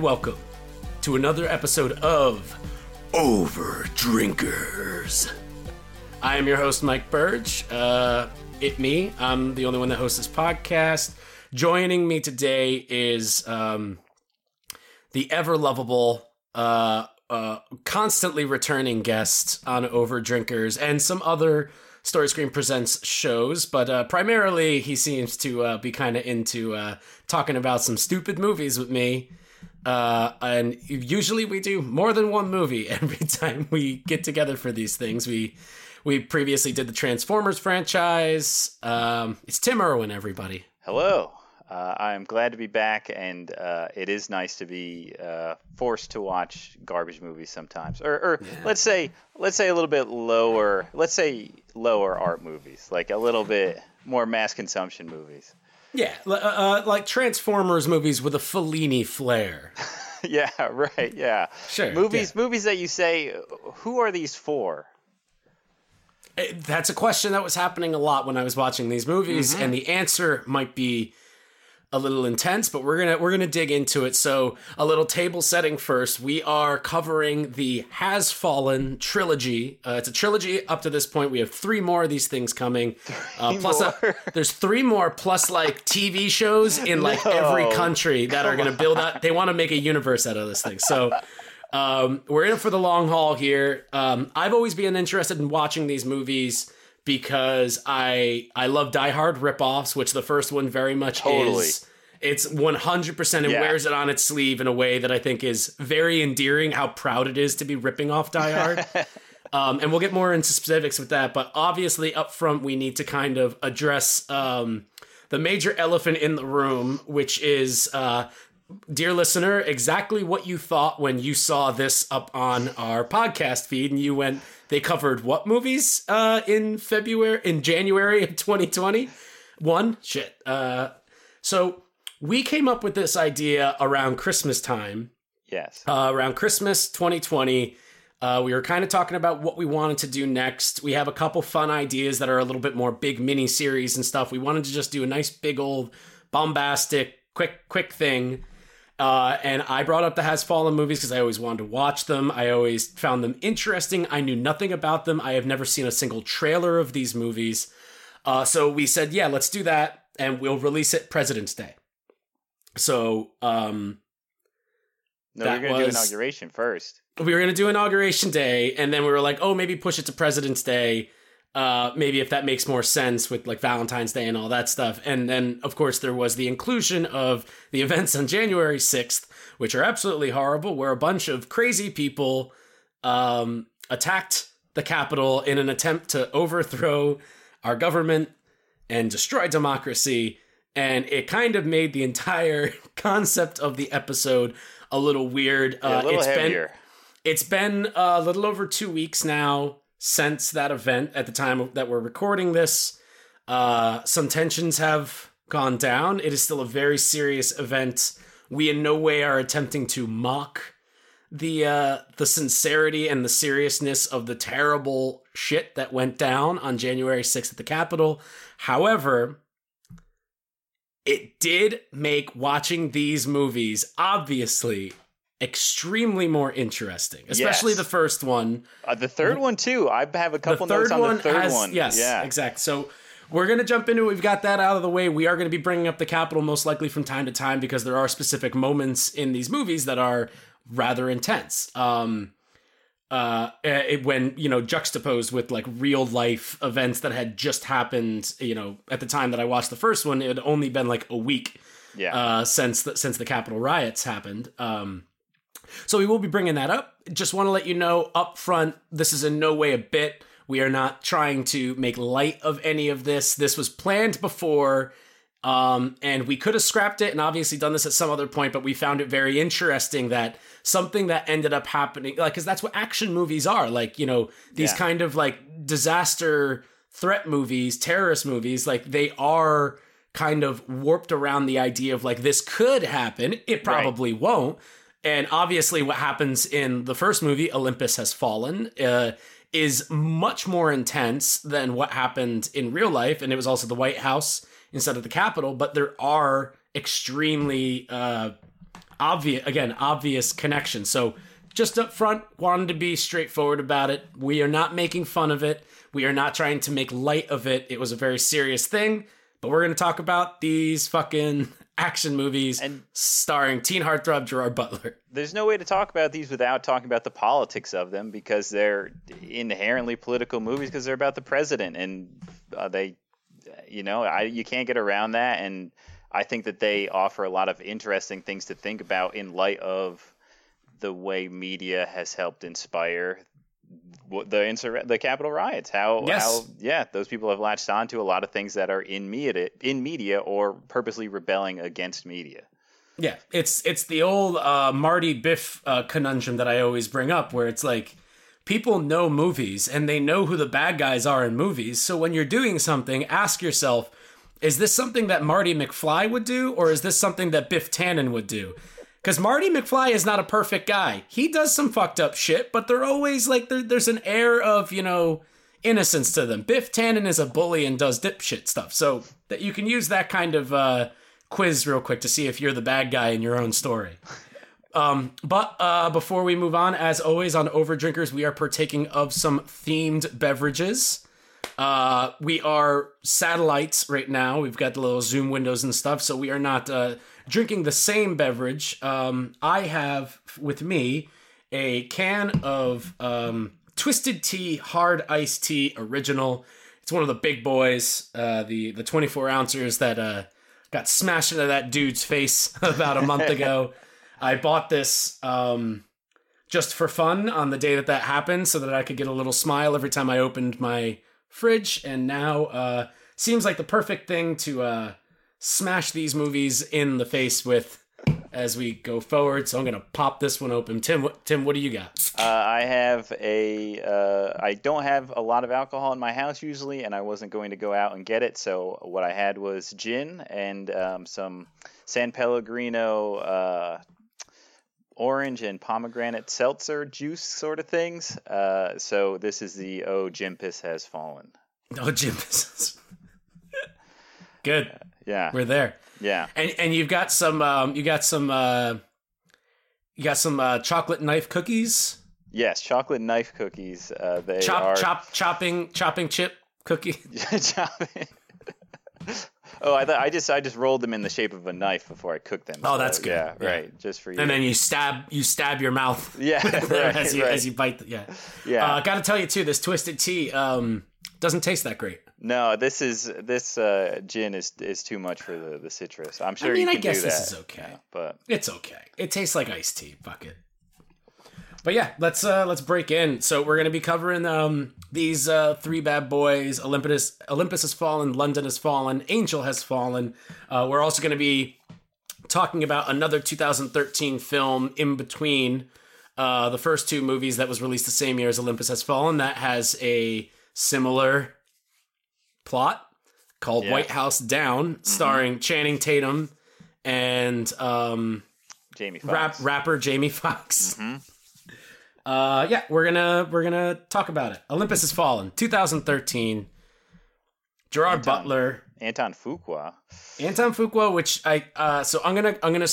and welcome to another episode of Over Drinkers. I am your host, Mike Burge. Uh, it me. I'm the only one that hosts this podcast. Joining me today is um, the ever lovable, uh, uh, constantly returning guest on Over Drinkers and some other Story Screen Presents shows, but uh, primarily he seems to uh, be kind of into uh, talking about some stupid movies with me. Uh, and usually we do more than one movie every time we get together for these things. We we previously did the Transformers franchise. Um, it's Tim Irwin, everybody. Hello. Uh, I'm glad to be back, and uh, it is nice to be uh, forced to watch garbage movies sometimes, or, or yeah. let's say, let's say a little bit lower, let's say lower art movies, like a little bit more mass consumption movies. Yeah, uh, uh, like Transformers movies with a Fellini flair. yeah, right. Yeah, sure. Movies, yeah. movies that you say, who are these for? It, that's a question that was happening a lot when I was watching these movies, mm-hmm. and the answer might be a little intense, but we're gonna we're gonna dig into it. So a little table setting first. We are covering the Has Fallen trilogy. Uh, it's a trilogy up to this point. We have three more of these things coming. Uh, plus, a, there's three more plus like TV shows in like no. every country that Come are gonna build up. They want to make a universe out of this thing. So. Um, we're in it for the long haul here. Um, I've always been interested in watching these movies because I I love Die Hard ripoffs, which the first one very much totally. is. It's 100% and yeah. wears it on its sleeve in a way that I think is very endearing how proud it is to be ripping off Die Hard. um, and we'll get more into specifics with that, but obviously up front we need to kind of address um, the major elephant in the room, which is uh, dear listener, exactly what you thought when you saw this up on our podcast feed and you went, they covered what movies uh, in February, in January of 2020? One, shit. Uh, so we came up with this idea around Christmas time. Yes. Uh, around Christmas 2020. Uh, we were kind of talking about what we wanted to do next. We have a couple fun ideas that are a little bit more big mini series and stuff. We wanted to just do a nice big old bombastic quick quick thing. Uh, and I brought up the Has Fallen movies because I always wanted to watch them. I always found them interesting. I knew nothing about them. I have never seen a single trailer of these movies. Uh, so we said, yeah, let's do that, and we'll release it President's Day. So, um, no, we are going to do inauguration first. We were going to do inauguration day, and then we were like, oh, maybe push it to President's Day. Uh, maybe if that makes more sense with like Valentine's Day and all that stuff. And then, of course, there was the inclusion of the events on January 6th, which are absolutely horrible, where a bunch of crazy people um, attacked the Capitol in an attempt to overthrow our government and destroy democracy and it kind of made the entire concept of the episode a little weird. Yeah, a uh, little it's heavier. been it's been a little over two weeks now since that event. At the time that we're recording this, uh, some tensions have gone down. It is still a very serious event. We in no way are attempting to mock the uh, the sincerity and the seriousness of the terrible shit that went down on January 6th at the Capitol. However, it did make watching these movies obviously extremely more interesting, especially yes. the first one. Uh, the third one too. I have a couple notes on the third has, one. Yes, yeah, exactly. So we're gonna jump into it. We've got that out of the way. We are gonna be bringing up the Capitol most likely from time to time because there are specific moments in these movies that are rather intense. Um, uh, it, when you know juxtaposed with like real life events that had just happened. You know, at the time that I watched the first one, it had only been like a week. Yeah. Uh, since the, since the Capitol riots happened. Um, so we will be bringing that up. Just want to let you know up front, this is in no way a bit. We are not trying to make light of any of this. This was planned before. Um, and we could have scrapped it and obviously done this at some other point, but we found it very interesting that something that ended up happening, like, because that's what action movies are. Like, you know, these yeah. kind of like disaster threat movies, terrorist movies, like they are kind of warped around the idea of like this could happen. It probably right. won't. And obviously, what happens in the first movie, Olympus Has Fallen, uh, is much more intense than what happened in real life. And it was also the White House instead of the Capitol, but there are extremely uh, obvious again obvious connections. So just up front, wanted to be straightforward about it. We are not making fun of it. We are not trying to make light of it. It was a very serious thing, but we're going to talk about these fucking action movies And- starring teen heartthrob Gerard Butler. There's no way to talk about these without talking about the politics of them because they're inherently political movies because they're about the president and uh, they, you know, I you can't get around that. And I think that they offer a lot of interesting things to think about in light of the way media has helped inspire the insur- the Capitol riots. How Yes. how yeah, those people have latched on to a lot of things that are in media in media or purposely rebelling against media. Yeah, it's it's the old uh, Marty Biff uh, conundrum that I always bring up, where it's like people know movies and they know who the bad guys are in movies. So when you're doing something, ask yourself: Is this something that Marty McFly would do, or is this something that Biff Tannen would do? Because Marty McFly is not a perfect guy. He does some fucked up shit, but they're always like there, there's an air of you know innocence to them. Biff Tannen is a bully and does dipshit stuff, so that you can use that kind of uh, quiz real quick to see if you're the bad guy in your own story. Um, but uh, before we move on, as always on Overdrinkers, we are partaking of some themed beverages. Uh, we are satellites right now. We've got the little Zoom windows and stuff, so we are not uh, drinking the same beverage. Um, I have with me a can of um, Twisted Tea Hard Iced Tea Original. It's one of the big boys, uh, the the 24 ounces that uh, got smashed into that dude's face about a month ago. I bought this um, just for fun on the day that that happened, so that I could get a little smile every time I opened my fridge. And now uh, seems like the perfect thing to uh, smash these movies in the face with as we go forward. So I'm gonna pop this one open. Tim, what, Tim, what do you got? Uh, I have a. Uh, I don't have a lot of alcohol in my house usually, and I wasn't going to go out and get it. So what I had was gin and um, some San Pellegrino uh, orange and pomegranate seltzer juice sort of things. Uh, so this is the Oh Jimpus Has Fallen. Oh, Jim, this is good. Yeah, We're there. yeah. And and you've got some um, you got some uh, you got some uh, chocolate knife cookies. Yes, chocolate knife cookies. Uh, they Chop are chop chopping chopping chip cookie. chopping. oh, I thought I just I just rolled them in the shape of a knife before I cooked them. Oh, So, that's good. Yeah, Yeah. right. Just for you. And then you stab you stab your mouth. Yeah, right, as you right. as you bite. The, yeah. Yeah. Uh, Got to tell you too, this twisted tea um, doesn't taste that great. no, this is this uh, gin is is too much for the, the citrus. I'm sure I mean, you I guess do this is okay. But It's okay. It tastes like iced tea. Fuck it. But yeah, let's uh let's break in. So we're gonna be covering um these uh three bad boys. Olympus Olympus has fallen, London has fallen, Angel has fallen. Uh, we're also gonna be talking about another 2013 film in between uh the first two movies that was released the same year as Olympus has fallen that has a similar plot called Yeah. White House Down, starring Channing Tatum and um Jamie Foxx. rap rapper Jamie Foxx. Uh, yeah, we're gonna we're gonna talk about it. Olympus has fallen, 2013. Gerard Anton. Butler, Anton Fuqua. Anton Fuqua, which I uh, so I'm gonna I'm gonna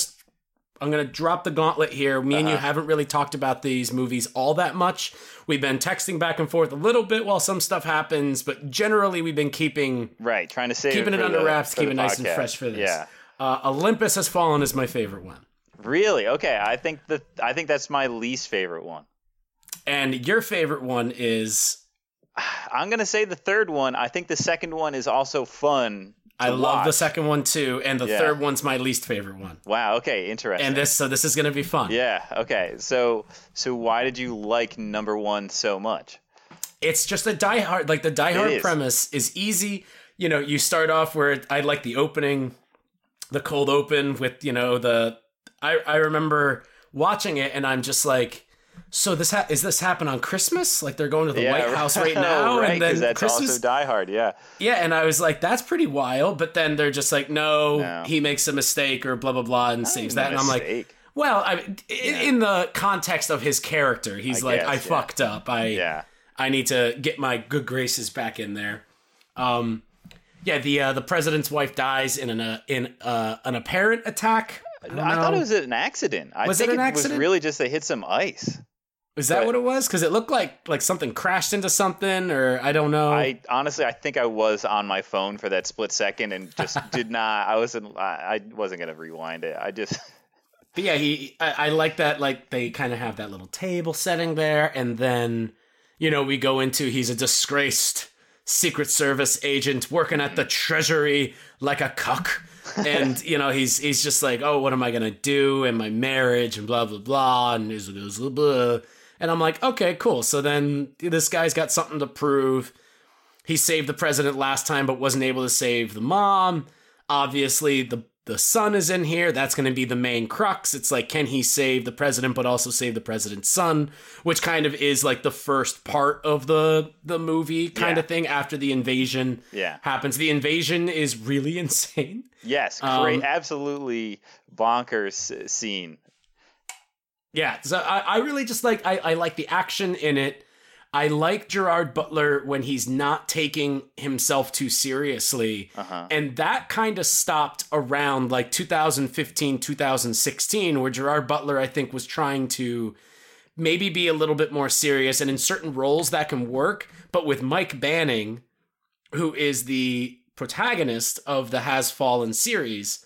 I'm gonna drop the gauntlet here. Me and you Uh-huh. haven't really talked about these movies all that much. We've been texting back and forth a little bit while some stuff happens, but generally we've been keeping Right, trying to save keeping it for under the- wraps, for keep it nice and fresh for this. Yeah. Uh, Olympus has fallen is my favorite one. Really? Okay. I think that I think that's my least favorite one. And your favorite one is I'm gonna say the third one. I think the second one is also fun. To I love the second one too, and the Yeah. third one's my least favorite one. Wow. Okay. Interesting. And this, so this is gonna be fun. Yeah. Okay. So so why did you like number one so much? It's just a Die Hard, like the Die Hard is. premise is easy. You know, you start off where I like the opening, the cold open with you know the. I I remember watching it and I'm just like. So this ha- is this happen on Christmas? Like they're going to the Yeah, White House right now, right, and then that's Christmas. also Die Hard. Yeah. Yeah, and I was like, that's pretty wild. But then they're just like, no, No. he makes a mistake or blah blah blah and saves that, and I'm like, well, I, in, in the context of his character, he's I like, guess, I yeah. fucked up. I Yeah. I need to get my good graces back in there. Um, yeah, the uh, the president's wife dies in an uh, in uh, an apparent attack I, I thought it was an accident. I Was think it an accident? was really just they hit some ice. Is that But- what it was? Because it looked like like something crashed into something, or I don't know. I honestly, I think I was on my phone for that split second and just did not. I wasn't. I, I wasn't gonna rewind it. I just. But yeah, he. I, I like that. Like they kind of have that little table setting there, and then you know we go into he's a disgraced Secret Service agent working at the Treasury like a cuck, and you know he's he's just like, oh, what am I gonna do And my marriage and blah blah blah, and blah, blah. and I'm like, okay, cool. So then this guy's got something to prove. He saved the president last time, but wasn't able to save the mom. Obviously, the the son is in here. That's going to be the main crux. It's like, can he save the president, but also save the president's son? Which kind of is like the first part of the the movie kind Yeah. of thing after the invasion Yeah. happens. The invasion is really insane. Yes, Um, absolutely bonkers scene. Yeah, so I, I really just like I, I like the action in it. I like Gerard Butler when he's not taking himself too seriously. Uh-huh. And that kind of stopped around like 2015, 2016, where Gerard Butler, I think, was trying to maybe be a little bit more serious. And in certain roles, that can work. But with Mike Banning, who is the protagonist of the Has Fallen series,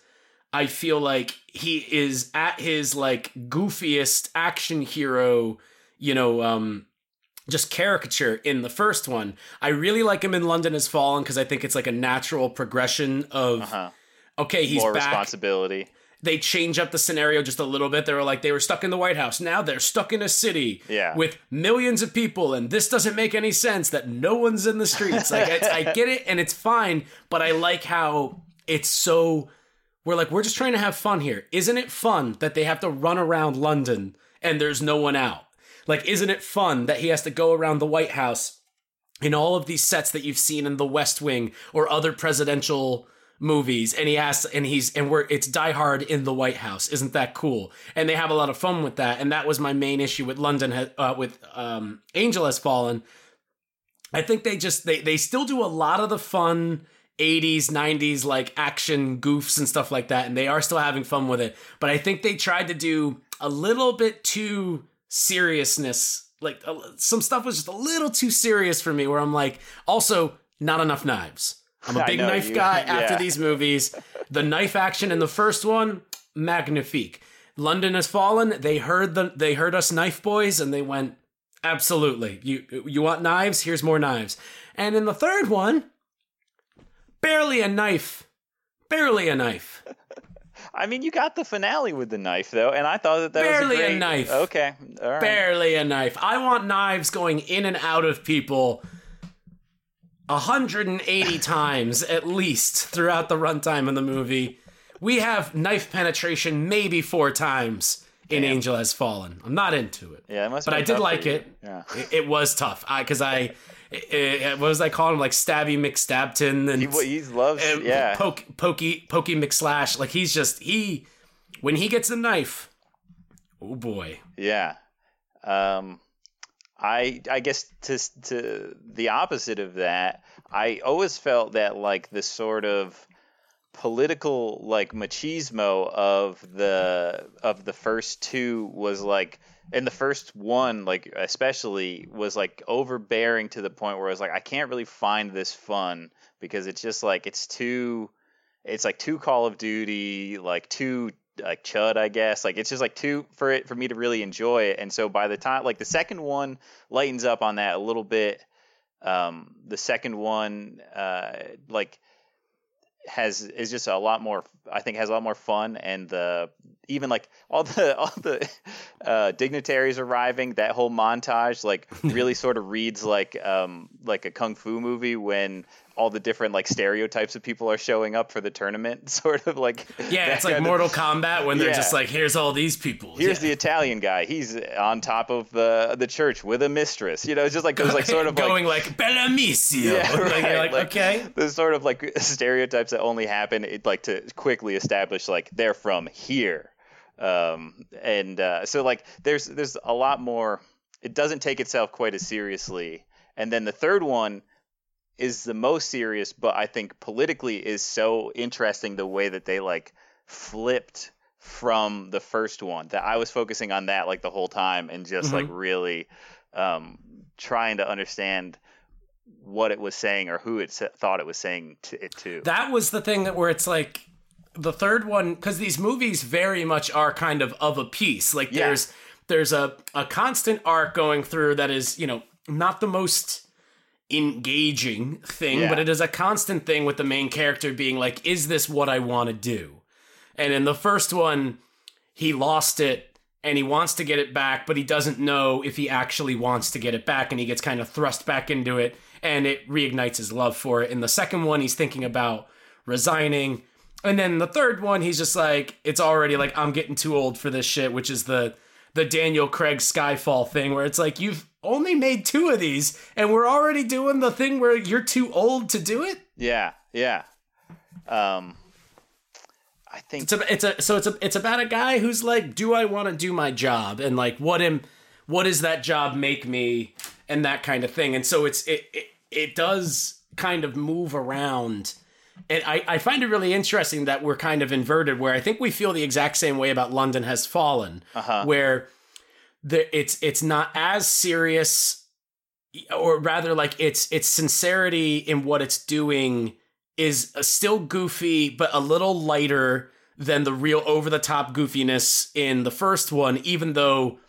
I feel like he is at his like goofiest action hero, you know, um, just caricature in the first one. I really like him in London Has Fallen because I think it's like a natural progression of Uh-huh. okay, he's More back. responsibility. They change up the scenario just a little bit. They were like they were stuck in the White House. Now they're stuck in a city Yeah. with millions of people, and this doesn't make any sense that no one's in the streets. Like it's, I get it, and it's fine, but I like how it's so. We're like we're just trying to have fun here. Isn't it fun that they have to run around London and there's no one out? Like, isn't it fun that he has to go around the White House in all of these sets that you've seen in The West Wing or other presidential movies and he asks and he's and we're it's Die Hard in the White House. Isn't that cool? And they have a lot of fun with that and that was my main issue with London uh, with um Angel has fallen. I think they just they they still do a lot of the fun 80s 90s like action goofs and stuff like that and they are still having fun with it. But I think they tried to do a little bit too seriousness like a, some stuff was just a little too serious for me where I'm like also not enough knives I'm a big knife you- guy after these movies. The knife action in the first one, magnifique. London has fallen. They heard the they heard us knife boys and they went, absolutely. You you want knives? Here's more knives. And in the third one, barely a knife. Barely a knife. I mean, you got the finale with the knife though, and I thought that that Barely was a a great... knife. Okay, all right. Barely a knife. I want knives going in and out of people 180 times at least throughout the runtime of the movie. We have knife penetration maybe four times in Damn. Angel Has Fallen. I'm not into it. Yeah, it must. But I did like it. Yeah. It, it was tough because I, eh, what was I calling him? Like Stabby McStabton and, He, he loves. and yeah. Poke, Pokey Pokey McSlash. Like he's just he when he gets a knife. Oh boy. Yeah. Um, I I guess to to the opposite of that, I always felt that like the sort of political like machismo of the of the first two was like and the first one like especially was like overbearing to the point where I was like I can't really find this fun because it's just like it's too it's like too Call of Duty, like too like chud, I guess. Like it's just like too for it for me to really enjoy it. And so by the time like the second one lightens up on that a little bit. Um, the second one, uh, like has is just a lot more. I think has a lot more fun, and the even like all the all the uh, dignitaries arriving. That whole montage like really sort of reads like um like a kung fu movie when all the different like stereotypes of people are showing up for the tournament. Sort of like Yeah, it's like of- Mortal Kombat when they're Yeah. just like, here's all these people. Here's Yeah. the Italian guy. He's on top of the the church with a mistress. You know, it's just like those like sort of going like, Bellamissio. Yeah, right. you're like, Like, okay. the sort of like stereotypes that only happen it, like to quickly establish like they're from here um and uh so like there's there's a lot more it doesn't take itself quite as seriously and then the third one is the most serious but i think politically is so interesting the way that they like flipped from the first one that I was focusing on that like the whole time and just mm-hmm. like really um, trying to understand what it was saying or who it thought it was saying to it to. That was the thing that where it's like the third one because these movies very much are kind of of a piece. Like yeah. there's there's a a constant arc going through that is you know not the most engaging thing, yeah. but it is a constant thing with the main character being like, is this what I want to do? And in the first one, he lost it and he wants to get it back, but he doesn't know if he actually wants to get it back, and he gets kind of thrust back into it, and it reignites his love for it. In the second one, he's thinking about resigning. And then the third one, he's just like, it's already like, I'm getting too old for this shit, which is the the Daniel Craig Skyfall thing, where it's like, you've only made two of these, and we're already doing the thing where you're too old to do it. Yeah, yeah. Um, I think it's a, it's a so it's a it's about a guy who's like, do I want to do my job, and like, what am what does that job make me, and that kind of thing. And so it's it it, it does kind of move around. And I, I find it really interesting that we're kind of inverted, where I think we feel the exact same way about London Has Fallen, uh-huh. where the, it's it's not as serious, or rather, like it's it's sincerity in what it's doing is still goofy, but a little lighter than the real over the top goofiness in the first one, even though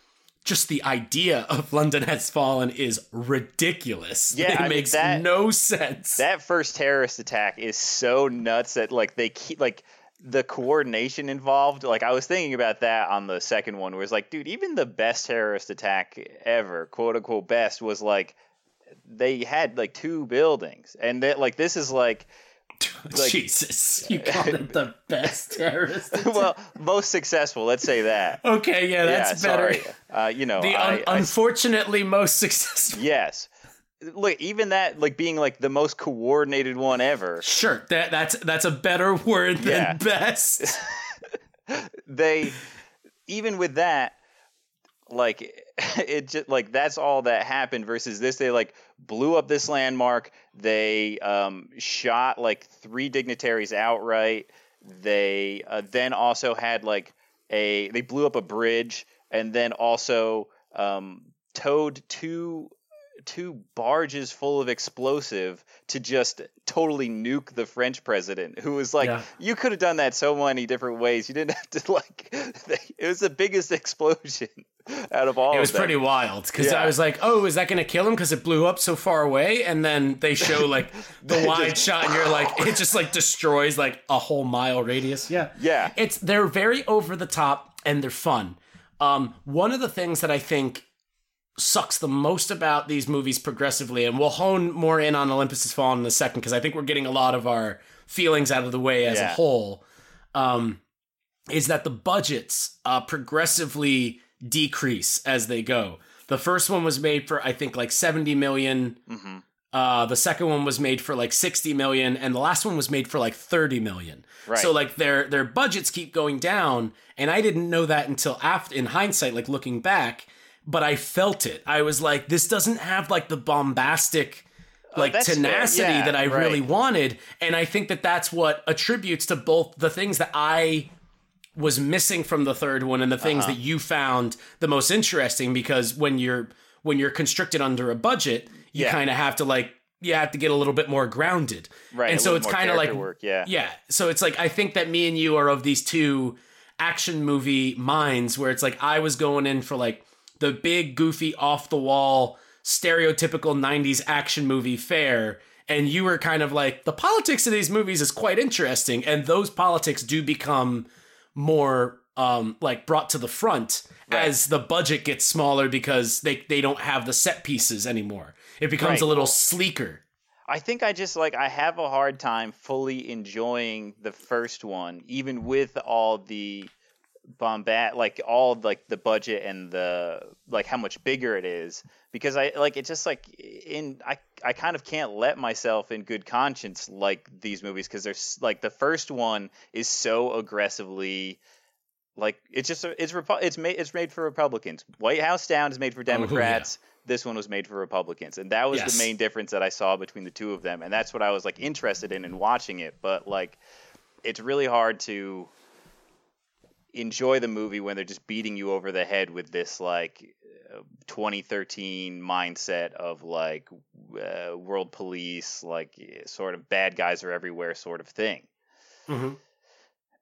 just the idea of London has fallen is ridiculous. Yeah, it I makes mean, that, no sense. That first terrorist attack is so nuts that like they keep like the coordination involved. Like I was thinking about that on the second one, where it's like, dude, even the best terrorist attack ever, quote unquote best, was like they had like two buildings, and that like this is like like, Jesus, you called it the best terrorist. well, most successful. Let's say that. Okay, yeah, that's yeah, better. Uh, you know, the un- I, unfortunately most successful. Yes. Look, even that, like being like the most coordinated one ever. Sure, that that's that's a better word than yeah. best. they, even with that, like it just like that's all that happened versus this they like blew up this landmark they um, shot like three dignitaries outright they uh, then also had like a they blew up a bridge and then also um, towed two two barges full of explosive to just totally nuke the French president, who was like, yeah. you could have done that so many different ways. You didn't have to like. it was the biggest explosion out of all. It was pretty wild because yeah. I was like, oh, is that going to kill him because it blew up so far away? And then they show like the wide just, shot, and you're like, it just like destroys like a whole mile radius. Yeah, yeah. It's they're very over the top and they're fun. Um, one of the things that I think sucks the most about these movies progressively, and we'll hone more in on Olympus Has Fallen in a second because I think we're getting a lot of our feelings out of the way as yeah. a whole. Um, is that the budgets uh, progressively decrease as they go? The first one was made for I think like seventy million. Mm-hmm. Uh, the second one was made for like 60 million and the last one was made for like 30 million. Right. So like their their budgets keep going down and I didn't know that until after in hindsight like looking back but I felt it. I was like, this doesn't have like the bombastic oh, like oh, tenacity yeah, that I right. really wanted. And I think that that's what attributes to both the things that I was missing from the third one and the things uh-huh. that you found the most interesting because when you're when you're constricted under a budget, you yeah. kind of have to like you have to get a little bit more grounded. Right. And so it's kind of like work, yeah. Yeah. So it's like I think that me and you are of these two action movie minds where it's like I was going in for like the big, goofy, off the wall, stereotypical 90s action movie fare. And you were kind of like, the politics of these movies is quite interesting. And those politics do become more um, like brought to the front right. as the budget gets smaller because they, they don't have the set pieces anymore. It becomes right. a little sleeker. I think I just like I have a hard time fully enjoying the first one, even with all the bombast like all like the budget and the like how much bigger it is. Because i like it just like in i i kind of can't let myself in good conscience like these movies because there's like the first one is so aggressively like it's just it's it's made it's made for republicans. White house down is made for oh, democrats oh, yeah. this one was made for republicans. And that was yes. the main difference that i saw between the two of them. And that's what i was like interested in in watching it. But like it's really hard to enjoy the movie when they're just beating you over the head with this like uh, 2013 mindset of like uh, world police, like sort of bad guys are everywhere sort of thing. Mm-hmm.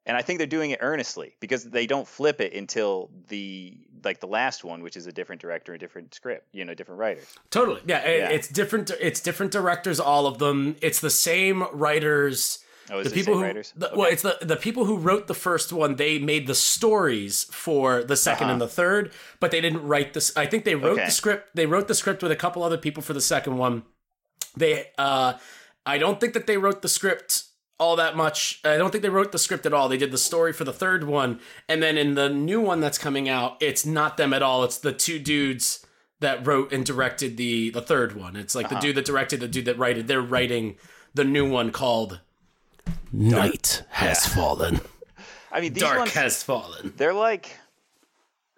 And I think they're doing it earnestly because they don't flip it until the like the last one, which is a different director, a different script, you know, different writer. Totally, yeah, Yeah. It's different. It's different directors, all of them. It's the same writers. Oh, the people who, the- Okay. well, it's the the people who wrote the first one. They made the stories for the 2nd Uh-huh. and the third, but they didn't write this. I think they wrote Okay. the script. They wrote the script with a couple other people for the second one. They, uh, I don't think that they wrote the script all that much. I don't think they wrote the script at all. They did the story for the third one, and then in the new one that's coming out, it's not them at all. It's the two dudes that wrote and directed the the third one. It's like the dude that directed, the dude that writed. They're writing the new one called Night Has Fallen. I mean, these Dark ones has fallen. they're like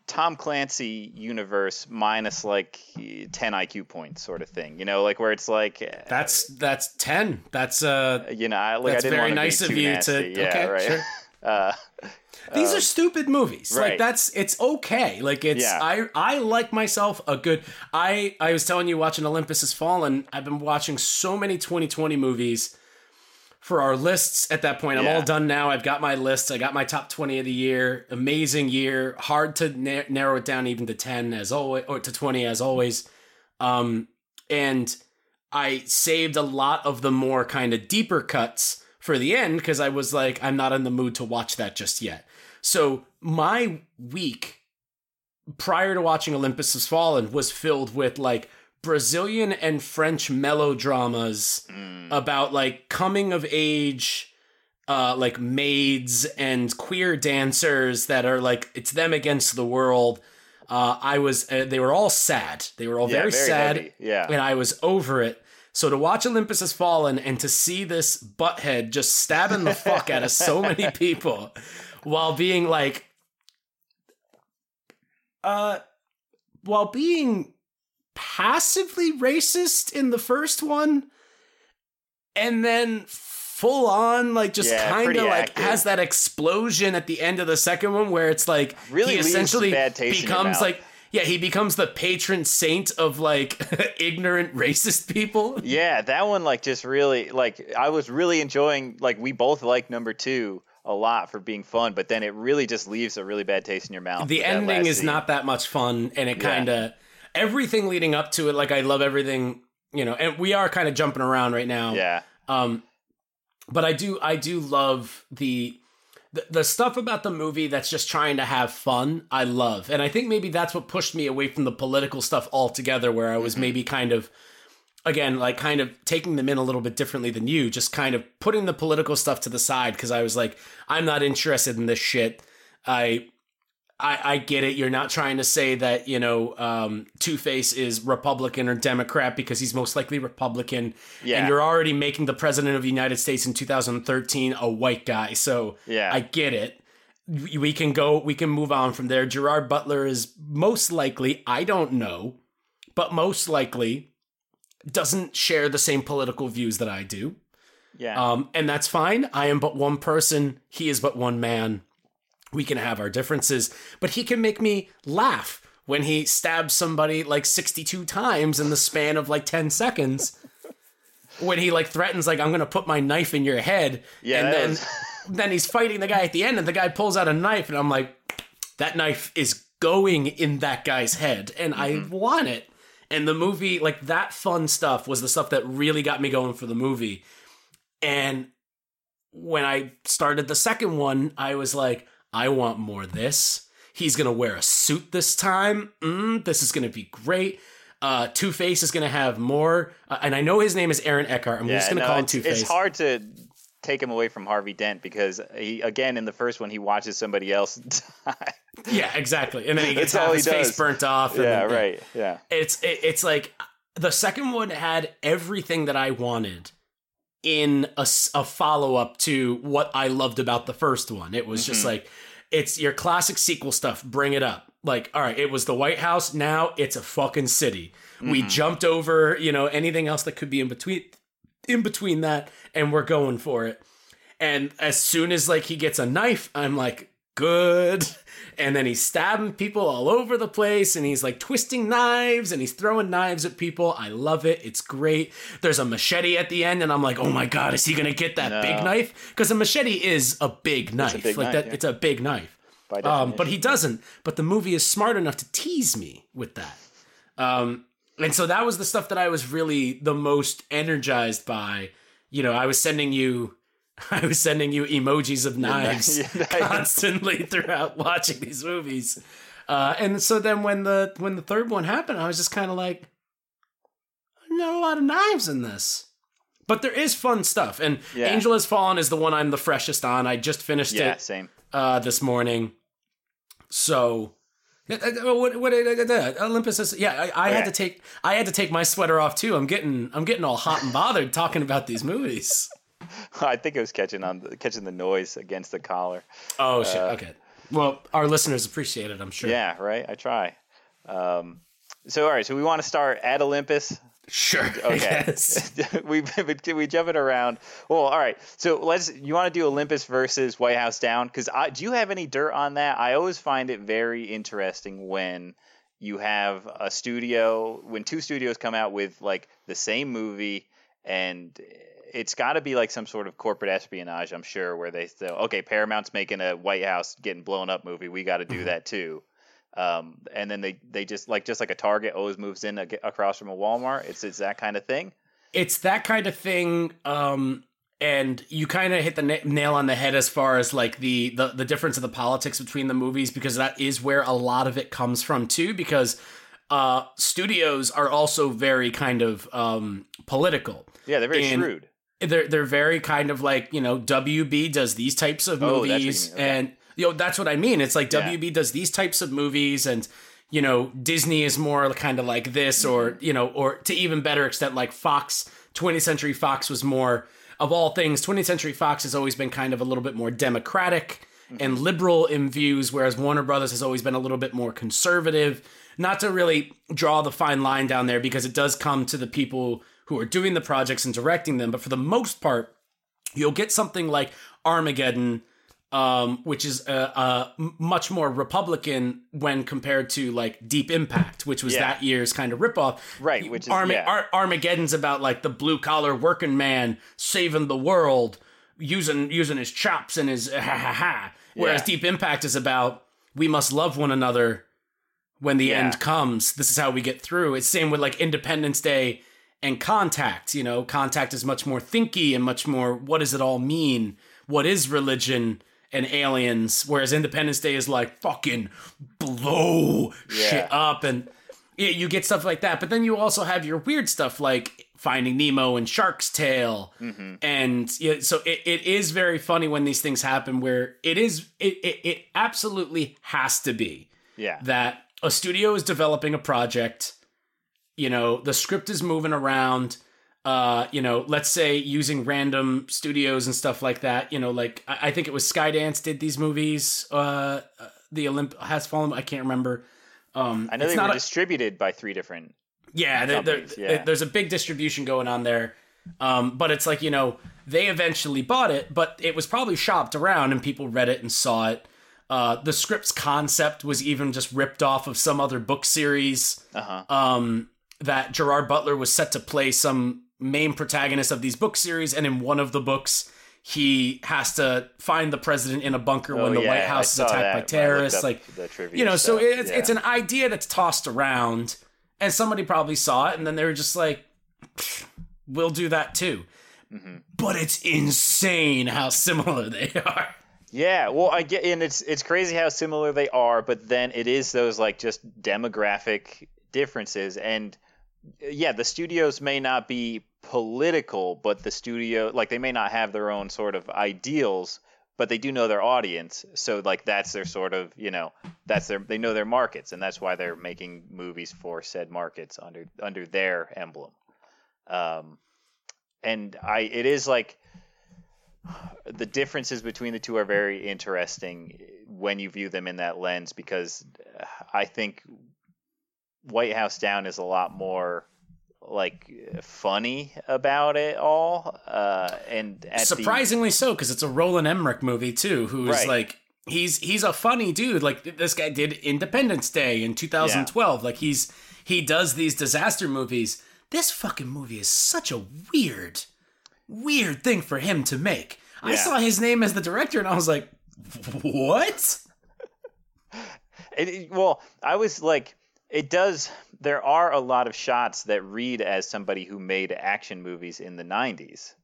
Tom Clancy universe minus like 10 IQ points sort of thing. You know, like where it's like uh, That's that's ten. That's uh. you know, I, like, That's I didn't very nice of you to- Yeah, okay, right. sure. Uh, These are stupid movies. Like right. that's it's okay. Like it's Yeah. I I like myself a good I I was telling you watching Olympus Has Fallen. I've been watching so many 2020 movies for our lists at that point. I'm Yeah. all done now. I've got my lists. I got my top 20 of the year. Amazing year. Hard to na- narrow it down even to 10 as always or to 20 as always. Um and I saved a lot of the more kind of deeper cuts for the end because I was like, I'm not in the mood to watch that just yet. So my week prior to watching Olympus Has Fallen was filled with like Brazilian and French melodramas about like coming of age, uh, like maids and queer dancers that are like it's them against the world. Uh, I was uh, they were all sad. They were all Yeah, very, very sad, heavy. Yeah. and I was over it. So to watch Olympus Has Fallen and to see this butthead just stabbing the fuck out of so many people while being like uh while being passively racist in the first one and then full on like just Yeah, kind of like active. has that explosion at the end of the second one where it's like Really he essentially becomes like yeah he becomes the patron saint of like ignorant racist people Yeah, that one like just really like I was really enjoying like we both like number two a lot for being fun, but then it really just leaves a really bad taste in your mouth. the ending is scene. not that much fun and it kind of everything leading up to it like i love everything you know and we are kind of jumping around right now. Yeah, um but i do i do love the, the the stuff about the movie that's just trying to have fun i love. And i think maybe that's what pushed me away from the political stuff altogether where i Mm-hmm. was maybe kind of again like kind of taking them in a little bit differently than you just kind of putting the political stuff to the side because i was like i'm not interested in this shit. I I, I get it. You're not trying to say that you know um, Two Face is Republican or Democrat because he's most likely Republican, Yeah. and you're already making the president of the United States in 2013 a white guy. So Yeah. I get it. We we can go. We can move on from there. Gerard Butler is most likely. I don't know, but most likely doesn't share the same political views that I do. yeah, Um, and that's fine. I am but one person. He is but one man. We can have our differences, but he can make me laugh when he stabs somebody like 62 times in the span of like 10 seconds. when he like threatens, like, I'm going to put my knife in your head. Yeah, And then, then he's fighting the guy at the end, and the guy pulls out a knife, and I'm like, that knife is going in that guy's head, and Mm-hmm. I want it. And the movie, like that fun stuff, was the stuff that really got me going for the movie. And when I started the second one, I was like, I want more of this. He's gonna wear a suit this time. Mm, this is gonna be great. Uh, Two Face is gonna have more, uh, and I know his name is Aaron Eckhart. I'm yeah. just gonna no, call him Two Face. it's hard to take him away from Harvey Dent because he again in the first one he watches somebody else die. Yeah, exactly. And then he gets all his face burnt off. and yeah, right. Yeah, it's it, it's like the second one had everything that I wanted in a, follow up to what I loved about the first one. It was just mm-hmm. like it's your classic sequel stuff. Bring it up. Like, all right, it was the White House. Now it's a fucking city. We mm-hmm. jumped over, you know, anything else that could be in between, in between that, and we're going for it. And as soon as like he gets a knife, I'm like, good. And then he's stabbing people all over the place and he's like twisting knives and he's throwing knives at people. I love it. It's great. There's a machete at the end and I'm like, oh my God, is he going to get that No. big knife? Because a machete is a big knife. big like knife, that, yeah. It's a big knife. Um, but he doesn't. But the movie is smart enough to tease me with that. Um, and so that was the stuff that I was really the most energized by. You know, I was sending you, I was sending you emojis of knives yeah, constantly throughout watching these movies. Uh, and so then when the when the third one happened, I was just kind of like, not a lot of knives in this. But there is fun stuff, and Yeah. Angel Has Fallen is the one I'm the freshest on. I just finished Yeah, it same. uh, this morning. So, uh, uh, what, what, uh, Olympus is? Yeah, I, I had to take I had to take my sweater off too. I'm getting I'm getting all hot and bothered talking about these movies. I think it was catching on catching the noise against the collar. Oh shit. okay. Well, our listeners appreciate it. I'm sure. Yeah, right. I try. Um, so all right, so we want to start at Olympus. Sure. Okay. We we jumping around. Well, all right. So let's. You want to do Olympus versus White House Down? Because do you have any dirt on that? I always find it very interesting when you have a studio when two studios come out with like the same movie and it's got to be like some sort of corporate espionage i'm sure where they say okay paramount's making a white house getting blown up movie we got to do that too. Um, and then they, they just like just like a target always moves in across from a walmart it's, it's that kind of thing. It's that kind of thing um and you kind of hit the na- nail on the head as far as like the, the the difference of the politics between the movies because that is where a lot of it comes from too because uh studios are also very kind of um political. Yeah they're very And- shrewd they're they're very kind of like you know WB does these types of Oh, movies okay. and you know that's what I mean it's like Yeah. WB does these types of movies and you know Disney is more kind of like this or Mm-hmm. you know or to even better extent like Fox 20th Century Fox was more of all things 20th Century Fox has always been kind of a little bit more democratic Mm-hmm. and liberal in views whereas Warner Brothers has always been a little bit more conservative not to really draw the fine line down there because it does come to the people who are doing the projects and directing them but for the most part you'll get something like Armageddon, um, which is uh, uh, much more Republican when compared to like Deep Impact, which was Yeah. that year's kind of ripoff. Right, which is- Arma- yeah. Ar- Armageddon's about like the blue collar working man saving the world using using his chops and his ha ha ha. Whereas Yeah. Deep Impact is about we must love one another when the end comes. This is how we get through. It's same with like Independence Day and Contact. You know, Contact is much more thinky and much more what does it all mean? What is religion and aliens? Whereas Independence Day is like fucking blow Yeah. shit up and yeah, you get stuff like that. But then you also have your weird stuff like Finding Nemo and Shark's Tale. Mm-hmm. And yeah, so it, it is very funny when these things happen where it is it, it, it absolutely has to be yeah that a studio is developing a project you know the script is moving around uh you know let's say using random studios and stuff like that you know like i, I think it was skydance did these movies uh uh, the olymp has fallen i can't remember um i know it's they were a- distributed by three different yeah, there, companies, yeah. there's a big distribution going on there. Um, but it's like, you know, they eventually bought it, but it was probably shopped around and people read it and saw it. Uh, the script's concept was even just ripped off of some other book series uh-huh um, that Gerard Butler was set to play some main protagonist of these book series. And in one of the books, he has to find the president in a bunker when Oh, the yeah, White House is attacked by when terrorists. Like, you know, so it's yeah. it's an idea that's tossed around, and somebody probably saw it, and then they were just like, "We'll do that too." Mm-hmm. But it's insane how similar they are. Yeah, well, I get, and it's it's crazy how similar they are, but then it is those like just demographic differences, and yeah, the studios may not be political, but the studio like they may not have their own sort of ideals, but they do know their audience, so like that's their sort of you know that's their they know their markets, and that's why they're making movies for said markets under under their emblem. Um, and I it is like the differences between the two are very interesting when you view them in that lens because I think White House Down is a lot more like funny about it all uh and at the- Surprisingly so, because it's a Roland Emmerich movie too, who is Right. like he's he's a funny dude. Like this guy did Independence Day in 2012. Like he's he does these disaster movies. This fucking movie is such a weird, weird thing for him to make. I saw his name as the director and I was like, what? It- well, I was like, it does. There are a lot of shots that read as somebody who made action movies in the '90s.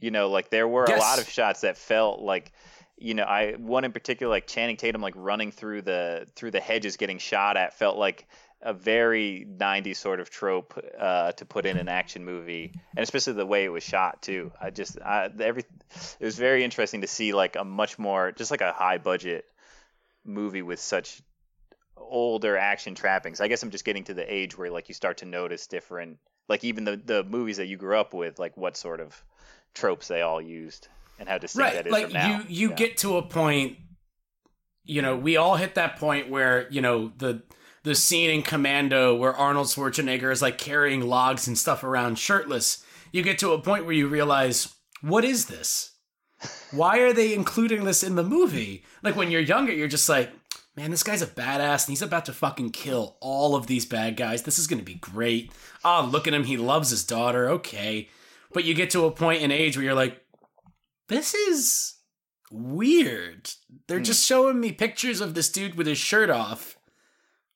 You know, like there were Yes. a lot of shots that felt like, you know, I one in particular, like Channing Tatum, like running through the through the hedges, getting shot at, felt like a very '90s sort of trope uh, to put in an action movie, and especially the way it was shot too. I just, I, every, it was very interesting to see like a much more, just like a high budget movie with such older action trappings. I guess I'm just getting to the age where like you start to notice different like even the the movies that you grew up with, like what sort of tropes they all used and how distinct that right is like from now. you you Yeah. get to a point you know we all hit that point where you know the the scene in commando where arnold schwarzenegger is like carrying logs and stuff around shirtless you get to a point where you realize what is this why are they including this in the movie like when you're younger you're just like man this guy's a badass and he's about to fucking kill all of these bad guys this is going to be great oh look at him he loves his daughter okay but you get to a point in age where you're like this is weird. They're Hmm. just showing me pictures of this dude with his shirt off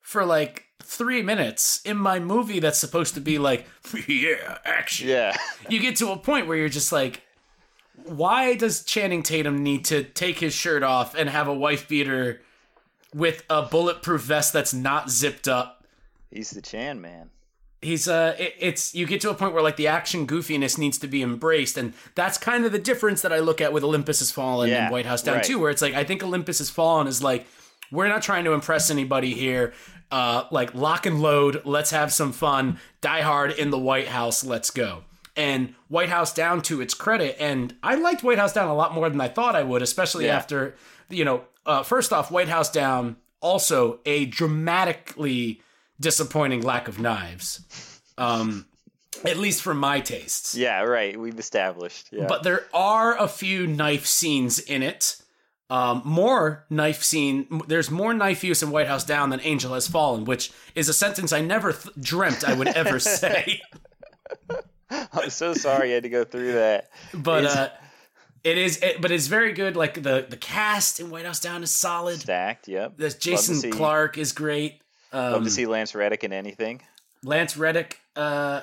for like three minutes in my movie that's supposed to be like, yeah, action. yeah. You get to a point where you're just like, why does Channing Tatum need to take his shirt off and have a wife beater with a bulletproof vest that's not zipped up? He's the Chan man. he's uh it, it's you get to a point where like the action goofiness needs to be embraced and that's kind of the difference that i look at with olympus has fallen Yeah, and white house down right. too where it's like i think olympus has fallen is like we're not trying to impress anybody here uh like lock and load let's have some fun die hard in the white house let's go and white house down to its credit and i liked white house down a lot more than i thought i would especially Yeah. after you know uh, first off white house down also a dramatically disappointing lack of knives um at least for my tastes Yeah, right. We've established. Yeah. but there are a few knife scenes in it um, more knife scene there's more knife use in white house down than angel has fallen which is a sentence i never th- dreamt i would ever say I'm so sorry you had to go through that. but uh it is it, but it's very good like the the cast in white house down is solid Stacked, yep. This jason see- clark is great Love um, to see Lance Reddick in anything. lance reddick uh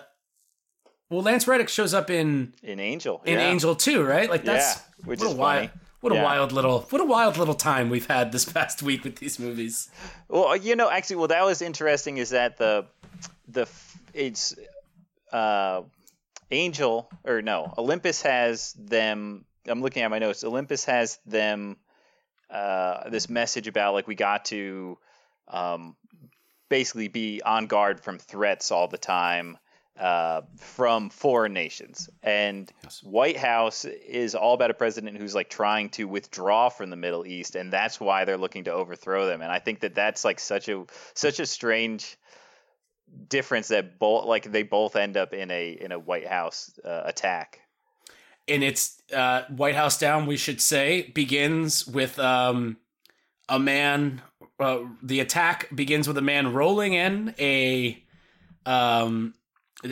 well lance reddick shows up in In Angel. in yeah. Angel too, right? Like that's Yeah, which what is a wild, funny. what a wild little, what a wild little time we've had this past week with these movies. Well, you know, actually, well, that was interesting. Is that the the it's uh, Angel or no Olympus has them. I'm looking at my notes. Olympus has them uh, this message about like we got to um, basically be on guard from threats all the time uh, from foreign nations. And White House is all about a president who's like trying to withdraw from the Middle East, and that's why they're looking to overthrow them. And I think that that's like such a such a strange difference that both like they both end up in a in a White House uh, attack. And it's uh, White House down. We should say begins with um, a man. Uh, the attack begins with a man rolling in a um,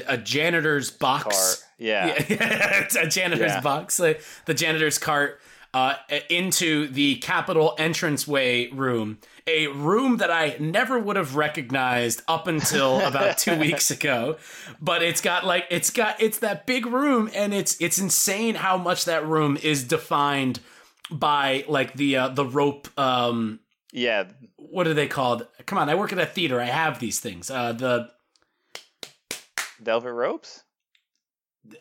a janitor's box. Yeah. A janitor's Yeah. box, like, the janitor's cart, uh, into the Capitol entranceway room, a room that I never would have recognized up until about two weeks ago. But it's got like it's got it's that big room, and it's it's insane how much that room is defined by like the uh, the rope. Um, Yeah, what are they called? Come on, I work at a theater. I have these things. Uh, the velvet ropes.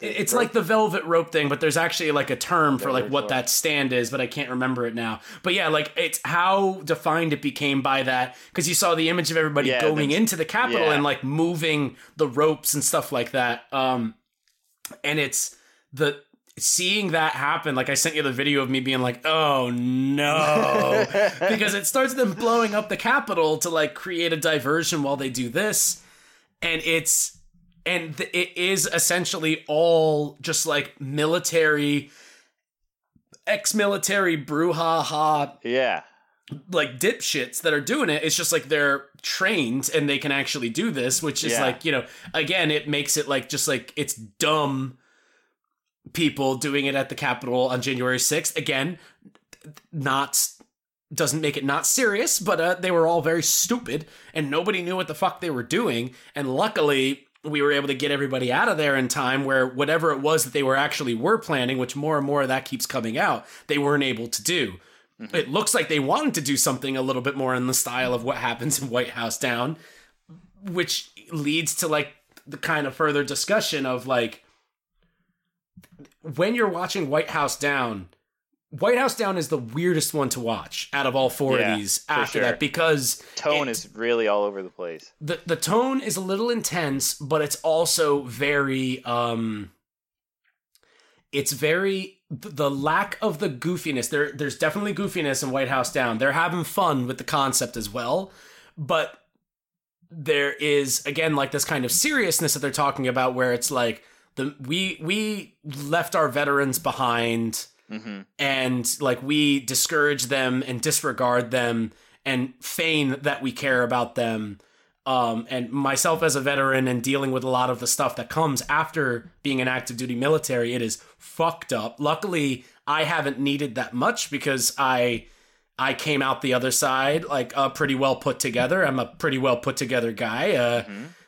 It's like the velvet rope thing, but there's actually like a term for like what that stand is, but I can't remember it now. But yeah, like it's how defined it became by that because you saw the image of everybody Yeah, going into the Capitol yeah. and like moving the ropes and stuff like that. Um, and it's the seeing that happen. Like I sent you the video of me being like, "Oh no," because it starts them blowing up the Capitol to like create a diversion while they do this, and it's and th- it is essentially all just like military ex-military brouhaha Yeah. like dipshits that are doing it. It's just like they're trained and they can actually do this, which is Yeah. like, you know, again, it makes it like just like it's dumb people doing it at the Capitol on January 6th. Again, not doesn't make it not serious, but uh, they were all very stupid and nobody knew what the fuck they were doing. And luckily, we were able to get everybody out of there in time where whatever it was that they were actually were planning, which more and more of that keeps coming out, they weren't able to do. Mm-hmm. It looks like they wanted to do something a little bit more in the style of what happens in White House Down, which leads to like the kind of further discussion of like when you're watching White House Down, White House Down is the weirdest one to watch out of all four Yeah, of these after sure. that because Tone it- is really all over the place. the the tone is a little intense, but it's also very um it's very the lack of the goofiness. There there's definitely goofiness in White House Down. They're having fun with the concept as well, but there is again like this kind of seriousness that they're talking about where it's like the we we left our veterans behind hmm and like we discourage them and disregard them and feign that we care about them. Um, and myself as a veteran and dealing with a lot of the stuff that comes after being an active duty military it is fucked up. Luckily i haven't needed that much because i i came out the other side like uh, pretty well put together. I'm a pretty well put together guy uh,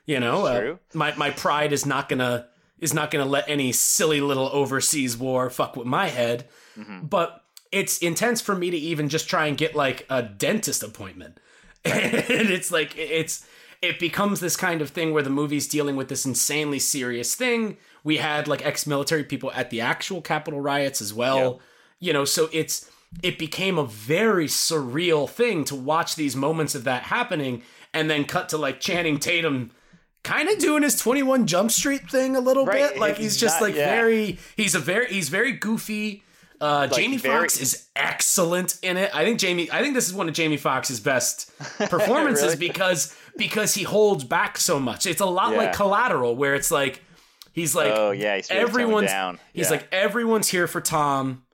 you know uh, my, my pride is not gonna is not gonna let any silly little overseas war fuck with my head. Mm-hmm. But it's intense for me to even just try and get like a dentist appointment. And it's like it's it becomes this kind of thing where the movie's dealing with this insanely serious thing. We had like ex-military people at the actual capitol riots as well. Yep. you know so it's it became a very surreal thing to watch these moments of that happening and then cut to like channing tatum kind of doing his 21 jump street thing a little Right, bit like he's just not- like yeah. very he's a very he's very goofy uh, Jamie very- Foxx is excellent in it. I think Jamie. I think this is one of Jamie Foxx's best performances Really? because because he holds back so much. It's a lot like Collateral, where it's like he's like, Oh yeah, he's really everyone's down. he's Yeah. like everyone's here for Tom.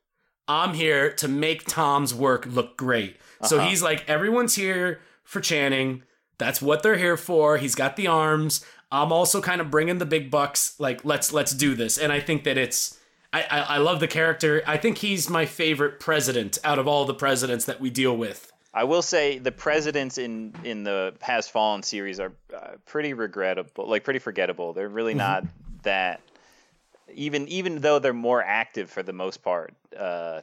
I'm here to make Tom's work look great. So Uh-huh. he's like everyone's here for Channing. That's what they're here for. He's got the arms. I'm also kind of bringing the big bucks. Like let's let's do this. And I think that it's I, I I love the character. I think he's my favorite president out of all the presidents that we deal with. I will say the presidents in in the Has Fallen series are uh, pretty regrettable, like pretty forgettable. They're really Mm-hmm. not that. Even even though they're more active for the most part uh,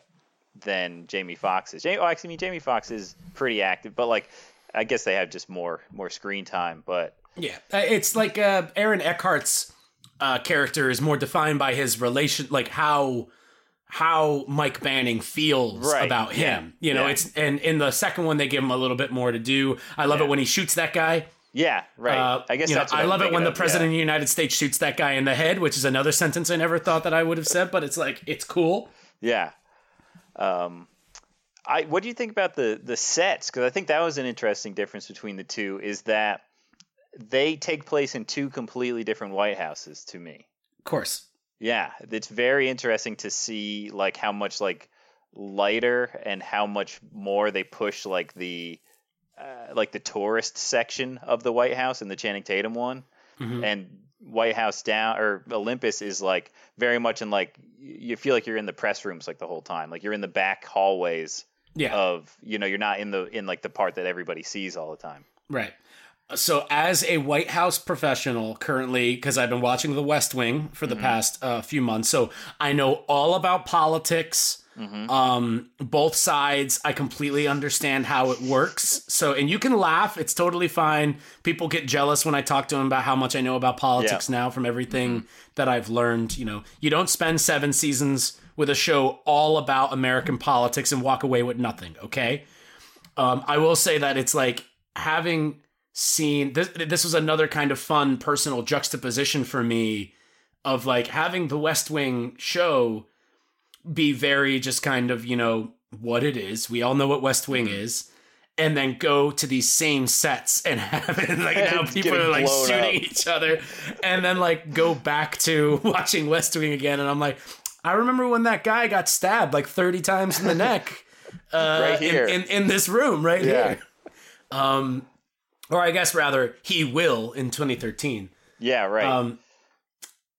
than Jamie Foxx is. Jamie, oh, actually, I mean Jamie Foxx is pretty active, but like I guess they have just more more screen time. But Yeah, Uh, it's like uh, Aaron Eckhart's uh, character is more defined by his relation, like how how Mike Banning feels Right, about him. You know, yeah. it's and in the second one they give him a little bit more to do. I love Yeah. it when he shoots that guy. yeah, right. Uh, I guess you know, I I'm love it when the of, yeah. president of the United States shoots that guy in the head, which is another sentence I never thought that I would have said, but it's like it's cool. Yeah. Um, I what do you think about the the sets? Because I think that was an interesting difference between the two. Is that they take place in two completely different White Houses to me. Of course. Yeah, it's very interesting to see like how much like lighter and how much more they push like the uh, like the tourist section of the White House and the Channing Tatum one, Mhm. and White House down or Olympus is like very much in like you feel like you're in the press rooms like the whole time, like you're in the back hallways Yeah. of you know you're not in the in like the part that everybody sees all the time. Right. So, as a White House professional currently, because I've been watching The West Wing for the past uh, few months, so I know all about politics. Um, both sides, I completely understand how it works. So, and you can laugh; it's totally fine. People get jealous when I talk to them about how much I know about politics now from everything that I've learned. You know, you don't spend seven seasons with a show all about American politics and walk away with nothing. Okay. Um, I will say that it's like having seen this. This was another kind of fun personal juxtaposition for me of like having the West Wing show be very just kind of you know what it is. We all know what West Wing is. And then go to these same sets and have it like now It's people are like shooting up. each other, and then like go back to watching West Wing again, and I'm like, I remember when that guy got stabbed like 30 times in the neck. Uh, Right here. In, in, in this room right Yeah. here. Um, or I guess rather, he will in 2013. Yeah, right. Um,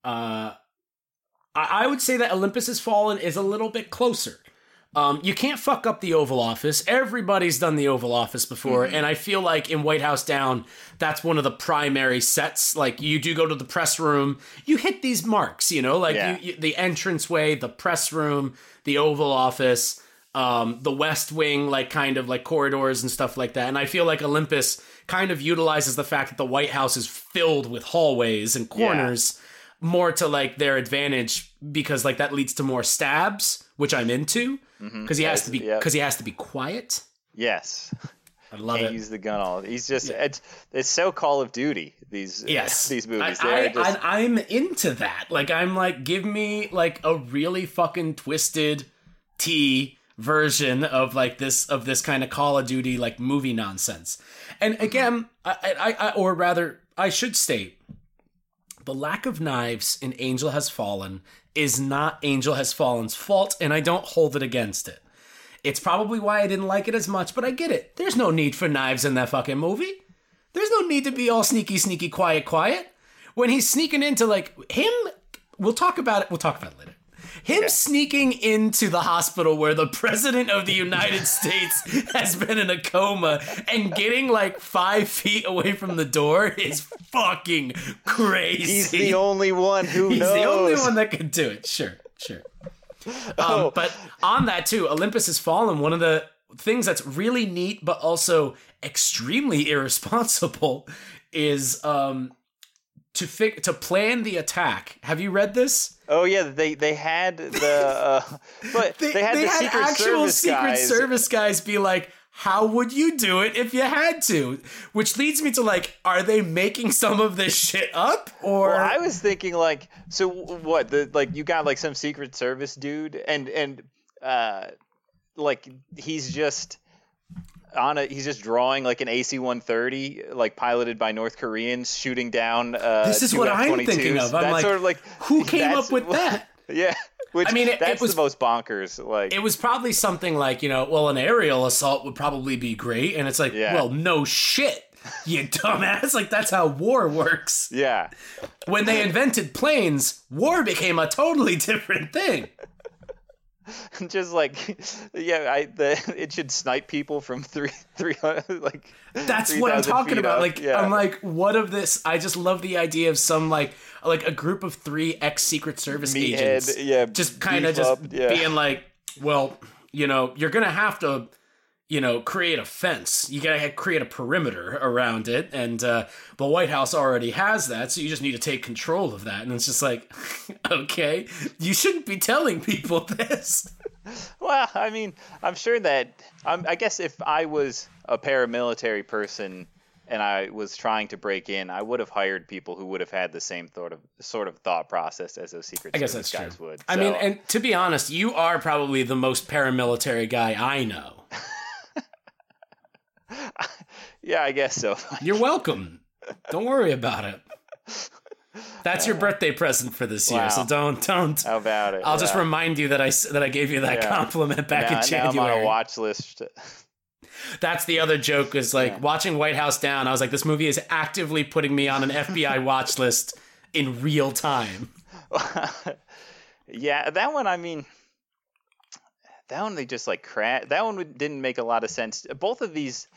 uh, I, I would say that Olympus Has Fallen is a little bit closer. Um, you can't fuck up the Oval Office. Everybody's done the Oval Office before, Mm-hmm. and I feel like in White House Down, that's one of the primary sets. Like you do go to the press room, you hit these marks. You know, like Yeah. you, you, the entranceway, the press room, the Oval Office, um, the West Wing, like kind of like corridors and stuff like that. And I feel like Olympus kind of utilizes the fact that the White House is filled with hallways and corners more to like their advantage because like that leads to more stabs, which I'm into Mm-hmm. because he has to be Yep. because he has to be quiet. yes. I love Can't it. use the gun all. He's just it's it's so Call of Duty. These Yes, these movies. I, I, just... I, I'm into that. Like, I'm like, give me like a really fucking twisted T version of like this of this kind of Call of Duty like movie nonsense. And mm-hmm. again, I, I, I or rather, I should state, the lack of knives in Angel Has Fallen is not Angel Has Fallen's fault, and I don't hold it against it. It's probably why I didn't like it as much, but I get it. There's no need for knives in that fucking movie. There's no need to be all sneaky, sneaky, quiet, quiet. When he's sneaking into like him, we'll talk about it. We'll talk about it later. Him sneaking into the hospital where the president of the United States has been in a coma and getting like five feet away from the door is fucking crazy. he's the only one who knows. He's knows. the only one that could do it. Sure, sure. Um, but on that too, Olympus has fallen. One of the things that's really neat, but also extremely irresponsible, is um, to fig- to plan the attack. Have you read this? Oh yeah, they they had the uh, but they, had the Secret actual Service Secret guys. Service guys be like, "How would you do it if you had to?" Which leads me to like, are they making some of this shit up, or Well, I was thinking like, so what? The like you got like some Secret Service dude, and and uh, like he's just on a he's just drawing like an AC-130, like piloted by North Koreans, shooting down. Uh, This is what I'm thinking of. I'm that's like, sort of like who came up with that? Yeah, which I mean, it- it was- the most bonkers. Like it was probably something like you know well an aerial assault would probably be great and it's like Yeah. well no shit you dumbass like that's how war works yeah, when they invented planes war became a totally different thing just like yeah, I the it should snipe people from three three like. that's what i'm talking about up. like Yeah. i'm like what of this i just love the idea of some like like a group of three ex secret service Meathead, agents yeah, just kind of just up, yeah. being like well you know you're gonna have to you know create a fence. You gotta create a perimeter around it and uh, the white house already has that so you just need to take control of that and it's just like okay you shouldn't be telling people this. Well, I mean, I'm sure that um, I guess if I was a paramilitary person and I was trying to break in, I would have hired people who would have had the same sort of sort of thought process as those secret i guess service that's guys true would. i So, mean and to be honest you are probably the most paramilitary guy i know yeah, I guess so. you're welcome don't worry about it that's your uh, birthday present for this year so don't don't How about it? I'll just remind you that I that I gave you that Yeah. compliment back now, in now I'm January. on a watch list. That's the other joke is like watching White House Down. I was like, this movie is actively putting me on an FBI watch list in real time. yeah, that one. I mean, that one they just like crash. That one didn't make a lot of sense. Both of these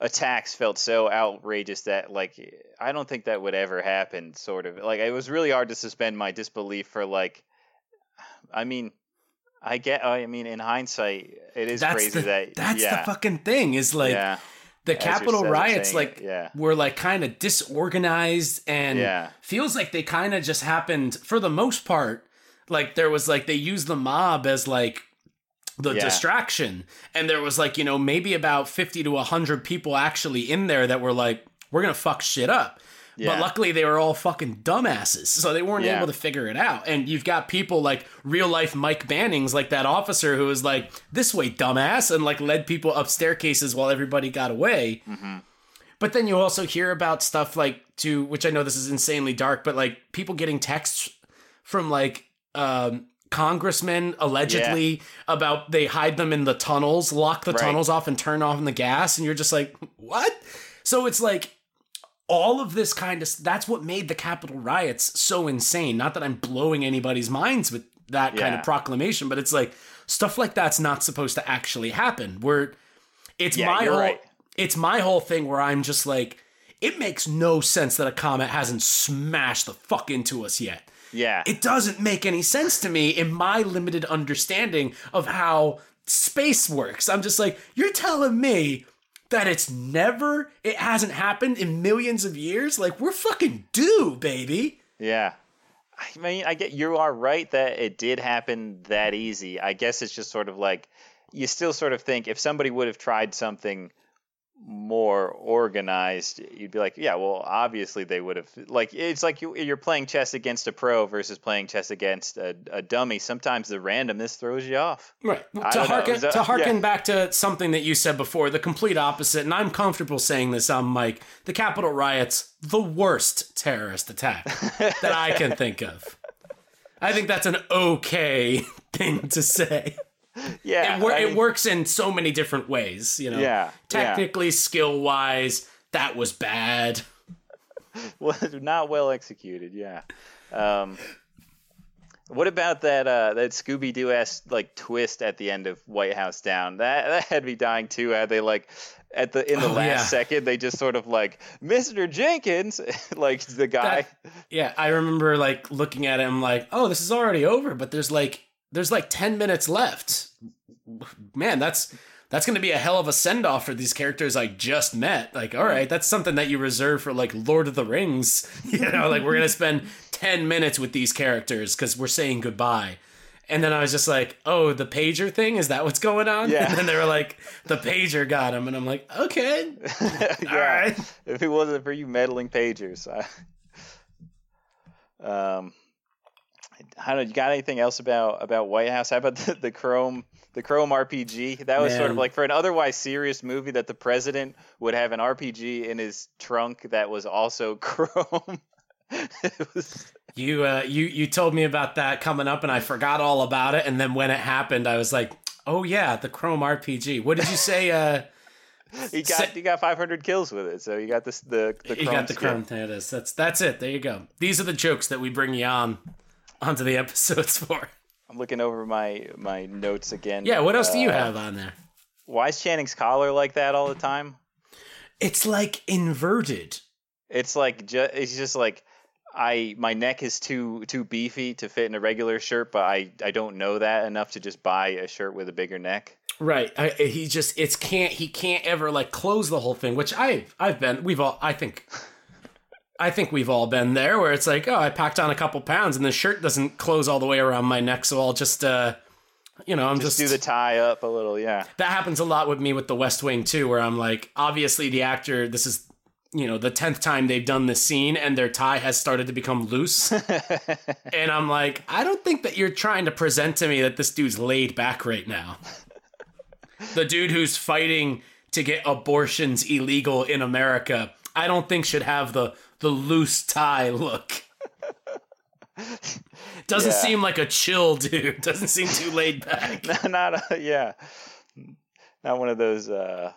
attacks felt so outrageous that like I don't think that would ever happen. Sort of like it was really hard to suspend my disbelief for like. I mean, I get. I mean, in hindsight, it is That's crazy the that that's yeah, the fucking thing. Is like yeah, the you're Capitol riots, like it, yeah. were like kind of disorganized and Yeah. feels like they kind of just happened for the most part. Like there was like they used the mob as like the Yeah. distraction and there was like you know maybe about 50 to 100 people actually in there that were like we're gonna fuck shit up but luckily they were all fucking dumbasses so they weren't Yeah. able to figure it out and you've got people like real life mike bannings like that officer who was like this way dumbass and like led people up staircases while everybody got away Mm-hmm. but then you also hear about stuff like to which i know this is insanely dark but like people getting texts from like um congressmen allegedly about they hide them in the tunnels, lock the Right. tunnels off, and turn off the gas, and you're just like, what? So it's like all of this kind of that's what made the Capitol riots so insane. Not that I'm blowing anybody's minds with that kind of proclamation, but it's like stuff like that's not supposed to actually happen. Where it's Yeah, my whole right. it's my whole thing where I'm just like, it makes no sense that a comet hasn't smashed the fuck into us yet. Yeah. It doesn't make any sense to me in my limited understanding of how space works. I'm just like, you're telling me that it's never, it hasn't happened in millions of years? Like, we're fucking due, baby. Yeah. I mean, I get you are right that it did happen that easy. I guess it's just sort of like you still sort of think if somebody would have tried something more organized, you'd be like, yeah, well, obviously they would have. Like, it's like you, you're playing chess against a pro versus playing chess against a, a dummy. Sometimes the randomness throws you off. Right. I To harken, that- to harken yeah. back to something that you said before, the complete opposite, and I'm comfortable saying this on mic, the Capitol riots, the worst terrorist attack that I can think of. I think that's an okay thing to say. Yeah. It, wor- I it works in so many different ways, you know. Yeah, yeah. Technically, skill wise, that was bad. was not well executed. Yeah. Um, what about that uh, that Scooby Doo ass like twist at the end of White House Down? That that had me dying too. How they like at the in the Oh, last yeah. second they just sort of like Mr. Jenkins, like the guy. That- yeah, I remember like looking at him like, oh, this is already over, but there's like there's like ten minutes left. Man, that's that's gonna be a hell of a send off for these characters I just met. Like, all right, that's something that you reserve for like Lord of the Rings. You know, like we're gonna spend ten minutes with these characters because we're saying goodbye. And then I was just like, oh, the pager thing? Is that what's going on? Yeah. And then they were like, the pager got him. And I'm like, okay. yeah. All right. If it wasn't for you meddling pagers, I, um, I don't know. You got anything else about about White House? How about the, the Chrome the Chrome RPG? That was sort of like for an otherwise serious movie that the president would have an RPG in his trunk that was also Chrome. was You uh, you you told me about that coming up, and I forgot all about it. And then when it happened, I was like, "Oh yeah, the Chrome RPG." What did you say? Uh, he got Sa- he got 500 kills with it, so you got this the the you Chrome got the skin. Chrome. It is. That's that's it. There you go. These are the jokes that we bring you on onto the episodes for. I'm looking over my my notes again. Yeah. What else do you Uh, have on there? Why is Channing's collar like that all the time? It's like inverted. It's like ju- it's just like I my neck is too too beefy to fit in a regular shirt, but I I don't know that enough to just buy a shirt with a bigger neck. Right. I, he just it's can't he can't ever like close the whole thing, which I I've been we've all I think I think we've all been there where it's like, oh, I packed on a couple pounds and the shirt doesn't close all the way around my neck, so I'll just uh you know, I'm Just just, do the tie up a little, yeah. that happens a lot with me with the West Wing too, where I'm like, obviously the actor, this is you know the tenth time they've done this scene, and their tie has started to become loose, and I'm like, I don't think that you're trying to present to me that this dude's laid back right now. the dude who's fighting to get abortions illegal in America, I don't think should have the the loose tie look. Doesn't Yeah. seem like a chill dude. Doesn't seem too laid back. Not a, yeah. Not one of those uh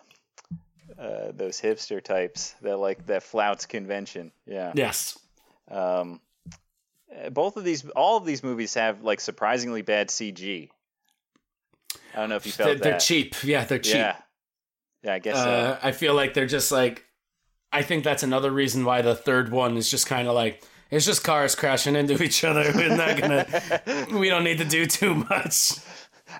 uh those hipster types that like that flouts convention. Yeah. Yes. Um uh, both of these all of these movies have like surprisingly bad CG. I don't know if you felt They're, that. they're cheap. Yeah, they're cheap. Yeah. Yeah, I guess so. Uh, I feel like they're just like. I think that's another reason why the third one is just kind of like it's just cars crashing into each other. We're not gonna. we don't need to do too much.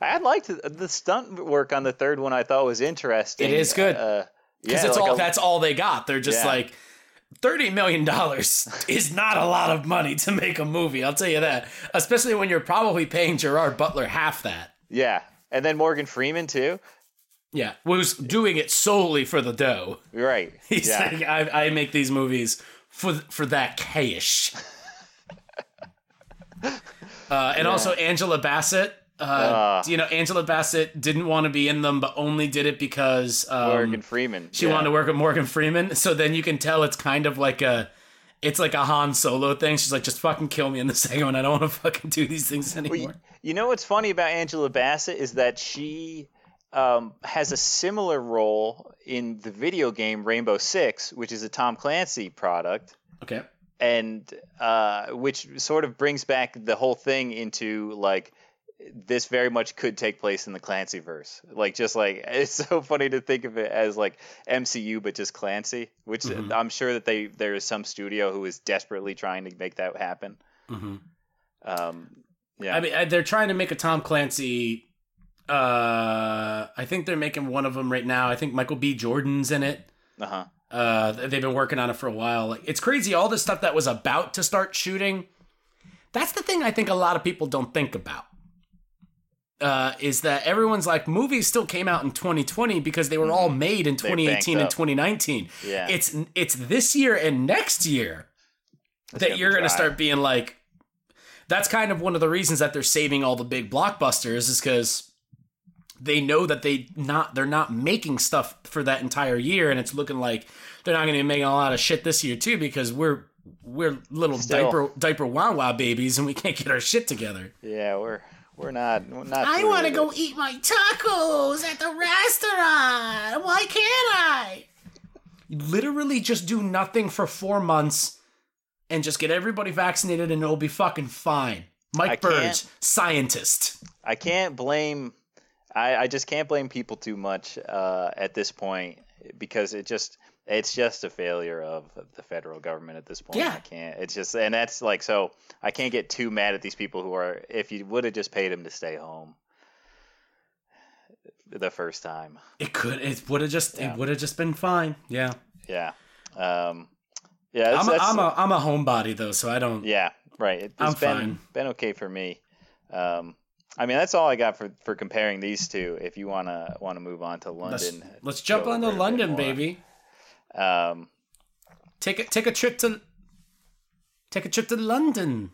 I liked the, stunt work on the third one. I thought was interesting. It is good. Uh, Because yeah, it's like all a- that's all they got. They're just Yeah. like. Thirty million dollars is not a lot of money to make a movie. I'll tell you that, especially when you're probably paying Gerard Butler half that. yeah, and then Morgan Freeman too. Yeah, who's doing it solely for the dough. Right. He's yeah. like, I, I make these movies for for that cash. uh, and also Angela Bassett. Uh, Ah. you know, Angela Bassett didn't want to be in them, but only did it because um, Morgan Freeman. she yeah. wanted to work with Morgan Freeman. So then you can tell it's kind of like a it's like a Han Solo thing. She's like, just fucking kill me in the second one. I don't want to fucking do these things Well, anymore. you, you know what's funny about Angela Bassett is that she um, has a similar role in the video game Rainbow Six, which is a Tom Clancy product, okay. and uh, which sort of brings back the whole thing into like this very much could take place in the Clancy verse. Like just like it's so funny to think of it as like MCU but just Clancy, which Mhm. I'm sure that they there is some studio who is desperately trying to make that happen. Mm-hmm. Um, yeah. I mean, they're trying to make a Tom Clancy. Uh, I think they're making one of them right now. I think Michael B. Jordan's in it. uh-huh. Uh, they've been working on it for a while. Like, it's crazy. All this stuff that was about to start shooting. That's the thing I think a lot of people don't think about. Uh, is that everyone's like movies still came out in 2020 because they were all made in Mm-hmm. They banked 2018 and 2019. Yeah. It's it's this year and next year It's that gonna you're going to start being like that's kind of one of the reasons that they're saving all the big blockbusters is cuz they know that they not they're not making stuff for that entire year and it's looking like they're not going to be making a lot of shit this year too because we're we're little Still. diaper diaper wow wow babies and we can't get our shit together. Yeah, we're we're not we're not. I want to go eat my tacos at the restaurant. Why can't I? Literally just do nothing for 4 months and just get everybody vaccinated and it'll be fucking fine. Mike I Burge, scientist. I can't blame. I I just can't blame people too much uh, at this point because it just it's just a failure of the federal government at this point. Yeah. I can't. It's just and that's like so. I can't get too mad at these people who are. If you would have just paid them to stay home the first time, It could it would have just Yeah. it would have just been fine. Yeah. yeah, um, yeah. That's, I'm a, that's, I'm a I'm a homebody though, so I don't Yeah, right. It, I'm it's been fine. been okay for me. Um, I mean, that's all I got for, for comparing these two. If you wanna wanna move on to let's, London, let's jump on to it a bit London, baby. Um, Take a take a trip to take a trip to London.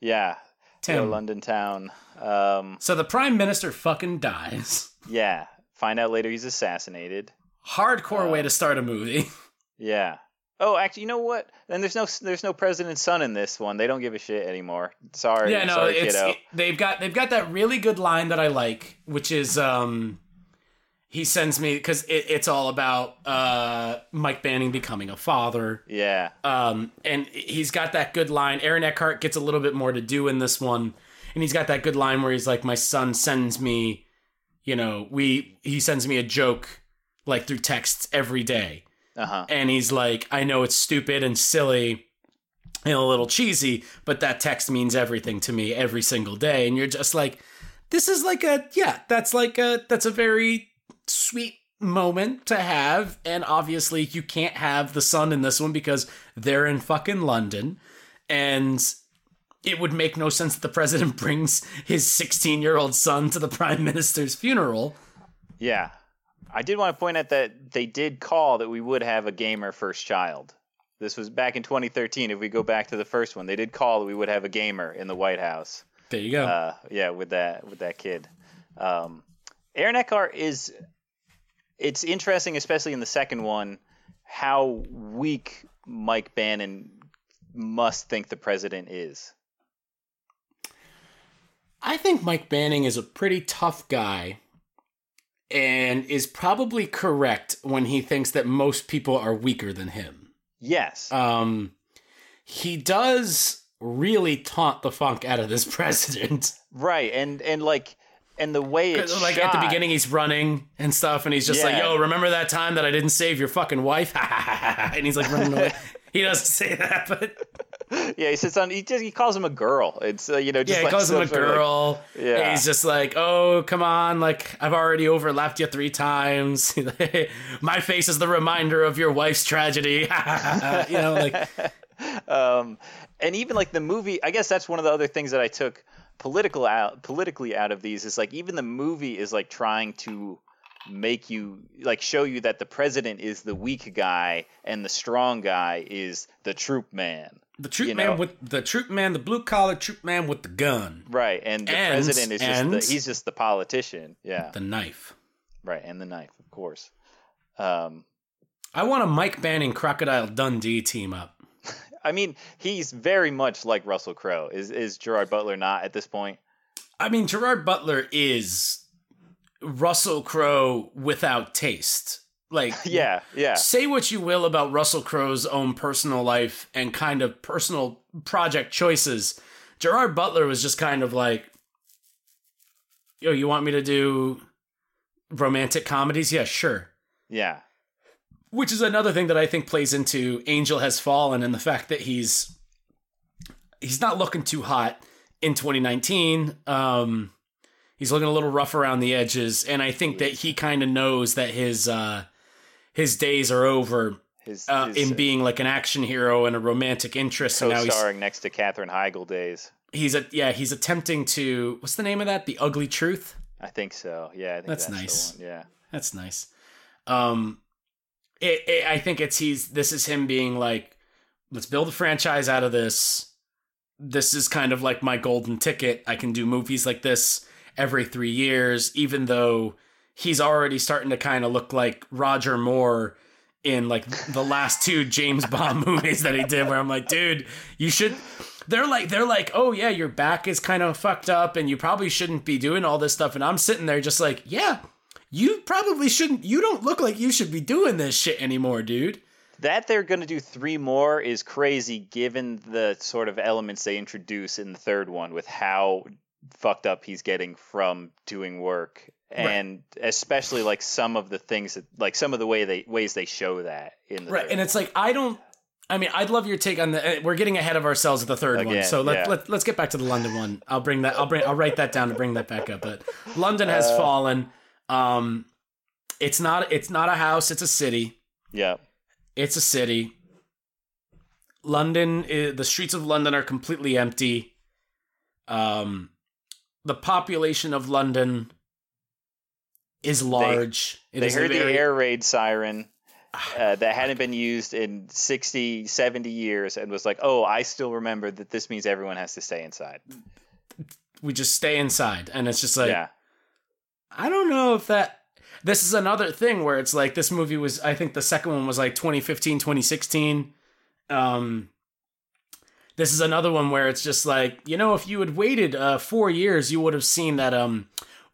yeah, Tim. London town. Um, So the prime minister fucking dies. yeah, find out later he's assassinated. Hardcore Uh, way to start a movie. Yeah. Oh, actually, you know what? Then there's no there's no president's son in this one. They don't give a shit anymore. Sorry, yeah, no, sorry, it's kiddo. it- they've got they've got that really good line that I like, which is um he sends me because it, it's all about uh Mike Banning becoming a father. yeah, Um, and he's got that good line. Aaron Eckhart gets a little bit more to do in this one, and he's got that good line where he's like, "My son sends me, you know, we he sends me a joke like through texts every day." Uh huh. and he's like, I know it's stupid and silly and a little cheesy, but that text means everything to me every single day. And you're just like, this is like a, yeah, that's like a, that's a very sweet moment to have. And obviously, you can't have the son in this one because they're in fucking London. And it would make no sense that the president brings his 16 year old son to the prime minister's funeral. Yeah. I did want to point out that they did call that we would have a gamer first child. This was back in 2013. If we go back to the first one, they did call that we would have a gamer in the White House. There you go. Uh, yeah, with that with that kid. Um, Aaron Eckhart is. It's interesting, especially in the second one, how weak Mike Banning must think the president is. I think Mike Banning is a pretty tough guy and is probably correct when he thinks that most people are weaker than him. Yes. Um, he does really taunt the funk out of this president. right, and and like and the way it's like at the beginning, he's running and stuff, and he's just like, "Yo, remember that time that I didn't save your fucking wife?" and he's like running away. he doesn't say that, but Yeah, he sits on. He just he calls him a girl. It's uh, you know just yeah, he like calls him a of, like- girl. Yeah. And he's just like, oh, come on, like I've already overlapped you three times. My face is the reminder of your wife's tragedy. you know, like um, and even like the movie. I guess that's one of the other things that I took political out politically out of these is like even the movie is like trying to make you like show you that the president is the weak guy and the strong guy is the troop man. The troop You man know. with the troop man, the blue collar troop man with the gun, Right, and the And- president is just the, he's just the politician. Yeah, the knife. right, and the knife, of course. Um, I want a Mike Banning Crocodile Dundee team up. I mean, he's very much like Russell Crowe. Is is Gerard Butler not at this point? I mean, Gerard Butler is Russell Crowe without taste. Like, yeah, yeah. Say what you will about Russell Crowe's own personal life and kind of personal project choices. Gerard Butler was just kind of like, yo, you want me to do romantic comedies? Yeah, sure. Yeah. Which is another thing that I think plays into Angel Has Fallen and the fact that he's he's not looking too hot in 2019. Um he's looking a little rough around the edges and I think that he kind of knows that his uh his days are over his, uh, his, in being like an action hero and a romantic interest. Co-starring now he's, starring next to Katherine Heigl days. He's a yeah. He's attempting to what's the name of that? The Ugly Truth. I think so. Yeah, think that's, that's nice. Yeah, that's nice. Um, it, it, I think it's he's. This is him being like, let's build a franchise out of this. This is kind of like my golden ticket. I can do movies like this every three years, even though he's already starting to kind of look like Roger Moore in like the last two James Bond movies that he did where I'm like, dude, you should they're like they're like, "Oh yeah, your back is kind of fucked up and you probably shouldn't be doing all this stuff." And I'm sitting there just like, "Yeah, you probably shouldn't you don't look like you should be doing this shit anymore, dude." That they're going to do three more is crazy given the sort of elements they introduce in the third one with how fucked up he's getting from doing work and right. especially like some of the things that like some of the way they ways they show that in the right and it's like i don't i mean i'd love your take on the we're getting ahead of ourselves with the third Again, one so let, yeah. let, let's get back to the london one. I'll bring that i'll bring i'll write that down to bring that back up but london has uh, fallen. Um it's not it's not a house it's a city. Yeah. It's a city. London is, the streets of london are completely empty. Um the population of london is large. They, they heard very... the air raid siren uh, that hadn't been used in 60, 70 years and was like, oh, I still remember that this means everyone has to stay inside. We just stay inside. And it's just like, yeah. I don't know if that. This is another thing where it's like this movie was, I think the second one was like 2015, 2016. Um, this is another one where it's just like, you know, if you had waited uh, four years, you would have seen that um,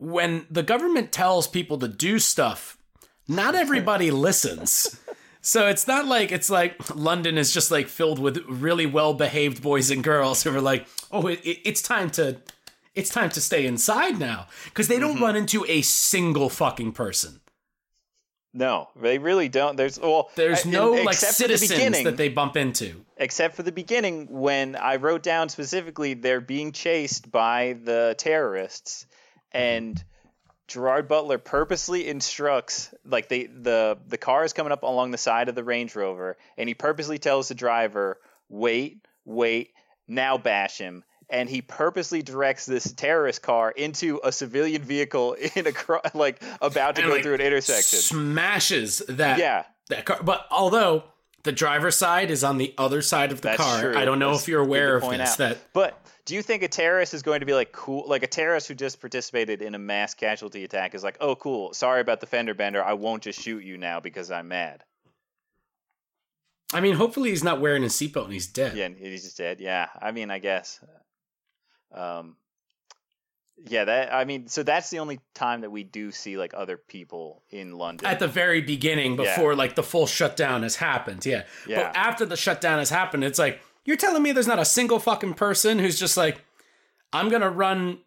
when the government tells people to do stuff, not everybody listens. So it's not like it's like London is just like filled with really well behaved boys and girls who are like, oh, it, it, it's time to, it's time to stay inside now because they don't mm-hmm. run into a single fucking person. No, they really don't. There's well, there's no like citizens the that they bump into, except for the beginning when I wrote down specifically they're being chased by the terrorists Mm-hmm. and Gerard Butler purposely instructs like they the the car is coming up along the side of the Range Rover and he purposely tells the driver wait wait now bash him. And he purposely directs this terrorist car into a civilian vehicle in a like about to and go like, through an intersection. smashes that yeah. that car. But although the driver's side is on the other side of the That's car. true. I don't know That's if you're aware of this out. that but do you think a terrorist is going to be like cool like a terrorist who just participated in a mass casualty attack is like oh cool. Sorry about the fender bender. I won't just shoot you now because i'm mad. I mean hopefully he's not wearing a seatbelt and he's dead. Yeah he's just dead. Yeah i mean i guess. Um yeah that i mean so that's the only time that we do see like other people in london at the very beginning before yeah. like the full shutdown has happened yeah. yeah but after the shutdown has happened it's like you're telling me there's not a single fucking person who's just like, I'm gonna run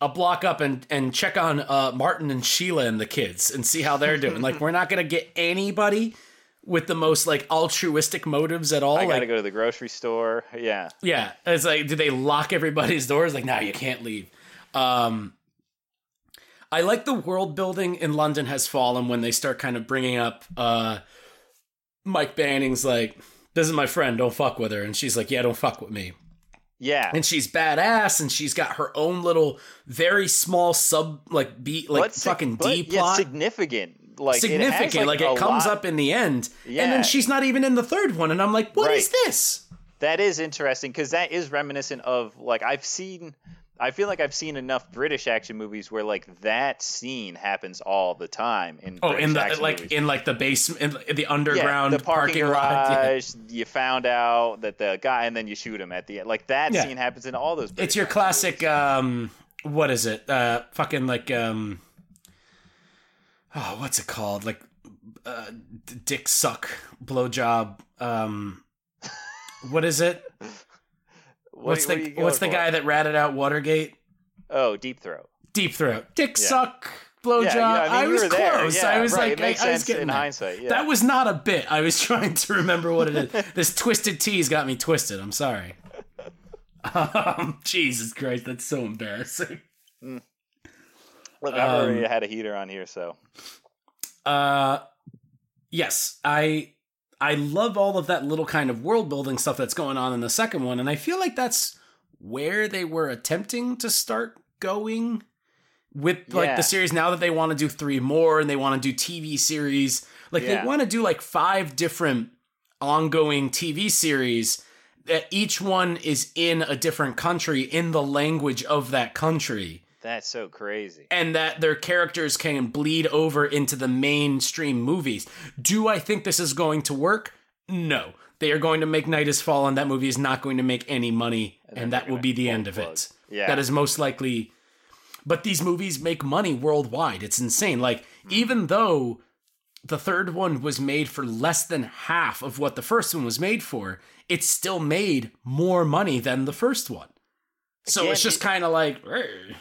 a block up and and check on uh, Martin and Sheila and the kids and see how they're doing. like, we're not gonna get anybody with the most like altruistic motives at all. I gotta like, go to the grocery store. Yeah, yeah. It's like, do they lock everybody's doors? Like, now you can't leave. Um, I like the world building in London has fallen when they start kind of bringing up uh, Mike Banning's like this is my friend, don't fuck with her. And she's like, yeah, don't fuck with me. Yeah. And she's badass and she's got her own little very small sub like beat like but fucking D plot. Yeah, significant. Like significant. It like, like it comes lot. up in the end. Yeah. And then she's not even in the third one. And I'm like, what right. is this? That is interesting because that is reminiscent of like I've seen I feel like I've seen enough British action movies where like that scene happens all the time in oh, British in the like movies. in like the basement, in the underground yeah, the parking, lot. Yeah. garage. You found out that the guy, and then you shoot him at the end. Like that Yeah. scene happens in all those. British It's your classic. movies. um What is it? Uh Fucking like. um Oh, what's it called? Like, uh, dick suck blowjob. Um, what is it? What- what's what the going what's the for? guy that ratted out Watergate? Oh, Deep Throat. Deep throat. Dick Yeah. suck blowjob. Yeah, yeah, I mean, I was close. I was right. like, I, I was getting in there. hindsight. Yeah. That was not a bit. I was trying to remember what it is. this twisted tease got me twisted. I'm sorry. Um, Jesus Christ, that's so embarrassing. Look, I've already um, had a heater on here, so Uh, yes, I I love all of that little kind of world building stuff that's going on in the second one, and I feel like that's where they were attempting to start going with like Yeah. the series. Now that they want to do three more and they want to do TV series, like Yeah. they want to do like five different ongoing TV series. That each one is in a different country in the language of that country that's so crazy. and that their characters can bleed over into the mainstream movies. Do I think this is going to work? No. They are going to make Night is Fallen. That movie is not going to make any money, and, then that will be the end of plug. it. Yeah. That is most likely. But these movies make money worldwide. It's insane. Like, mm-hmm. even though the third one was made for less than half of what the first one was made for, it still made more money than the first one. So Again, it's just kind of like, "Hey."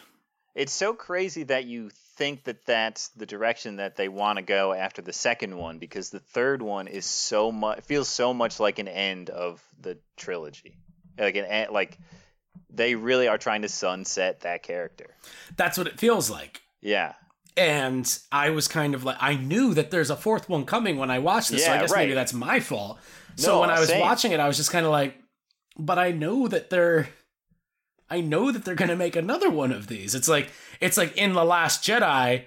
It's so crazy that you think that that's the direction that they want to go after the second one because the third one is so much feels so much like an end of the trilogy. Like an like they really are trying to sunset that character. that's what it feels like. Yeah. and I was kind of like, I knew that there's a fourth one coming when I watched this, so I Yeah, guess right. maybe that's my fault. So No, when I was same. watching it, I was just kind of like, but I know that they're, I know that they're gonna make another one of these. It's like, it's like in the Last Jedi.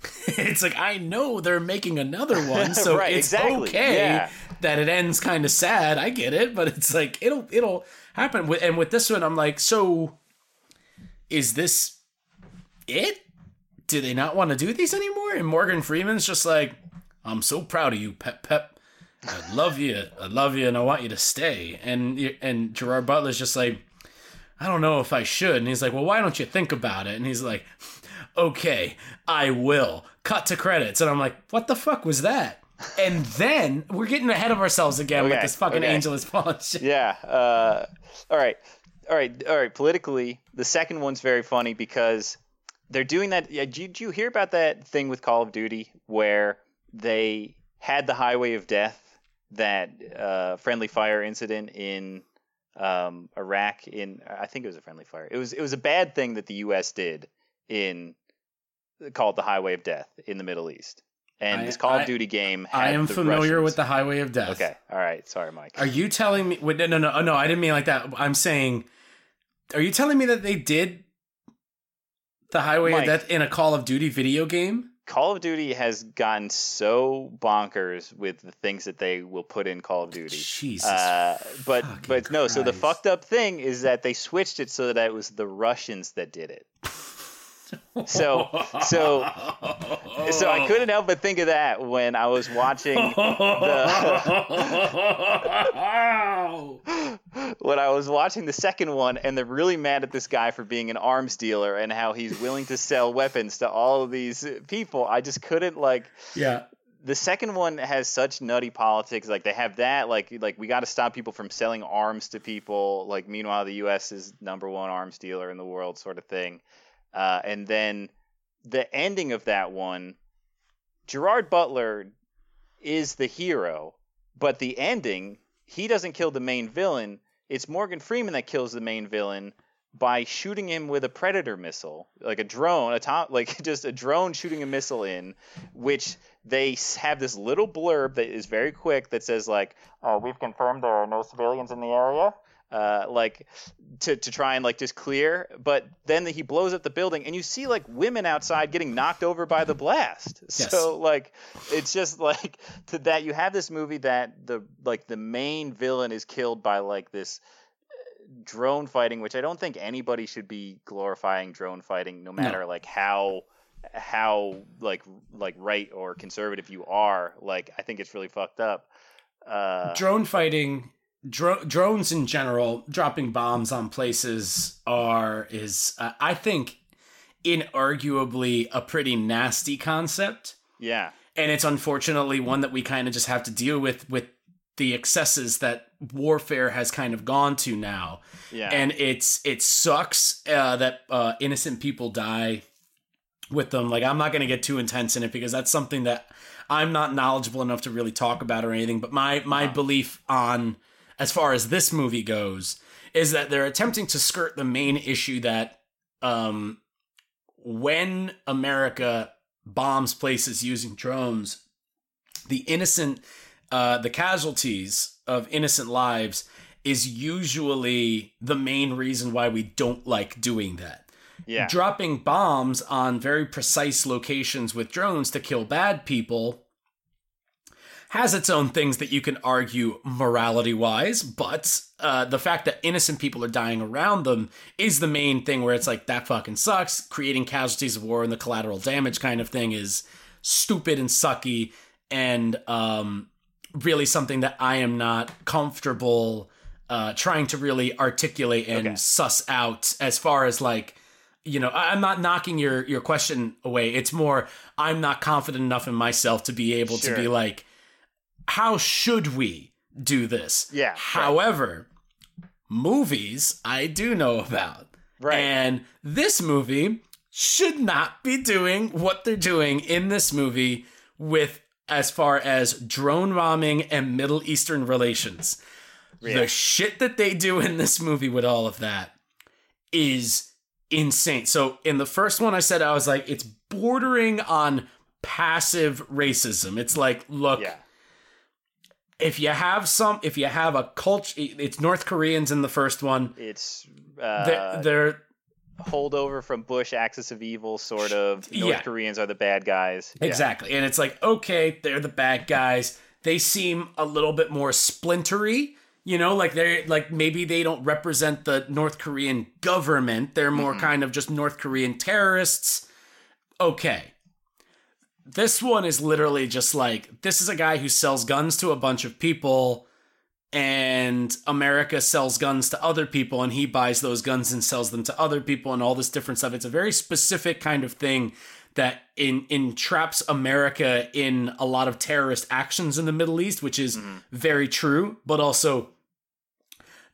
It's like I know they're making another one, so Right, it's exactly, okay yeah. that it ends kind of sad. I get it, but it's like it'll it'll happen. With and with this one, I'm like, so is this it? Do they not want to do these anymore? And Morgan Freeman's just like, I'm so proud of you, Pep Pep. I love you. I love you, and I want you to stay. And and Gerard Butler's just like, I don't know if I should. And he's like, Well, why don't you think about it? And he's like, Okay, I will. Cut to credits. And I'm like, What the fuck was that? And then we're getting ahead of ourselves again with this fucking okay. Angel has fallen shit. Yeah. Uh, all right. All right. All right. Politically, the second one's very funny because they're doing that. Yeah, did, did you hear about that thing with Call of Duty where they had the Highway of Death, that uh, friendly fire incident in um, Iraq? In I think it was a friendly fire. It was it was a bad thing that the U.S. did in called the Highway of Death in the Middle East. And I- this Call I- of Duty game. Had I am familiar Russians. with the Highway of Death. Okay. All right. Sorry, Mike. Are you telling me? Wait, no, no, no, no. I didn't mean like that. I'm saying, are you telling me that they did the Highway Mike. of Death in a Call of Duty video game? Call of Duty has gotten so bonkers with the things that they will put in Call of Duty. Jesus. Uh, but but no, so the fucked up thing is that they switched it so that it was the Russians that did it. So so so I couldn't help but think of that when I was watching the when I was watching the second one, and they're really mad at this guy for being an arms dealer and how he's willing to sell weapons to all of these people. I just couldn't like yeah. the second one has such nutty politics. Like they have that, like like we got to stop people from selling arms to people. Like meanwhile, the U.S. is number one arms dealer in the world, sort of thing. Uh, and then the ending of that one, Gerard Butler is the hero, but the ending, he doesn't kill the main villain. It's Morgan Freeman that kills the main villain by shooting him with a predator missile, like a drone, a top, like just a drone shooting a missile in, which they have this little blurb that is very quick that says like, uh, "We've confirmed there are no civilians in the area." Uh, like to to try and like just clear, but then he blows up the building, and you see like women outside getting knocked over by the blast. Yes. So like, it's just like to that you have this movie that the like the main villain is killed by like this drone fighting, which I don't think anybody should be glorifying drone fighting, no matter no. like how how like like right or conservative you are. Like I think it's really fucked up. Uh, drone fighting, dro- drones in general, dropping bombs on places are is uh, I think inarguably a pretty nasty concept. Yeah. And it's unfortunately one that we kind of just have to deal with with the excesses that warfare has kind of gone to now. Yeah. And it's it sucks uh, that uh, innocent people die with them. Like I'm not going to get too intense in it because that's something that I'm not knowledgeable enough to really talk about or anything. But my my wow. belief on as far as this movie goes is that they're attempting to skirt the main issue that um, when America bombs places using drones, the innocent, uh, the casualties of innocent lives is usually the main reason why we don't like doing that. Yeah. Dropping bombs on very precise locations with drones to kill bad people has its own things that you can argue morality wise, but uh, the fact that innocent people are dying around them is the main thing where it's like, that fucking sucks. Creating casualties of war and the collateral damage kind of thing is stupid and sucky and um, really something that I am not comfortable uh, trying to really articulate and okay. suss out as far as like you know i'm not knocking your your question away it's more i'm not confident enough in myself to be able sure. to be like how should we do this? Yeah. However, right. movies I do know about. Right. And this movie should not be doing what they're doing in this movie with as far as drone bombing and Middle Eastern relations. Yeah. The shit that they do in this movie with all of that is insane. So in the first one I said I was like it's bordering on passive racism. It's like, look, yeah if you have some if you have a culture it's north koreans in the first one. It's uh, they're, they're holdover from bush axis of evil sort of. North yeah. koreans are the bad guys. Exactly. Yeah. and it's like okay they're the bad guys. They seem a little bit more splintery you know like they're like maybe they don't represent the north korean government. They're more mm-hmm. kind of just north korean terrorists. Okay this one is literally just like this is a guy who sells guns to a bunch of people and America sells guns to other people and he buys those guns and sells them to other people and all this different stuff. It's a very specific kind of thing that in entraps America in a lot of terrorist actions in the Middle East, which is mm-hmm. very true, but also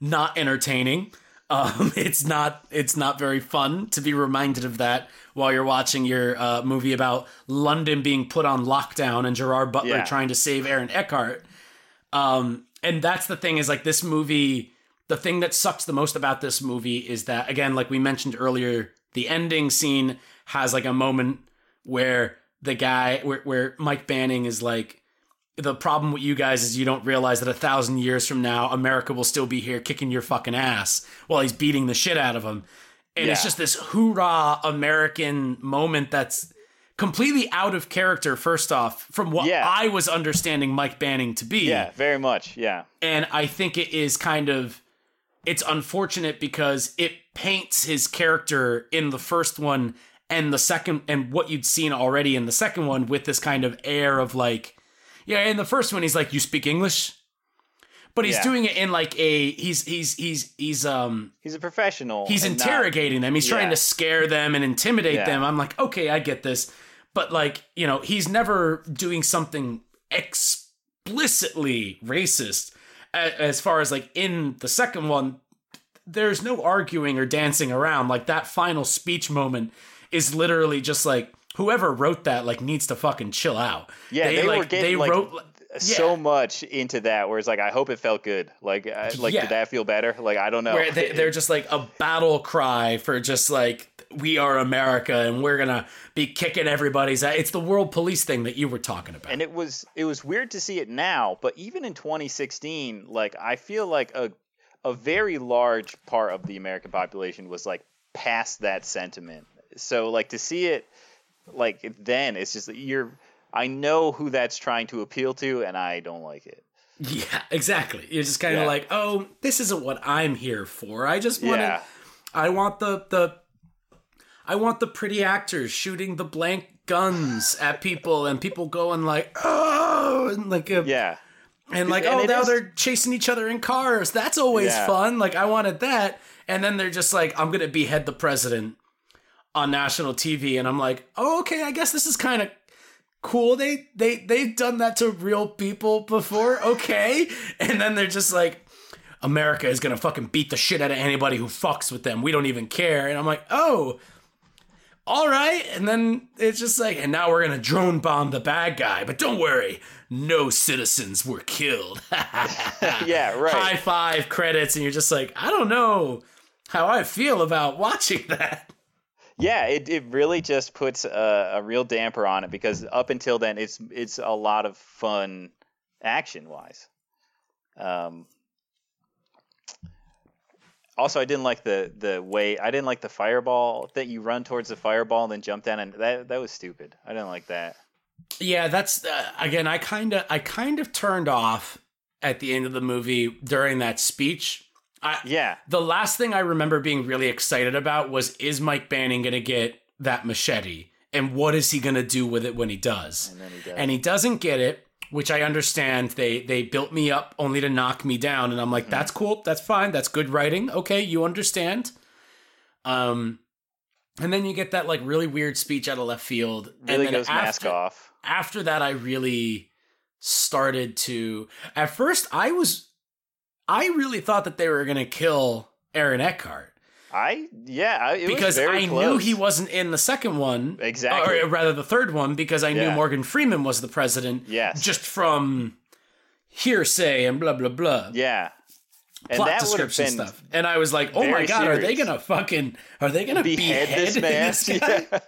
not entertaining. Um, it's not it's not very fun to be reminded of that while you're watching your uh, movie about London being put on lockdown and Gerard Butler yeah. trying to save Aaron Eckhart. Um, and that's the thing is like this movie. The thing that sucks the most about this movie is that again, like we mentioned earlier, the ending scene has like a moment where the guy where, where Mike Banning is like the problem with you guys is you don't realize that a thousand years from now, America will still be here kicking your fucking ass while he's beating the shit out of him. And yeah. it's just this hoorah American moment that's completely out of character, first off, from what yeah. I was understanding Mike Banning to be. Yeah, very much. Yeah. And I think it is kind of it's unfortunate because it paints his character in the first one and the second and what you'd seen already in the second one with this kind of air of like yeah, in the first one he's like, You speak English? But he's yeah. doing it in like a he's he's he's he's um he's a professional. He's interrogating not, them. He's yeah. trying to scare them and intimidate yeah. them. I'm like, okay, I get this, but like you know, he's never doing something explicitly racist. As far as like in the second one, there's no arguing or dancing around. Like that final speech moment is literally just like whoever wrote that like needs to fucking chill out. Yeah, they, they like, getting they like, wrote so much into that where it's like I hope it felt good. Like I, like yeah. did that feel better? Like I don't know. Where they, they're just like a battle cry for just like we are America and we're gonna be kicking everybody's. Ass. It's the world police thing that you were talking about. And it was it was weird to see it now, but even in 2016, like I feel like a a very large part of the American population was like past that sentiment. So like to see it like then it's just you're I know who that's trying to appeal to, and I don't like it. Yeah, exactly. You're just kind of Yeah. like, oh, this isn't what I'm here for. I just want to. Yeah. I want the the. I want the pretty actors shooting the blank guns at people and people going like, oh, and like a, Yeah. and like, And oh, now is- they're chasing each other in cars. That's always Yeah. fun. Like, I wanted that. And then they're just like, I'm gonna behead the president on national TV, and I'm like, oh, okay, I guess this is kind of cool. They they they've done that to real people before. Okay, and then they're just like. America is gonna fucking beat the shit out of anybody who fucks with them. We don't even care. And I'm like, oh, all right. And then it's just like, and now we're gonna drone bomb the bad guy. But don't worry, no citizens were killed. Yeah, right. High five credits, and you're just like, I don't know how I feel about watching that. Yeah, it, it really just puts a, a real damper on it because up until then it's it's a lot of fun action wise. Um, also, I didn't like the the way I didn't like the fireball that you run towards the fireball and then jump down and that that was stupid. I didn't like that. Yeah, that's uh, again. I kind of, I kind of turned off at the end of the movie during that speech. I, Yeah, the last thing I remember being really excited about was is Mike Banning going to get that machete and what is he going to do with it when he does? and then he does. And he doesn't get it, which I understand. They they built me up only to knock me down and I'm like that's cool. That's fine. That's good writing. Okay, you understand. Um and then you get that like really weird speech out of left field really and then it goes mask off. after that I really started to at first I was I really thought that they were going to kill Aaron Eckhart I yeah, it because was very I close. knew he wasn't in the second one Exactly. or rather the third one because I knew Morgan Freeman was the president Yes. just from hearsay and blah blah blah yeah, and plot that would have description been stuff and I was like oh my god are they going to fucking are they going to behead behead, this man. this? Yeah.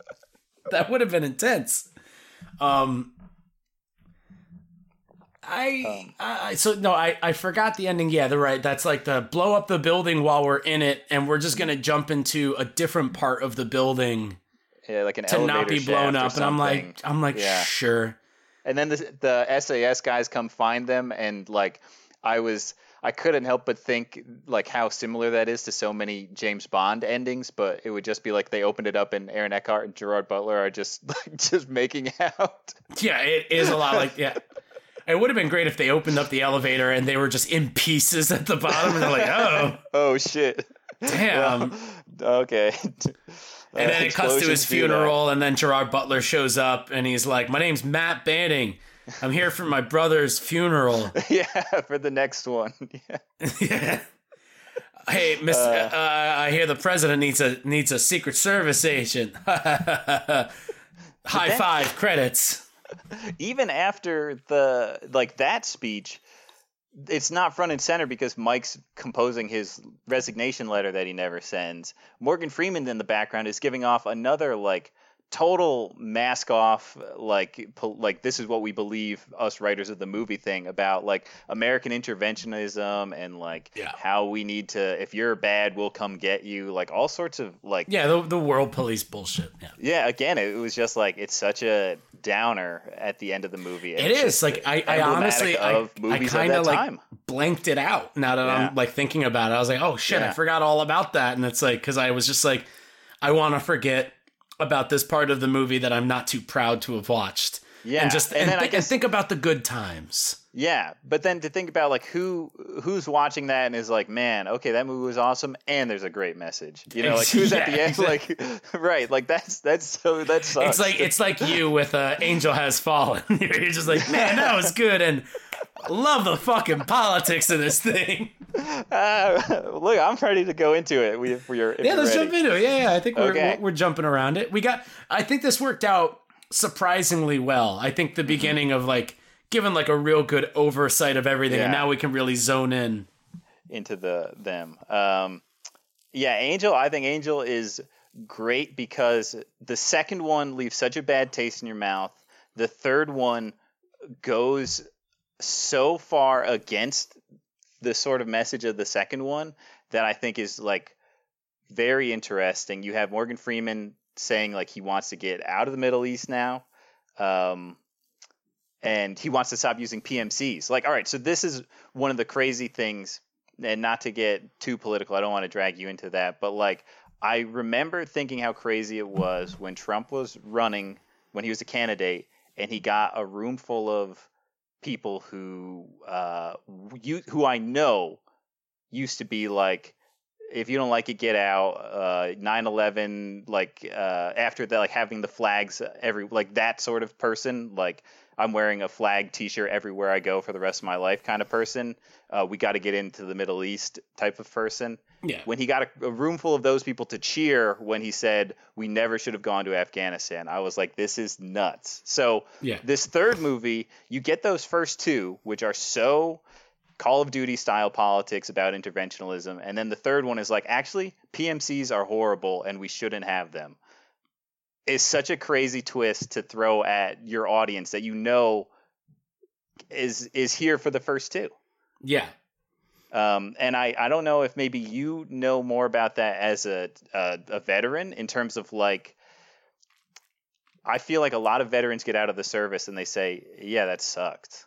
that would have been intense. Um, Um, I, I so no, I I forgot the ending. Yeah, they're right. That's like the blow up the building while we're in it, and we're just gonna jump into a different part of the building yeah, like an to not be blown up. And I'm like. I'm like, Yeah. sure. And then the, the SAS guys come find them, and like I was, I couldn't help but think like how similar that is to so many James Bond endings. But it would just be like they opened it up, and Aaron Eckhart and Gerard Butler are just like just making out. Yeah, it is a lot like yeah. It would have been great if they opened up the elevator and they were just in pieces at the bottom, and they're like, oh, Oh shit! damn. Okay. And then it cuts to his funeral, and then Gerard Butler shows up, and he's like, "My name's Matt Banning. I'm here for my brother's funeral." Yeah, for the next one. Yeah. hey, Miss, uh, I hear the president needs a needs a Secret Service agent. High that- five credits. Even after the like that speech it's not front and center because Mike's composing his resignation letter that he never sends. Morgan Freeman in the background is giving off another like total mask off like po- like this is what we believe us writers of the movie thing about like American interventionism and like Yeah. how we need to if you're bad we'll come get you like all sorts of like Yeah, the, the world police bullshit. Yeah. yeah again it was just like it's such a downer at the end of the movie It is like I, I honestly I, of I of kind of like time. blanked it out now that Yeah. I'm like thinking about it. I was like, oh shit, I forgot all about that, and it's like because I was just like, I want to forget about this part of the movie that I'm not too proud to have watched. Yeah, and just and and, then I thi- and think about the good times. Yeah, but then to think about like who who's watching that and is like, man, okay, that movie was awesome, and there's a great message. You know, like who's at the end, like, right? Like that's that's so that sucks. It's like it's like you with uh, Angel Has Fallen. You're just like, man, that was good, and love the fucking politics of this thing. Ah, look, I'm ready to go into it. We, if you're, if Yeah, you're let's ready. jump into it. Yeah, yeah. I think we're, Okay. we're we're jumping around it. We got. I think this worked out surprisingly well. I think the Mm-hmm. beginning of like given like a real good oversight of everything, and now we can really zone in. into the them. Um, yeah, Angel. I think Angel is great because the second one leaves such a bad taste in your mouth. The third one goes so far against the sort of message of the second one that I think is like very interesting. You have Morgan Freeman saying like he wants to get out of the Middle East now. Um, and he wants to stop using PMCs. Like, all right, so this is one of the crazy things, and not to get too political, I don't want to drag you into that, but like, I remember thinking how crazy it was when Trump was running, when he was a candidate, and he got a room full of people who, uh, you, who I know used to be like, if you don't like it, get out. Uh, 9/11, like uh, after that, like having the flags every, like that sort of person, like I'm wearing a flag T-shirt everywhere I go for the rest of my life kind of person. Uh, we got to get into the Middle East type of person. Yeah. When he got a, a, room full of those people to cheer when he said we never should have gone to Afghanistan, I was like, this is nuts. So yeah. this third movie, you get those first two, which are so Call of Duty style politics about interventionism, and then the third one is like, actually, PMCs are horrible and we shouldn't have them is such a crazy twist to throw at your audience that you know is is here for the first two. Yeah. Um, and I, I don't know if maybe you know more about that as a, a, a veteran in terms of like I feel like a lot of veterans get out of the service and they say, "Yeah, that sucked,"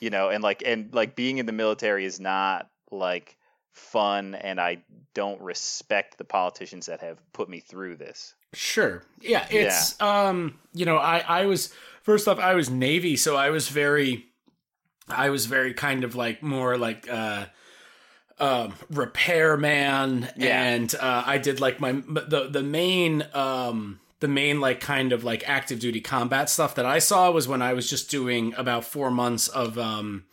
you know, and like and like being in the military is not like fun, and I don't respect the politicians that have put me through this. Sure. Yeah, it's yeah. um, you know, I I was first off I was Navy, so I was very I was very kind of like more like uh um repairman yeah. and uh I did like my the the main um the main like kind of like active duty combat stuff that I saw was when I was just doing about 4 months of um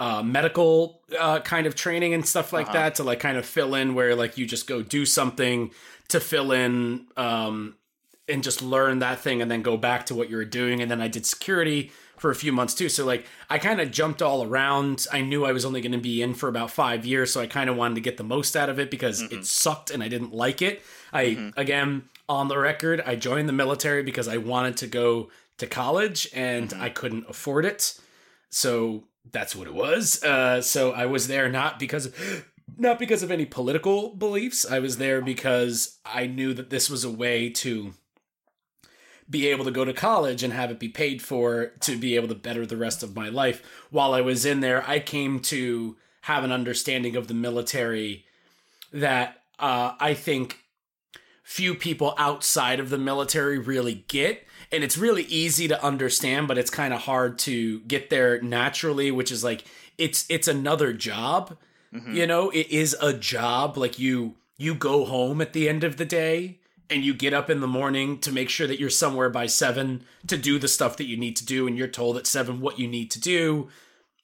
uh, medical uh, kind of training and stuff like uh-huh. that to like kind of fill in where like you just go do something to fill in um, and just learn that thing and then go back to what you were doing. And then I did security for a few months too. So like I kind of jumped all around. I knew I was only going to be in for about five years, so I kind of wanted to get the most out of it because mm-hmm. it sucked and I didn't like it. I mm-hmm. again on the record, I joined the military because I wanted to go to college and mm-hmm. I couldn't afford it. So that's what it was. Uh, so I was there not because not because of any political beliefs. I was there because I knew that this was a way to be able to go to college and have it be paid for to be able to better the rest of my life. While I was in there, I came to have an understanding of the military that uh, I think few people outside of the military really get. And it's really easy to understand, but it's kind of hard to get there naturally, which is like it's it's another job Mm-hmm. You know, it is a job. Like you you go home at the end of the day and you get up in the morning to make sure that you're somewhere by 7 to do the stuff that you need to do and you're told at 7 what you need to do.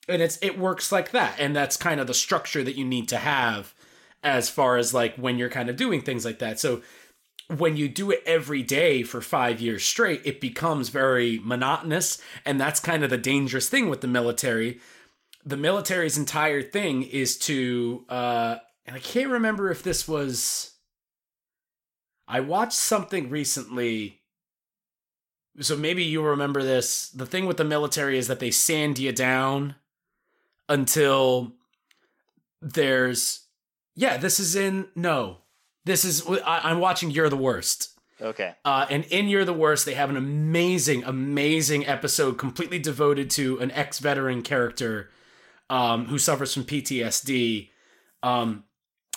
And it's it works like that. And that's kind of the structure that you need to have as far as like when you're kind of doing things like that. So when you do it every day for five years straight, it becomes very monotonous. And that's kind of the dangerous thing with the military the military's entire thing is to uh and I can't remember if this was I watched something recently so maybe you remember this. The thing with the military is that they sand you down until there's yeah, this is in no. This is I, am watching You're the Worst. Okay. Uh, and in You're the Worst, they have an amazing, amazing episode completely devoted to an ex-veteran character um, who suffers from PTSD. Um,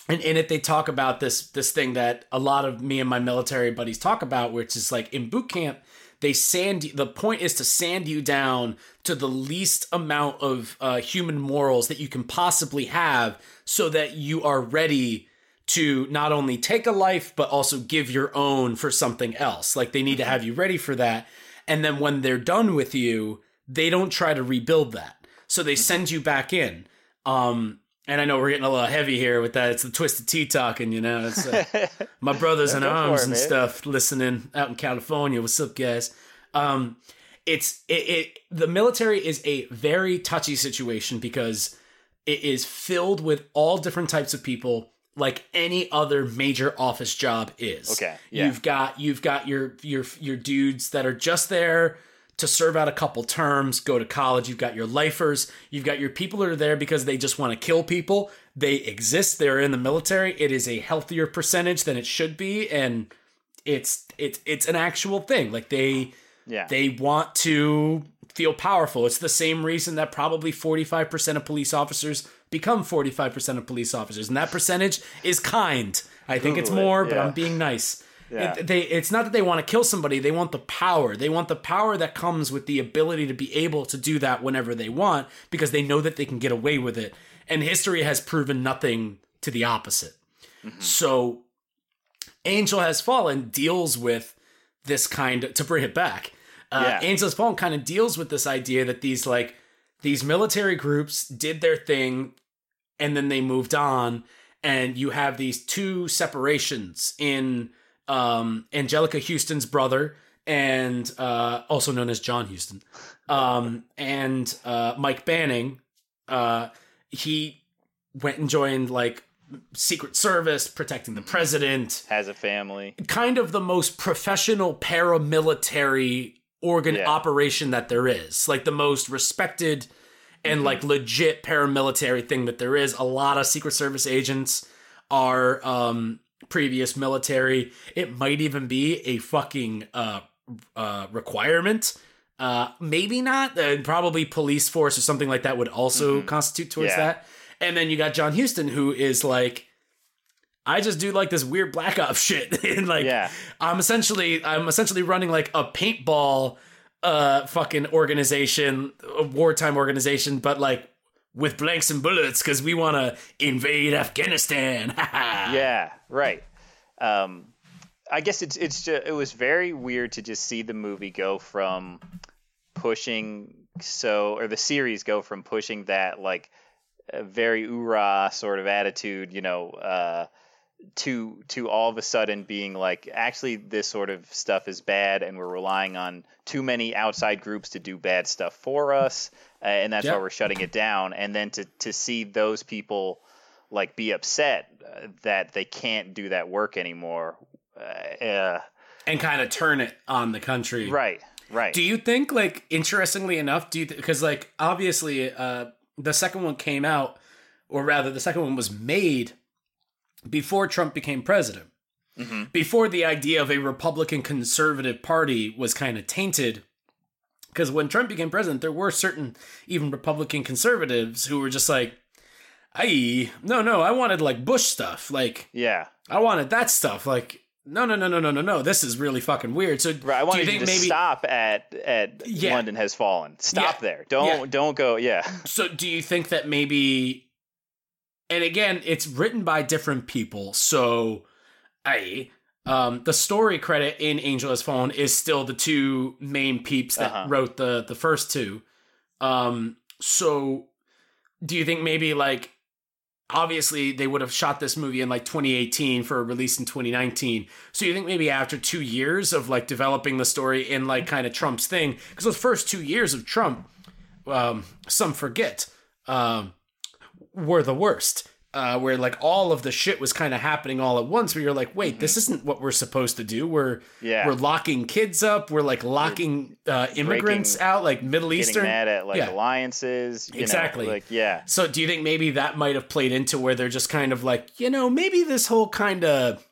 and in it, they talk about this this thing that a lot of me and my military buddies talk about, which is like in boot camp, they sand. The point is to sand you down to the least amount of uh, human morals that you can possibly have, so that you are ready to not only take a life but also give your own for something else. Like they need to have you ready for that, and then when they're done with you, they don't try to rebuild that so they send you back in. Um, and I know we're getting a little heavy here with that. It's the twisted tea talking, you know. It's uh, my brothers in arms it, and stuff listening out in California. What's up, guys? Um, it's it, it. The military is a very touchy situation because it is filled with all different types of people, like any other major office job is. Okay, yeah. You've got you've got your your your dudes that are just there to serve out a couple terms, go to college. You've got your lifers. You've got your people that are there because they just want to kill people. They exist. They're in the military. It is a healthier percentage than it should be, and it's it's it's an actual thing. Like they yeah they want to feel powerful. It's the same reason that probably 45% of police officers become 45% of police officers. And that percentage is kind. I think it's more, but. I'm being nice. Yeah. It, they, it's not that they want to kill somebody, they want the power. They want the power that comes with the ability to be able to do that whenever they want because they know that they can get away with it. And history has proven nothing to the opposite. So Angel Has Fallen deals with this kind of, to bring it back. Uh, Yeah. Angel Has Fallen kind of deals with this idea that these like these military groups did their thing and then they moved on and you have these two separations in um Anjelica Huston's brother and uh also known as John Huston um and uh Mike Banning uh he went and joined like secret service protecting the president Has a family. kind of the most professional paramilitary organ Yeah. operation that there is. Like the most respected and like legit paramilitary thing that there is. A lot of Secret Service agents are um previous military. It might even be a fucking uh uh requirement. Uh maybe not. Uh, probably police force or something like that would also constitute towards Yeah. that. And then you got John Huston who is like I just do like this weird black ops shit. and like Yeah. I'm essentially I'm essentially running like a paintball uh fucking organization, a wartime organization, but like with blanks and bullets because we want to invade Afghanistan. yeah, right. Um, I guess it's it's just, it was very weird to just see the movie go from pushing so or the series go from pushing that like very oorah sort of attitude, you know, uh, to to all of a sudden being like actually this sort of stuff is bad and we're relying on too many outside groups to do bad stuff for us uh, and that's Yeah. why we're shutting it down and then to to see those people like be upset uh, that they can't do that work anymore uh, uh, and kind of turn it on the country. right right Do you think, like, interestingly enough, do you because, like, obviously, uh, the second one came out, or rather, the second one was made before Trump became president. Before the idea of a Republican conservative party was kind of tainted. Because when Trump became president, there were certain, even Republican conservatives who were just like, I no, no, I wanted like Bush stuff. Like, yeah I wanted that stuff. Like, no, no, no, no, no, no, no. This is really fucking weird. So, right i do wanted you you, to maybe stop at at Yeah. london has fallen stop Yeah. there don't Yeah. don't go yeah So do you think that maybe and again, it's written by different people, so I um the story credit in Angel Has Fallen is still the two main peeps that Uh-huh. wrote the the first two. Um so do you think maybe like obviously they would have shot this movie in like 2018 for a release in 2019 so you think maybe after two years of like developing the story in like kind of trump's thing because those first two years of trump um, some forget um, were the worst uh, where like all of the shit was kind of happening all at once where you're like wait this isn't what we're supposed to do we're Mm-hmm. Yeah. we're locking kids up we're like locking uh, immigrants breaking- out like middle getting eastern mad at like Yeah. alliances you know, Exactly. like yeah so do you think maybe that might have played into where they're just kind of like, you know, maybe this whole kind of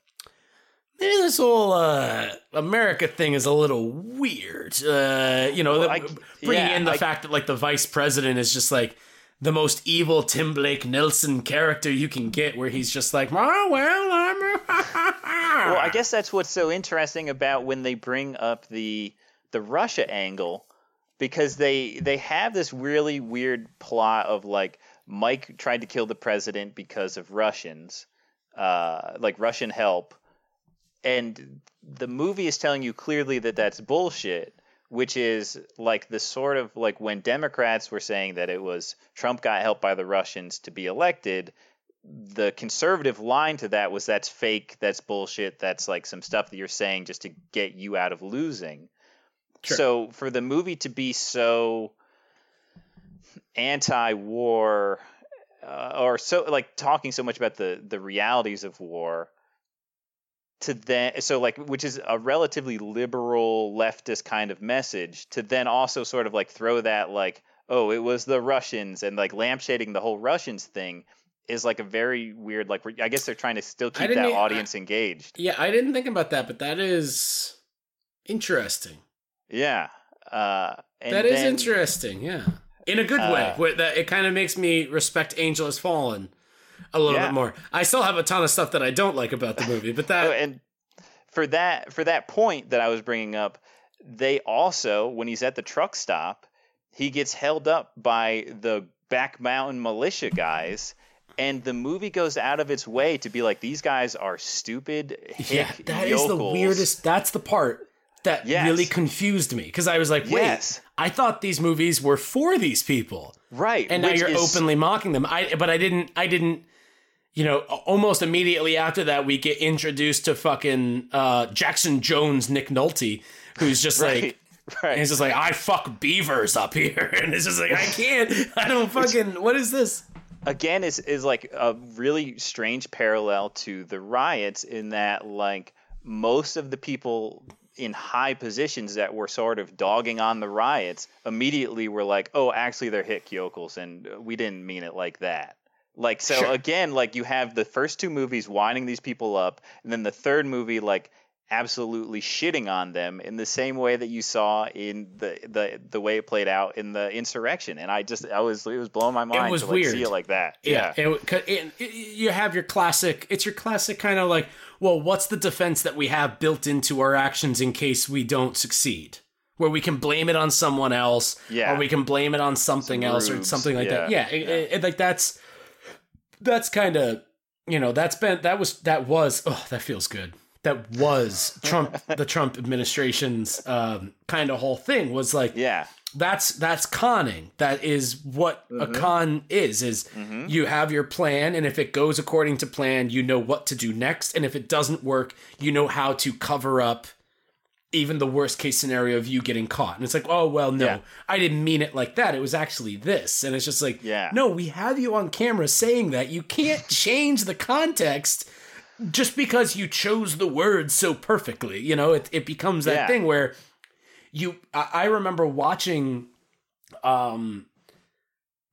maybe this whole uh America thing is a little weird. Uh, you know, Well, I- bringing yeah, in the I- fact that like the vice president is just like the most evil Tim Blake Nelson character you can get where he's just like, "Oh, well, I'm Well, I guess that's what's so interesting about when they bring up the the Russia angle because they they have this really weird plot of like Mike tried to kill the president because of Russians, uh, like Russian help, and the movie is telling you clearly that that's bullshit. Which is like the sort of like when Democrats were saying that it was Trump got helped by the Russians to be elected, the conservative line to that was that's fake, that's bullshit, that's like some stuff that you're saying just to get you out of losing. Sure. So for the movie to be so anti-war uh, or so like talking so much about the the realities of war to then so like which is a relatively liberal leftist kind of message to then also sort of like throw that like oh it was the Russians and like lampshading the whole Russians thing is like a very weird like I guess they're trying to still keep that e- I- audience engaged. Yeah, I didn't think about that, but that is interesting. Yeah. Uh, and That is then- interesting. Yeah, in a good way. Where that it kind of makes me respect Angel Has Fallen a little Yeah. bit more. I still have a ton of stuff that I don't like about the movie, but Oh, that and for that for that point that I was bringing up, they also when he's at the truck stop, he gets held up by the back mountain militia guys. And the movie goes out of its way to be like these guys are stupid. Yeah, that is the weirdest. That's the part that Yes. really confused me because I was like, wait, Yes. I thought these movies were for these people. Right? and now you're is- openly mocking them. I but I didn't I didn't you know almost immediately after that we get introduced to fucking uh, Jackson Jones Nick Nolte who's just like right, right. and he's just like I fuck beavers up here and it's just like I can't I don't fucking what is this again is is like a really strange parallel to the riots in that like most of the people in high positions that were sort of dogging on the riots immediately were like oh actually they're hick yokels and uh, we didn't mean it like that like so Sure. again like you have the first two movies winding these people up and then the third movie like absolutely shitting on them in the same way that you saw in the the the way it played out in the insurrection and i just i was it was blowing my mind was to like weird. see it like that yeah, It, 'cause it- it- you have your classic it's your classic kind of like well what's the defense that we have built into our actions in case we don't succeed? Where we can blame it on someone else Yeah. or we can blame it on something Some else or something like that. Yeah, yeah, it- it- like that's that's kind of you know that's been that was that was oh that feels good. That was trump the trump administration's um kind of whole thing was like yeah that's that's conning. That is what a mm-hmm. con is is mm-hmm. you have your plan and if it goes according to plan you know what to do next and if it doesn't work you know how to cover up even the worst case scenario of you getting caught. And it's like oh well no Yeah. i didn't mean it like that. It was actually this. And it's just like Yeah. no we have you on camera saying that. You can't change the context just because you chose the words so perfectly. You know it, it becomes that Yeah. thing where you I, I remember watching um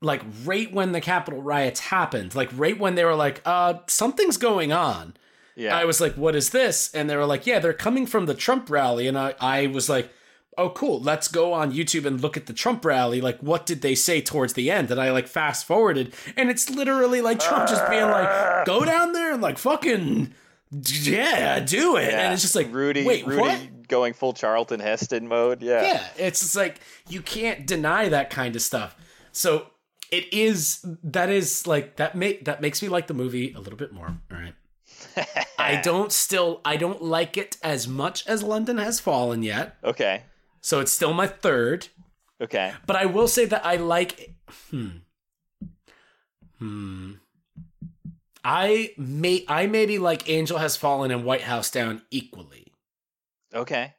like right when the capitol riots happened like right when they were like uh something's going on. Yeah. I was like what is this? And they were like yeah they're coming from the trump rally. And i i was like oh cool. Let's go on youtube and look at the trump rally. Like what did they say towards the end? And i like fast forwarded. And it's literally like trump just being like go down there and like fucking yeah do it. Yeah. and it's just like rudy wait rudy what going full charlton heston mode yeah. Yeah it's just like you can't deny that kind of stuff. So it is that is like that make that makes me like the movie a little bit more all right? I don't still i don't like it as much as london has fallen yet. Okay. So it's still my third. Okay. But i will say that i like hmm. Hmm. I may i maybe like angel has fallen and white house down equally okay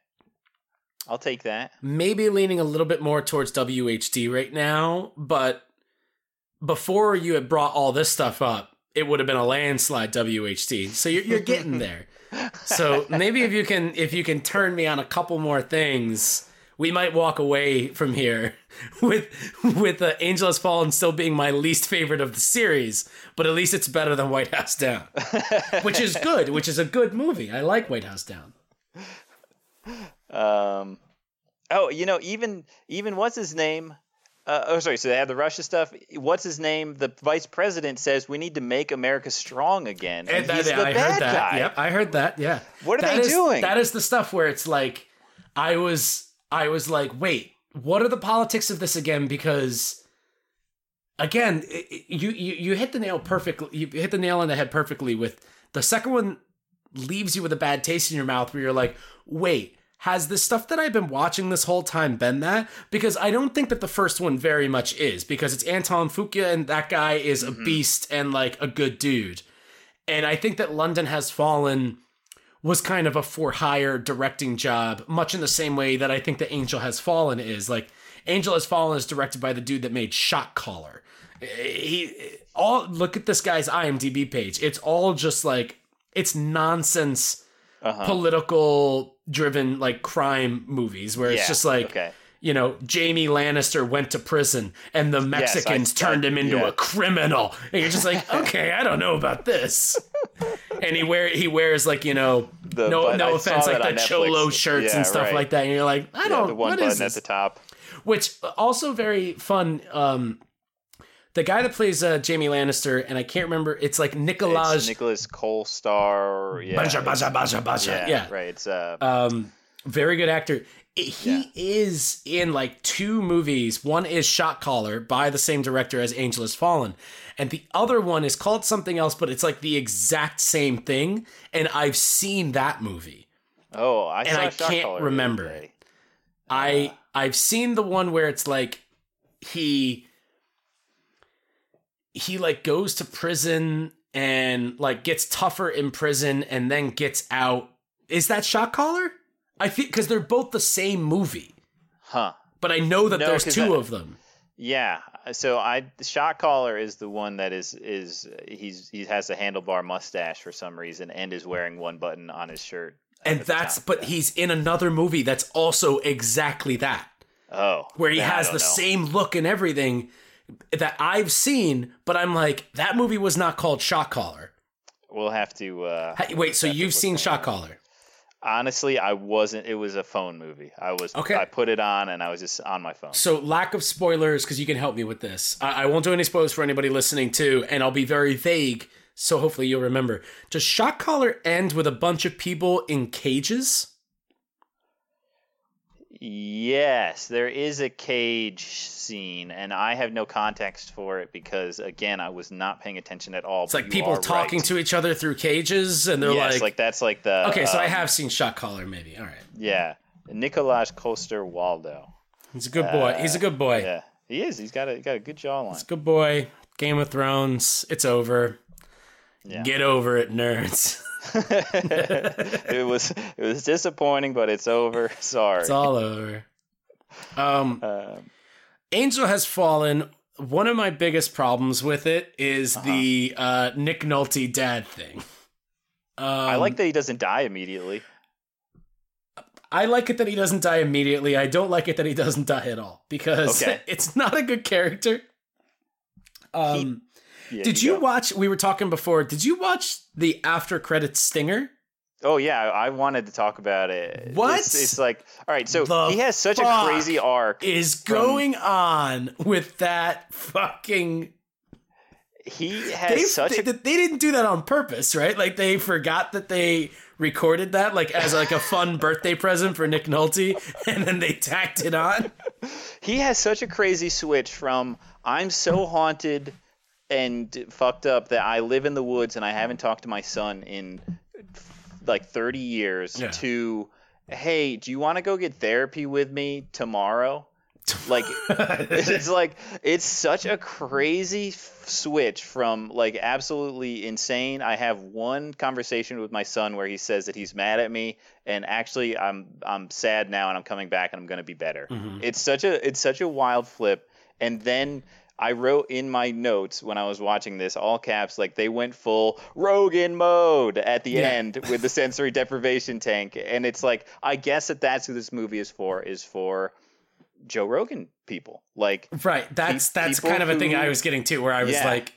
i'll take that maybe leaning a little bit more towards WHD right now, but before you had brought all this stuff up, it would have been a landslide WHD. So you're, you're getting there. so maybe if you can if you can turn me on a couple more things, we might walk away from here with with uh, Angel Has Fallen still being my least favorite of the series, but at least it's better than White House Down, which is good. Which is a good movie. I like White House Down. Um, oh, you know, even even what's his name? Uh, oh, sorry. So they have the Russia stuff. What's his name? The vice president says we need to make America strong again, and, And that- he's yeah, the I bad heard that. guy. Yep, I heard that. Yeah. What are That they is- doing? That is the stuff where it's like, I was, I was like, wait, what are the politics of this again? Because, again, you you you hit the nail perfectly. You hit the nail on the head perfectly. With the second one, leaves you with a bad taste in your mouth, where you're like, wait. Has the stuff that I've been watching this whole time been that? Because I don't think that the first one very much is, because it's Antoine Fuqua and that guy is a mm-hmm. beast and like a good dude. And I think that London Has Fallen was kind of a for hire directing job, much in the same way that I think that Angel Has Fallen is. Like, Angel Has Fallen is directed by the dude that made Shot Caller. Eh, he eh, all look at this guy's IMDb page. It's all just like it's nonsense Uh-huh. political driven like crime movies where it's just like okay. you know, Jamie Lannister went to prison and the Mexicans I- turned him into yeah. a criminal. And you're just like, okay, I don't know about this. and he wear he wears like, you know, the no, but I no offense, like the Netflix. cholo shirts Yeah, and stuff right. like that. And you're like, I Yeah, don't. the one what button is at the top. Which also very fun. Um, the guy that plays uh, Jamie Lannister, and I can't remember. It's like It's Nicholas Colstar. Yeah, Baja, baja, baja, baja. yeah, Yeah, right. It's uh, Um, very good actor. He Yeah. is in like two movies. One is Shot Caller by the same director as Angel Has Fallen, and the other one is called something else, but it's like the exact same thing. And I've seen that movie. oh, I and I can't remember. other day. I I've seen the one where it's like he he like goes to prison and like gets tougher in prison and then gets out. Is that Shot Caller? I think because they're both the same movie, Huh. but I know that No, there's two I- of them. Yeah. So I the shot caller is the one that is is he's he has a handlebar mustache for some reason and is wearing one button on his shirt. And that's but he's in another movie that's also exactly that. oh Where he has the know. same look and everything that I've seen, but I'm like, that movie was not called Shot Caller. We'll have to. Uh, Hey, Wait, so you've seen Shot. Caller? Honestly, I wasn't. It was a phone movie. I was. Okay. I put it on and I was just on my phone. So lack of spoilers because you can help me with this. I, I won't do any spoilers for anybody listening too, and I'll be very vague. So hopefully you'll remember. Does Shot Caller end with a bunch of people in cages? Yes, there is a cage scene, and I have no context for it because, again, I was not paying attention at all. It's like people talking to each other through cages, and they're yes, like, like, that's like the. okay, so I um, have seen Shot Caller, maybe. All right, Yeah, Nikolaj Coster-Waldau. he's a good boy. He's a good boy. Yeah, he is. He's got a got a good jawline. He's a good boy. Game of Thrones. It's over. Yeah. Get over it, nerds. it was it was disappointing, but it's over. Sorry. It's all over. Um, Um, Angel has fallen. One of my biggest problems with it is Uh-huh. the uh, Nick Nolte dad thing. Um, I like that he doesn't die immediately. I like it that he doesn't die immediately. I don't like it that he doesn't die at all because Okay. it's not a good character. Um, Yeah, did you go. watch? We were talking before. Did you watch the after credits stinger? Oh yeah, I I wanted to talk about it. What? It's, it's like all right. So The he has such a crazy arc. Is From- going on with that fucking he has they, such they, a they didn't do that on purpose, right? Like they forgot that they recorded that like as like a fun birthday present for Nick Nolte, and then they tacked it on. he has such a crazy switch from I'm so haunted and fucked up that I live in the woods and I haven't talked to my son in like 30 years Yeah. to hey, do you want to go get therapy with me tomorrow? Like it's like it's such a crazy f- switch from like absolutely insane. I have one conversation with my son where he says that he's mad at me, and actually I'm I'm sad now, and I'm coming back, and I'm gonna be better. Mm-hmm. It's such a it's such a wild flip. And then I wrote in my notes when I was watching this, all caps, like they went full Rogan mode at the Yeah. end with the sensory deprivation tank, and it's like I guess that that's who this movie is for is for Joe Rogan people. Like Right. That's Pe- that's kind of a thing who- I was getting to where I was Yeah. like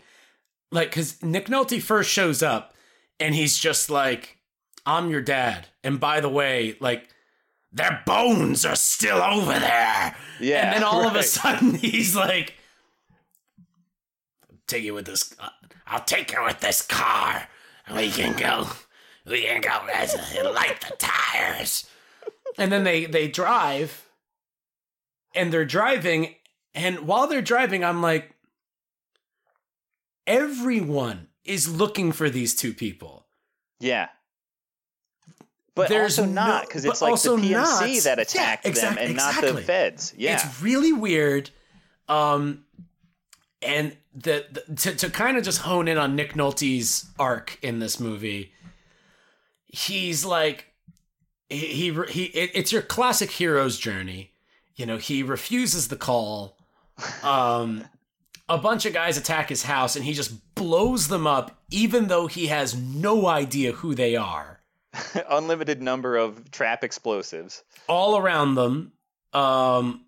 like cuz Nick Nolte first shows up and he's just like I'm your dad. And by the way, like their bones are still over there. Yeah, And then all of a sudden he's like take you with this uh, I'll take you with this car. We can go we can go and light the tires. And then they they drive and they're driving and while they're driving i'm like everyone is looking for these two people yeah. But There's also not because but it's like the PMC not. that Yeah, attacked them and not the feds. Yeah. it's really weird um and the, the to, to kind of just hone in on nick nolte's arc in this movie he's like he he, he it, it's your classic hero's journey. You know he refuses the call. Um a bunch of guys attack his house and he just blows them up even though he has no idea who they are. Unlimited number of trap explosives. all around them. Um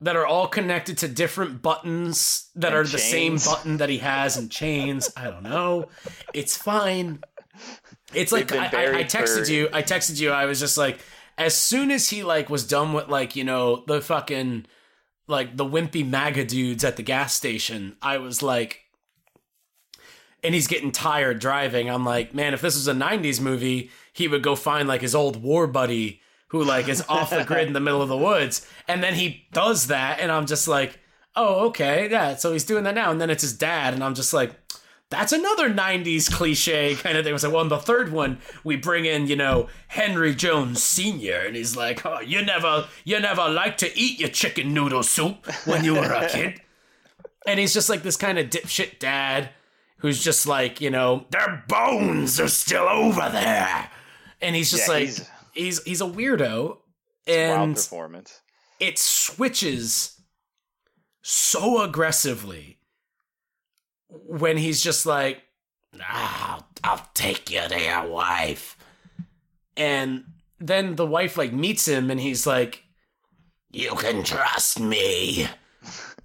that are all connected to different buttons that And are the same button that he has and chains i don't know it's fine It's like I, I, I texted for- you. I texted you. I was just like, as soon as he like was done with like you know the fucking like the wimpy MAGA dudes at the gas station, I was like, and he's getting tired driving. I'm like, man, if this was a '90s movie, he would go find like his old war buddy who like is off the grid in the middle of the woods, and then he does that, and I'm just like, oh okay, yeah. So he's doing that now, and then it's his dad, and I'm just like that's another 90s cliche kind of thing. It was like, well, in the third one, we bring in, you know, Henry Jones Sr., and he's like, oh, you never, you never liked to eat your chicken noodle soup when you were a kid. and he's just like this kind of dipshit dad who's just like, you know, their bones are still over there. And he's just Yeah, like, he's- he's, he's a weirdo. Wild And performance. it switches so aggressively when he's just like, "Ah, I'll, I'll take you to your wife. And then the wife like meets him and he's like, You can trust me.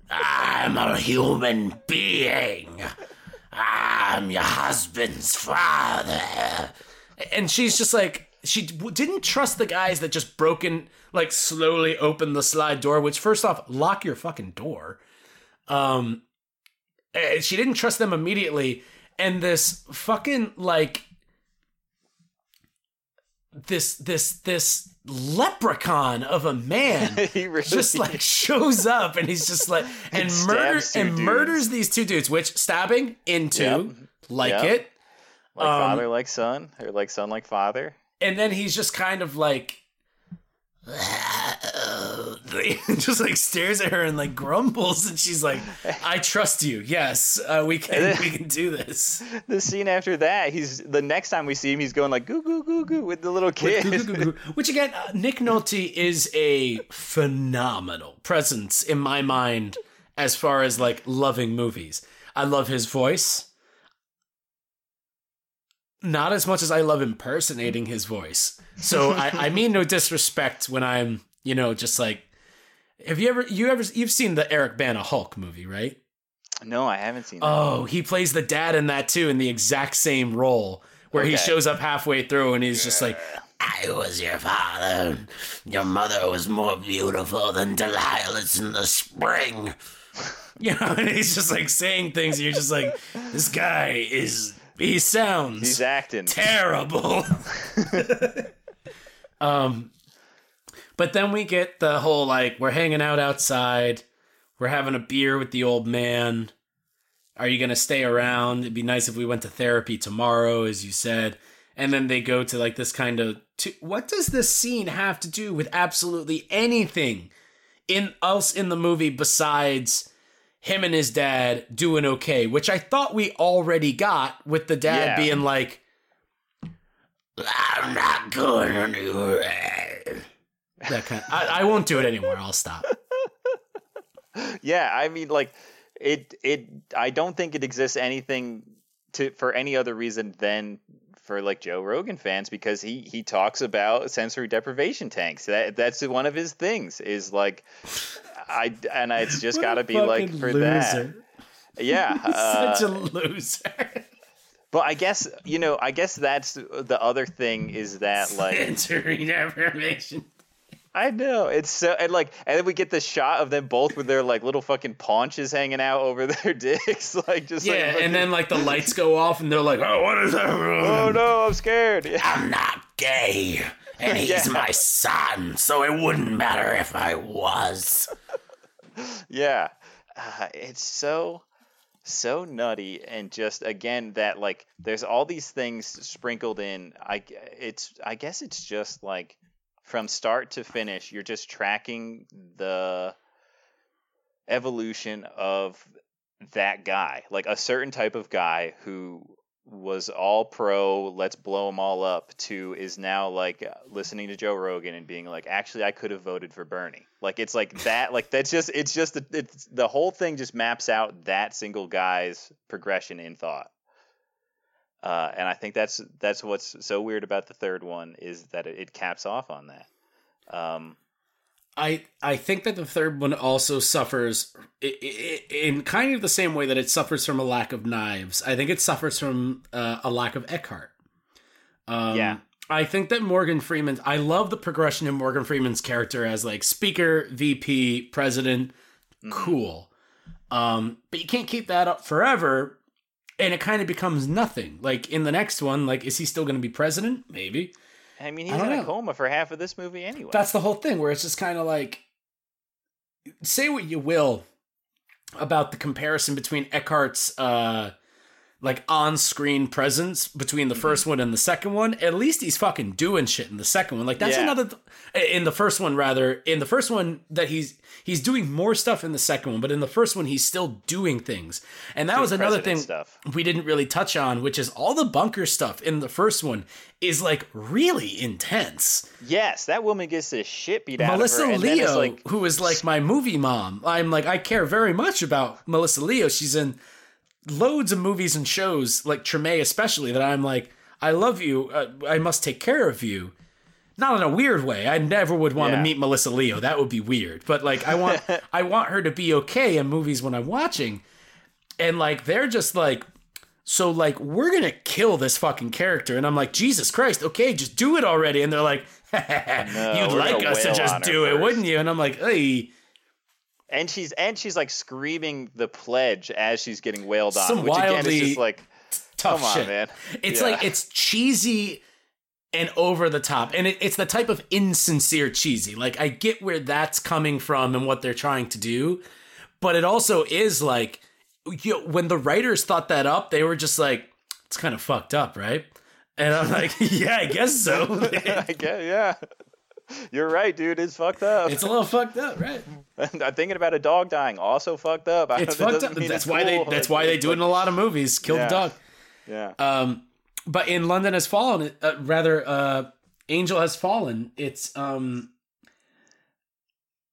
I'm a human being. I'm your husband's father. And she's just like, she w- didn't trust the guys that just broken, like slowly opened the slide door, which first off, lock your fucking door. Um, and she didn't trust them immediately. And this fucking, like, this, this, this leprechaun of a man really just like shows up and he's just like and murders and dudes. murders these two dudes which stabbing into Yep. like Yep. it like um, father like son, or like son like father. And then he's just kind of like just like stares at her and like grumbles and she's like i trust you. Yes uh, we can we can do this. The scene after that, he's the next time we see him, he's going like goo goo goo goo with the little kid. which again uh, nick nolte is a phenomenal presence in my mind as far as like loving movies. I love his voice not as much as i love impersonating his voice so I, I mean no disrespect when i'm you know just like have you ever you ever you've seen the eric bana hulk movie right no, I haven't seen that. Oh, he plays the dad in that too, in the exact same role, where he shows up halfway through and he's just like, I was your father. Your mother was more beautiful than Delilah's in the spring. You know, and he's just like saying things, and you're just like, this guy is, he sounds He's acting. terrible. um, but then we get the whole like we're hanging out outside, we're having a beer with the old man. Are you gonna stay around? It'd be nice if we went to therapy tomorrow, as you said. And then they go to like this kind of. To, what does this scene have to do with absolutely anything in else in the movie besides him and his dad doing okay? Which I thought we already got with the dad Yeah. being like, I'm not going anywhere. That kind. I, I won't do it anymore. I'll stop. yeah, I mean, like it. It. I don't think it exists anything to for any other reason than for like Joe Rogan fans because he he talks about sensory deprivation tanks. That that's one of his things. Is like. I and it's just got to be like for that. Yeah, uh, Such a loser. but I guess you know. I guess that's the other thing is that like Sensory deprivation. I know it's so and like and then we get the shot of them both with their like little fucking paunches hanging out over their dicks, like just like, Yeah, looking- and then like the lights go off, and they're like, "Oh, what is that?" oh no, I'm scared. Yeah. I'm not gay, and he's Yeah. my son, so it wouldn't matter if I was. yeah. Uh, it's so so nutty and just again that like there's all these things sprinkled in i it's i guess it's just like from start to finish you're just tracking the evolution of that guy like a certain type of guy who was all pro let's blow them all up to is now like listening to Joe Rogan and being like actually I could have voted for Bernie. Like it's like that like that's just it's just the, it's the whole thing just maps out that single guy's progression in thought. Uh, and I think that's that's what's so weird about the third one is that it, it caps off on that. Um, I I think that the third one also suffers in kind of the same way that it suffers from a lack of knives. I think it suffers from uh, a lack of Eckhart. Um, Yeah. I think that Morgan Freeman. I love the progression in Morgan Freeman's character as like speaker, VP, president. Mm-hmm. Cool. Um, but you can't keep that up forever, and it kind of becomes nothing. Like in the next one, like is he still going to be president? Maybe. I mean, he's don't in a coma for half of this movie anyway. That's the whole thing where it's just kind of like say what you will about the comparison between Eckhart's uh like on-screen presence between Mm-hmm. the first one and the second one. At least he's fucking doing shit in the second one. Like that's Yeah. another th- in the first one rather. In the first one that he's he's doing more stuff in the second one, but in the first one he's still doing things. And that was another thing stuff. we didn't really touch on, which is all the bunker stuff in the first one is like really intense. yes, that woman gets the shit beat out Melissa of her. it's Leo, like, who is like my movie mom. I'm like, I care very much about Melissa Leo. She's in loads of movies and shows, like Treme especially, that I'm like, I love you. Uh, I must take care of you. Not in a weird way. I never would want to meet Melissa Leo. That would be weird. But like, I want, I want her to be okay in movies when I'm watching. And like, they're just like, so like, we're gonna kill this fucking character. And I'm like, Jesus Christ, okay, just do it already. And they're like, you'd like us to just do it, first." wouldn't you? And I'm like, hey, and she's and she's like screaming the pledge as she's getting wailed on, Some which again is just like, tough come on, shit. man. It's Yeah. like it's cheesy and over the top, and it, it's the type of insincere cheesy. Like I get where that's coming from and what they're trying to do, but it also is like, you know, when the writers thought that up, they were just like, it's kind of fucked up, right? And I'm like, yeah, I guess so. I guess, yeah. You're right, dude. It's fucked up. it's a little fucked up, right? I'm thinking about a dog dying. Also fucked up. I It's fucked up. That's why they. That's why they do it in a lot of movies. Kill Yeah. the dog. Yeah. Um, but in London has fallen, uh, rather, uh, Angel has fallen. It's um,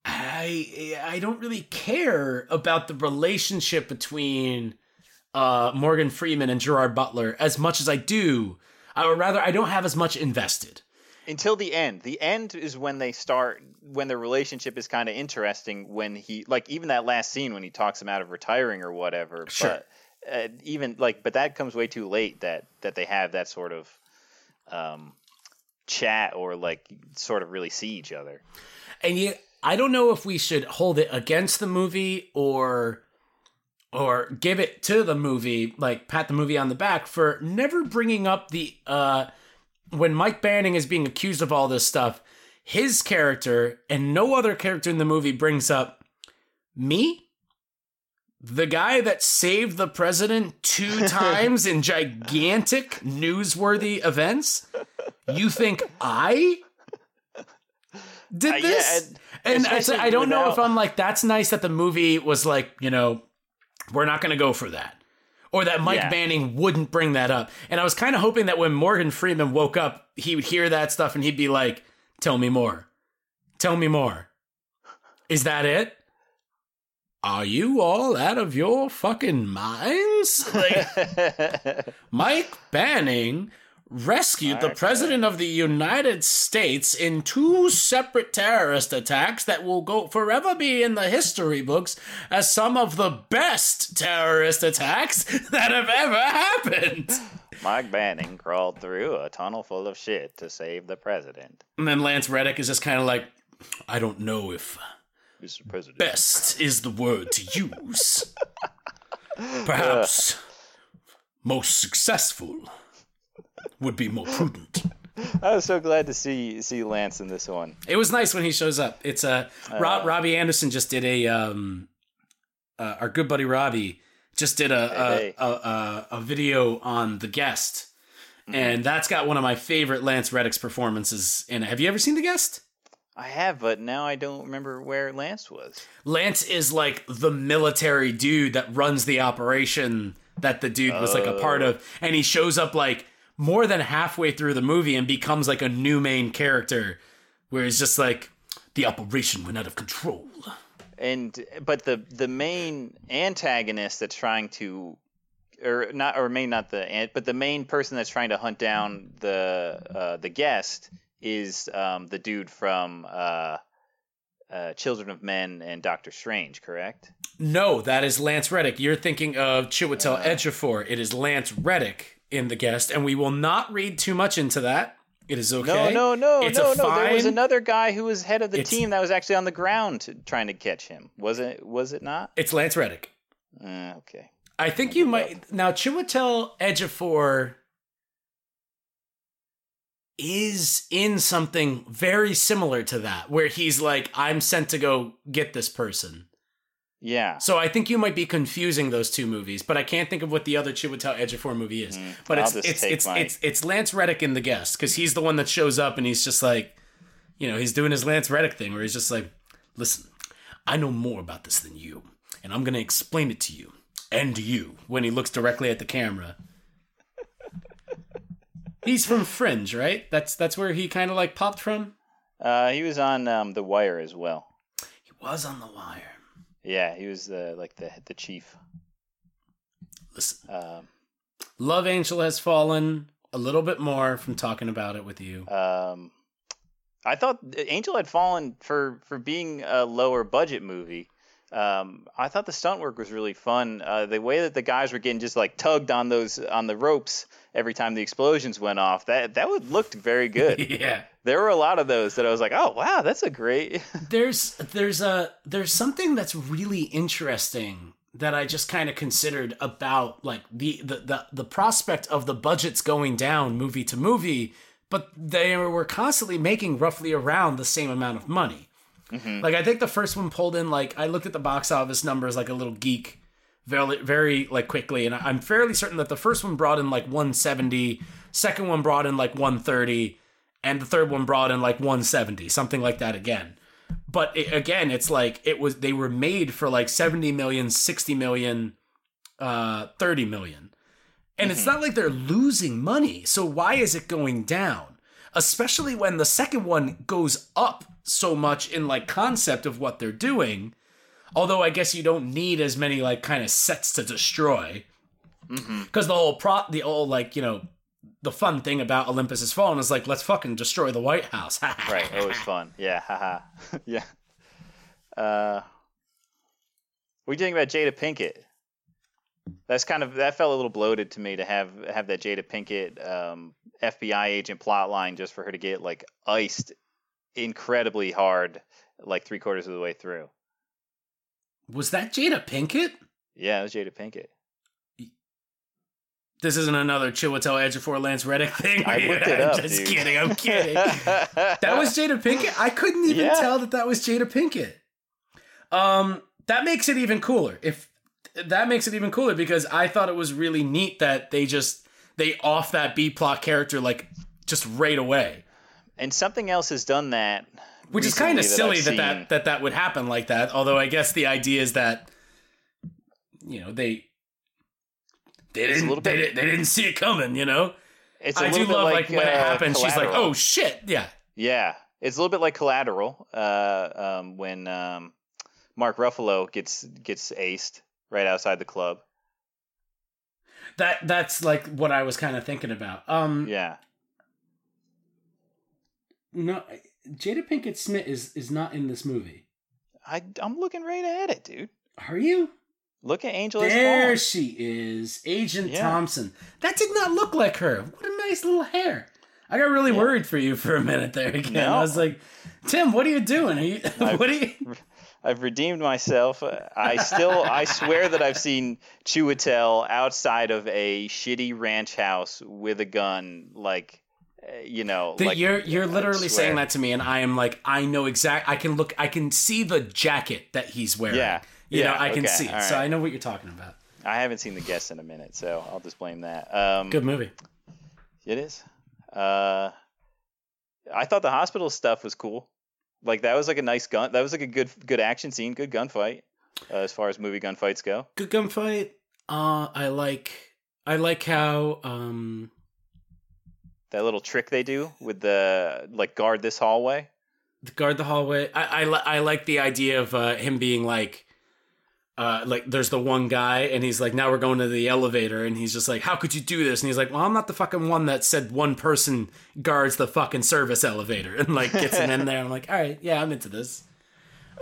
I I don't really care about the relationship between uh Morgan Freeman and Gerard Butler as much as I do. I would rather I don't have as much invested. Until the end. The end is when they start when their relationship is kind of interesting. When he like even that last scene when he talks him out of retiring or whatever. Sure. But uh, even like, but that comes way too late. That that they have that sort of um, chat or like sort of really see each other. and yet I don't know if we should hold it against the movie or or give it to the movie, like pat the movie on the back for never bringing up the uh when Mike Banning is being accused of all this stuff, his character and no other character in the movie brings up me, the guy that saved the president two times in gigantic newsworthy events. You think I did Uh, yeah, this? and and I, I don't know if I'm like that's nice that the movie was like you know we're not going to go for that or that Mike Yeah. Banning wouldn't bring that up. And I was kind of hoping that when Morgan Freeman woke up he would hear that stuff and he'd be like tell me more. Tell me more. Is that it? Are you all out of your fucking minds? Like Mike Banning rescued the president of the United States in two separate terrorist attacks that will go forever be in the history books as some of the best terrorist attacks that have ever happened. Mike Banning crawled through a tunnel full of shit to save the president. And then Lance Reddick is just kind of like, I don't know if Mr. President. best is the word to use. Perhaps most successful would be more prudent. I was so glad to see see Lance in this one. It was nice when he shows up. It's uh, Rob, Robbie Anderson just did a um, uh, our good buddy Robbie just did a a, Hey. a, a, a video on the guest, and that's got one of my favorite Lance Reddick's performances in it. Have you ever seen the guest? I have, but now I don't remember where Lance was. Lance is like the military dude that runs the operation that the dude was like a part of, and he shows up like more than halfway through the movie and becomes like a new main character, where he's just like the operation went out of control. And but the the main antagonist that's trying to or not or may not the but the main person that's trying to hunt down the uh, the guest is um, the dude from uh, uh, Children of Men and Doctor Strange, correct? No, that is Lance Reddick. You're thinking of Chiwetel Ejiofor. It is Lance Reddick in the guest, and we will not read too much into that. It is okay. no, no, It's no, no. There was another guy who was head of the It's- team that was actually on the ground to, trying to catch him. Was it? Was it not? It's Lance Reddick. Uh, okay. I think you might now Chiwetel Ejiofor is in something very similar to that, where he's like, "I'm sent to go get this person." Yeah. So I think you might be confusing those two movies, but I can't think of what the other Chiwetel Ejiofor movie is. but it's it's it's, my- it's it's Lance Reddick in the guest because he's the one that shows up and he's just like, you know, he's doing his Lance Reddick thing where he's just like, listen, I know more about this than you, and I'm gonna explain it to you and you when he looks directly at the camera. he's from Fringe, right? That's that's where he kind of like popped from. Uh, he was on um, The Wire as well. He was on the wire. Yeah, he was the like the the chief. Listen, Um, Love Angel has fallen a little bit more from talking about it with you. um, I thought Angel had fallen for for being a lower budget movie. Um, I thought the stunt work was really fun. Uh, the way that the guys were getting just like tugged on those on the ropes every time the explosions went off that that would looked very good. yeah. there were a lot of those that I was like, oh wow, that's a great. there's there's a there's something that's really interesting that I just kind of considered about like the, the the the prospect of the budgets going down movie to movie, but they were constantly making roughly around the same amount of money. Mm-hmm. Like I think the first one pulled in like I looked at the box office numbers like a little geek very very like quickly and I'm fairly certain that the first one brought in like 170, second one brought in like 130 and the third one brought in like 170, something like that again. But it, again, it's like it was they were made for like 70 million, 60 million, uh 30 million. And it's not like they're losing money. So why is it going down? Especially when the second one goes up so much in like concept of what they're doing. Although I guess you don't need as many like kind of sets to destroy. Because the whole pro the whole like, you know, the fun thing about Olympus Has Fallen is like, let's fucking destroy the White House. right, always fun. Yeah, haha. yeah. Uh, what do you think about Jada Pinkett? That's kind of that felt a little bloated to me to have have that Jada Pinkett um, FBI agent plot line just for her to get like iced incredibly hard like three quarters of the way through. Was that Jada Pinkett? Yeah, it was Jada Pinkett. This isn't another Chiwetel Ejiofor Lance Reddick thing. I looked it I'm up, just dude. kidding. I'm kidding. that was Jada Pinkett. I couldn't even Yeah. tell that that was Jada Pinkett. Um, that makes it even cooler. If that makes it even cooler because I thought it was really neat that they just they off that B plot character like just right away. and something else has done that, Which is kind of silly that I've that, that that would happen like that. Although I guess the idea is that you know they they didn't little they, didn't- they didn't see it coming. You know. It's a I do love like, like, when it uh, happens. She's like, "Oh shit, yeah." Yeah, it's a little bit like Collateral uh, um, when um, Mark Ruffalo gets gets aced right outside the club. That that's like what I was kind of thinking about. Um, Yeah, no, Jada Pinkett Smith is is not in this movie. I I'm looking right at it, dude. Are you? Look at Angel There she is, Agent Yeah. Thompson. That did not look like her. What a nice little hair. I got really worried for you for a minute there again. No. I was like, Tim, what are you doing? Are you, what are you? I've redeemed myself. I still I swear that I've seen Chiwetel outside of a shitty ranch house with a gun, like you know, That like you're you're literally saying that to me, and I am like, I know exact. I can look. I can see the jacket that he's wearing. Yeah. you know, Yeah, I can see it. all So. I know what you're talking about. I haven't seen the guest in a minute, so I'll just blame that. Um, Good movie. It is. Uh, I thought the hospital stuff was cool. Like that was like a nice gun. That was like a good good action scene, good gunfight. Uh, as far as movie gunfights go, Good gunfight. Uh, I like. I like how. Um, that little trick they do with the like guard this hallway. guard the hallway. I I, li- I like the idea of uh, him being like, uh, like there's the one guy and he's like, now we're going to the elevator, and he's just like, how could you do this? And he's like, well, I'm not the fucking one that said one person guards the fucking service elevator, and like gets him in there. I'm like, all right, yeah, I'm into this.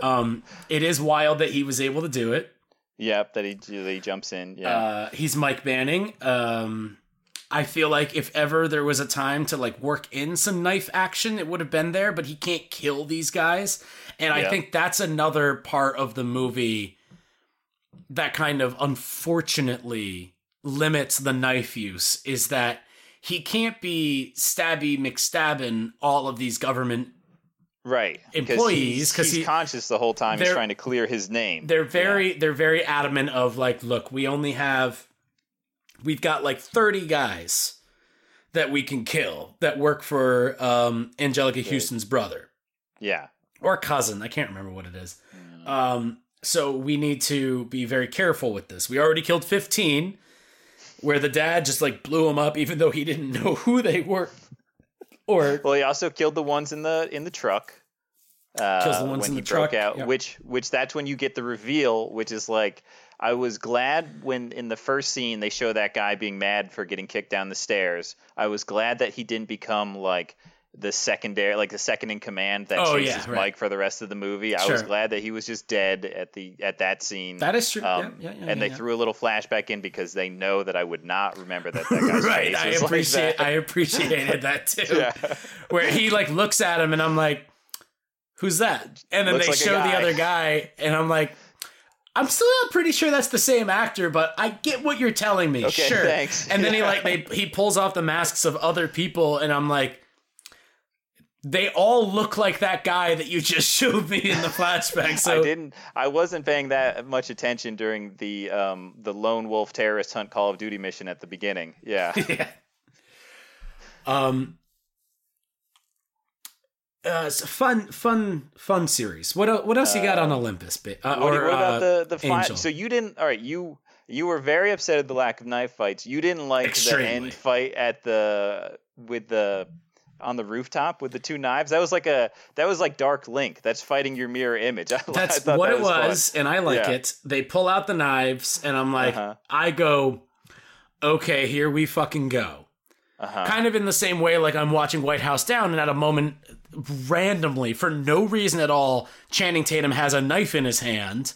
Um, it is wild that he was able to do it. Yep, that he that he jumps in. Yeah, Uh, he's Mike Banning. Um, I feel like if ever there was a time to like work in some knife action, it would have been there, but he can't kill these guys. And I think that's another part of the movie that kind of unfortunately limits the knife use is that he can't be stabby McStabbing all of these government Right. Employees, he's, 'cause he's he- conscious the whole time. He's trying to clear his name. they're very they're very adamant of like look we only have we've got like 30 guys that we can kill that work for um Anjelica Huston's brother Yeah. or cousin i can't remember what it is Mm. um so we need to be very careful with this we already killed 15 where the dad just like blew them up even though he didn't know who they were or Well, he also killed the ones in the in the truck. Uh, Kills the ones when in he the broke truck, out, yep. which which that's when you get the reveal, which is like I was glad when in the first scene they show that guy being mad for getting kicked down the stairs. I was glad that he didn't become like the secondary, like the second in command that Oh, chases yeah, right. Mike for the rest of the movie. I was glad that he was just dead at the at that scene. that is true Um, yeah, yeah, and they threw a little flashback in because they know that I would not remember that that guy's right face i was like appreciate that. i appreciated that too where he like looks at him and i'm like who's that and then Looks they like show the other guy and i'm like i'm still not pretty sure that's the same actor but i get what you're telling me Okay, sure thanks. and then he like they he pulls off the masks of other people and i'm like they all look like that guy that you just showed me in the flashback so I didn't. I wasn't paying that much attention during the um, the lone wolf terrorist hunt Call of Duty mission at the beginning. Yeah. yeah. Um. Uh, it's a fun, fun, fun series. What what else you got on Olympus? Uh, what, or what about uh, the the fight? Angel? So you didn't. All right, you you were very upset at the lack of knife fights. You didn't like Extremely. the end fight at the with the on the rooftop with the two knives. That was like a that was like Dark Link. That's fighting your mirror image. I, I That's thought what that it fun. was, and I like Yeah. it. They pull out the knives, and I'm like, Uh-huh. I go, okay, here we fucking go. Uh-huh. Kind of in the same way, like I'm watching White House Down, and at a moment, randomly, for no reason at all, Channing Tatum has a knife in his hand,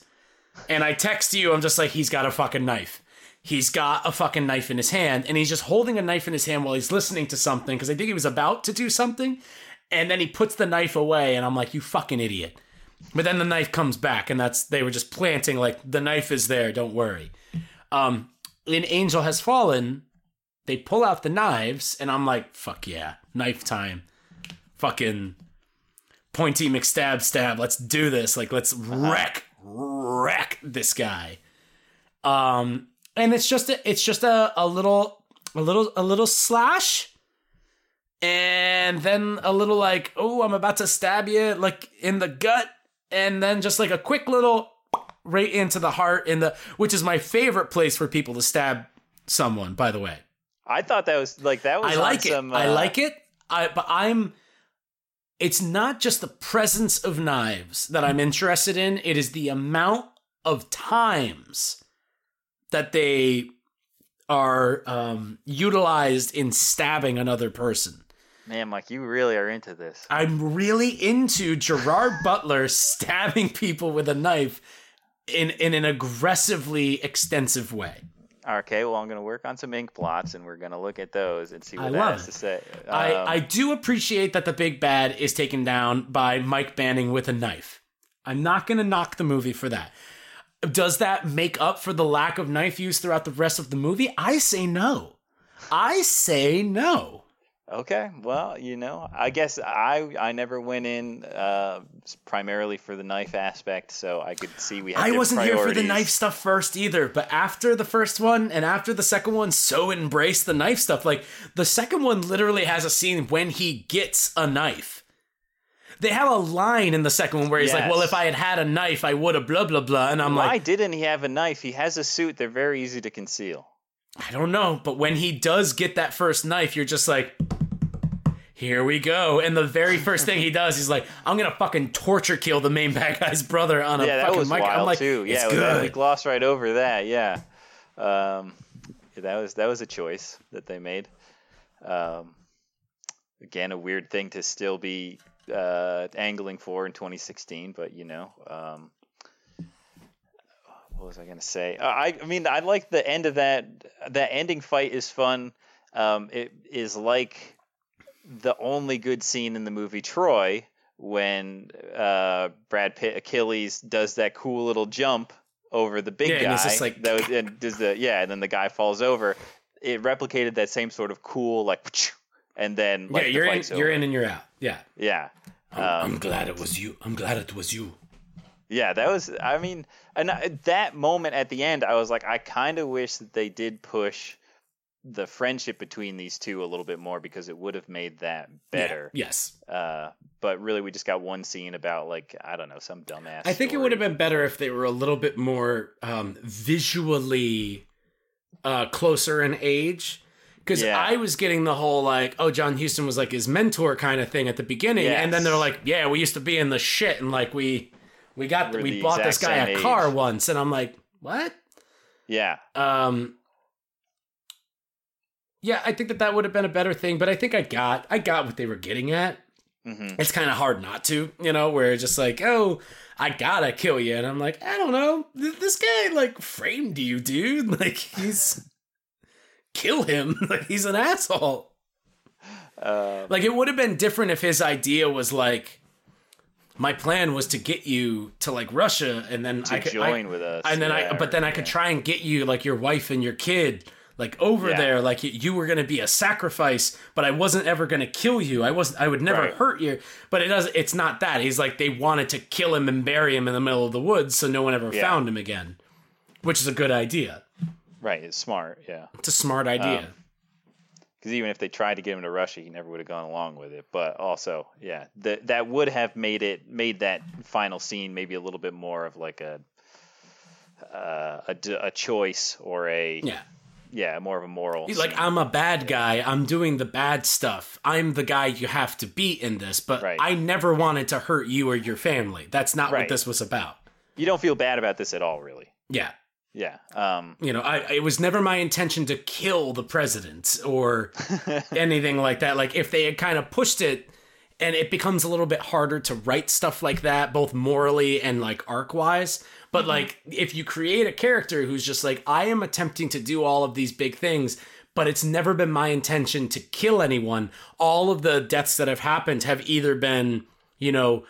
and I text you, I'm just like, he's got a fucking knife. He's got a fucking knife in his hand, and he's just holding a knife in his hand while he's listening to something, because I think he was about to do something, and then he puts the knife away, and I'm like, you fucking idiot. But then the knife comes back, and that's they were just planting like the knife is there. Don't worry. Um, in Angel Has Fallen, they pull out the knives, and I'm like, fuck yeah, knife time. Fucking pointy McStab stab. Let's do this. Like, let's wreck wreck this guy. Um, and it's just a, it's just a, a little a little a little slash and then a little like, oh, I'm about to stab you like in the gut, and then just like a quick little right into the heart in the which is my favorite place for people to stab someone, by the way. I thought that was like that was I like it. some, I uh, like it. I but I'm it's not just the presence of knives that I'm interested in, it is the amount of times that they are um, utilized in stabbing another person. Man, Mike, you really are into this. I'm really into Gerard Butler stabbing people with a knife in in an aggressively extensive way. Okay, well, I'm going to work on some ink blots, and we're going to look at those and see what I that has it. to say. I, Um, I do appreciate that the big bad is taken down by Mike Banning with a knife. I'm not going to knock the movie for that. Does that make up for the lack of knife use throughout the rest of the movie? I say no. I say no. Okay, well, you know, I guess I I never went in uh, primarily for the knife aspect, so I could see we. Had I wasn't here for the knife stuff first either, but after the first one and after the second one, so embraced the knife stuff. Like the second one literally has a scene when he gets a knife. They have a line in the second one where he's like, "Well, if I had had a knife, I would have blah blah blah," and I'm Why like, "Why didn't he have a knife? He has a suit; they're very easy to conceal. I don't know, but when he does get that first knife, you're just like, here we go. And the very first thing he does, he's like, I'm gonna fucking torture kill the main bad guy's brother on a yeah, that fucking was mic. wild I'm like, too. it's Yeah, that- we gloss right over that. Yeah, um, that was that was a choice that they made. Um, again, a weird thing to still be uh, angling for in 2016, but you know, um, what was I gonna say? Uh, I, I mean, I like the end of that. That ending fight is fun. um, it is like the only good scene in the movie Troy when uh, Brad Pitt Achilles does that cool little jump over the big Yeah, and guy. it's just like- that was, and does the yeah, and then the guy falls over. It replicated that same sort of cool like, and then like yeah, you're in, fight's you're in, and you're out. Yeah. Yeah. Um, I'm glad it was you. I'm glad it was you. Yeah, that was. I mean, and I- that moment at the end, I was like, I kind of wish that they did push the friendship between these two a little bit more because it would have made that better. Yes. Uh, but really, we just got one scene about like I don't know some dumbass. I think it would have been better if they were a little bit more um, visually uh, closer in age. Because Yeah. I was getting the whole like, oh, John Huston was like his mentor kind of thing at the beginning, and then they're like, yeah, we used to be in the shit, and like we we got we bought this guy a same car once, and I'm like, what? Yeah, Um, yeah, I think that that would have been a better thing, but I think I got I got what they were getting at. hmm It's kind of hard not to, you know, where it's just like, oh, I gotta kill you, and I'm like, I don't know, th- this guy like framed you, dude. Like he's kill him, like he's an asshole. uh, Like it would have been different if his idea was like, my plan was to get you to like Russia, and then I could join I, with us. and then I, but then I could yeah. try and get you like your wife and your kid like over Yeah. there like you, were gonna be a sacrifice but i wasn't ever gonna kill you i wasn't i would never Right. hurt you but it does it's not that he's like they wanted to kill him and bury him in the middle of the woods so no one ever Yeah. found him again which is a good idea Right, it's smart. Yeah, it's a smart idea Um, because even if they tried to get him to Russia, he never would have gone along with it. But also, yeah, that that would have made it made that final scene maybe a little bit more of like a uh, a, a choice or a yeah yeah more of a moral. He's like. I'm a bad guy. I'm doing the bad stuff. I'm the guy you have to beat in this, but Right. I never wanted to hurt you or your family. That's not what this was about. you don't feel bad about this at all, really. Yeah. Yeah. Um, You know, I it was never my intention to kill the president or anything like that. Like if they had kind of pushed it and it becomes a little bit harder to write stuff like that both morally and like arc wise but mm-hmm. like if you create a character who's just like i am attempting to do all of these big things but it's never been my intention to kill anyone all of the deaths that have happened have either been you know